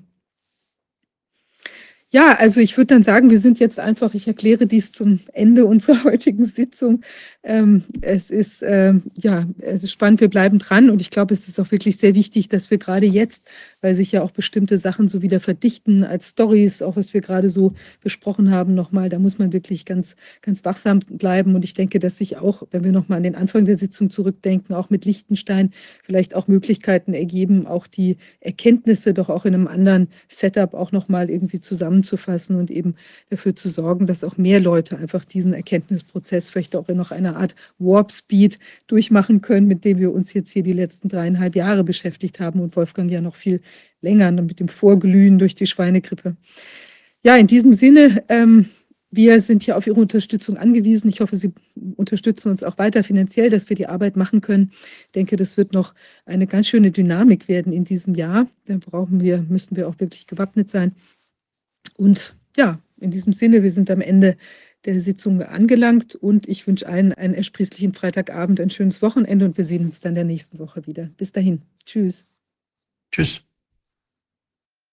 A: Ja, also ich würde dann sagen, wir sind jetzt einfach, ich erkläre dies zum Ende unserer heutigen Sitzung. Ähm, es ist, ähm, ja, es ist spannend, wir bleiben dran und ich glaube, es ist auch wirklich sehr wichtig, dass wir gerade jetzt, weil sich ja auch bestimmte Sachen so wieder verdichten als Stories, auch was wir gerade so besprochen haben, nochmal, da muss man wirklich ganz, ganz wachsam bleiben. Und ich denke, dass sich auch, wenn wir nochmal an den Anfang der Sitzung zurückdenken, auch mit Liechtenstein vielleicht auch Möglichkeiten ergeben, auch die Erkenntnisse doch auch in einem anderen Setup auch nochmal irgendwie zusammen zusammenzufassen und eben dafür zu sorgen, dass auch mehr Leute einfach diesen Erkenntnisprozess vielleicht auch in noch einer Art Warp Speed durchmachen können, mit dem wir uns jetzt hier die letzten dreieinhalb Jahre beschäftigt haben und Wolfgang ja noch viel länger mit dem Vorglühen durch die Schweinegrippe. Ja, in diesem Sinne, ähm, wir sind hier auf Ihre Unterstützung angewiesen. Ich hoffe, Sie unterstützen uns auch weiter finanziell, dass wir die Arbeit machen können. Ich denke, das wird noch eine ganz schöne Dynamik werden in diesem Jahr. Da brauchen wir, müssen wir auch wirklich gewappnet sein. Und ja, in diesem Sinne, wir sind am Ende der Sitzung angelangt und ich wünsche allen einen ersprießlichen Freitagabend, ein schönes Wochenende und wir sehen uns dann der nächsten Woche wieder. Bis dahin. Tschüss.
B: Tschüss.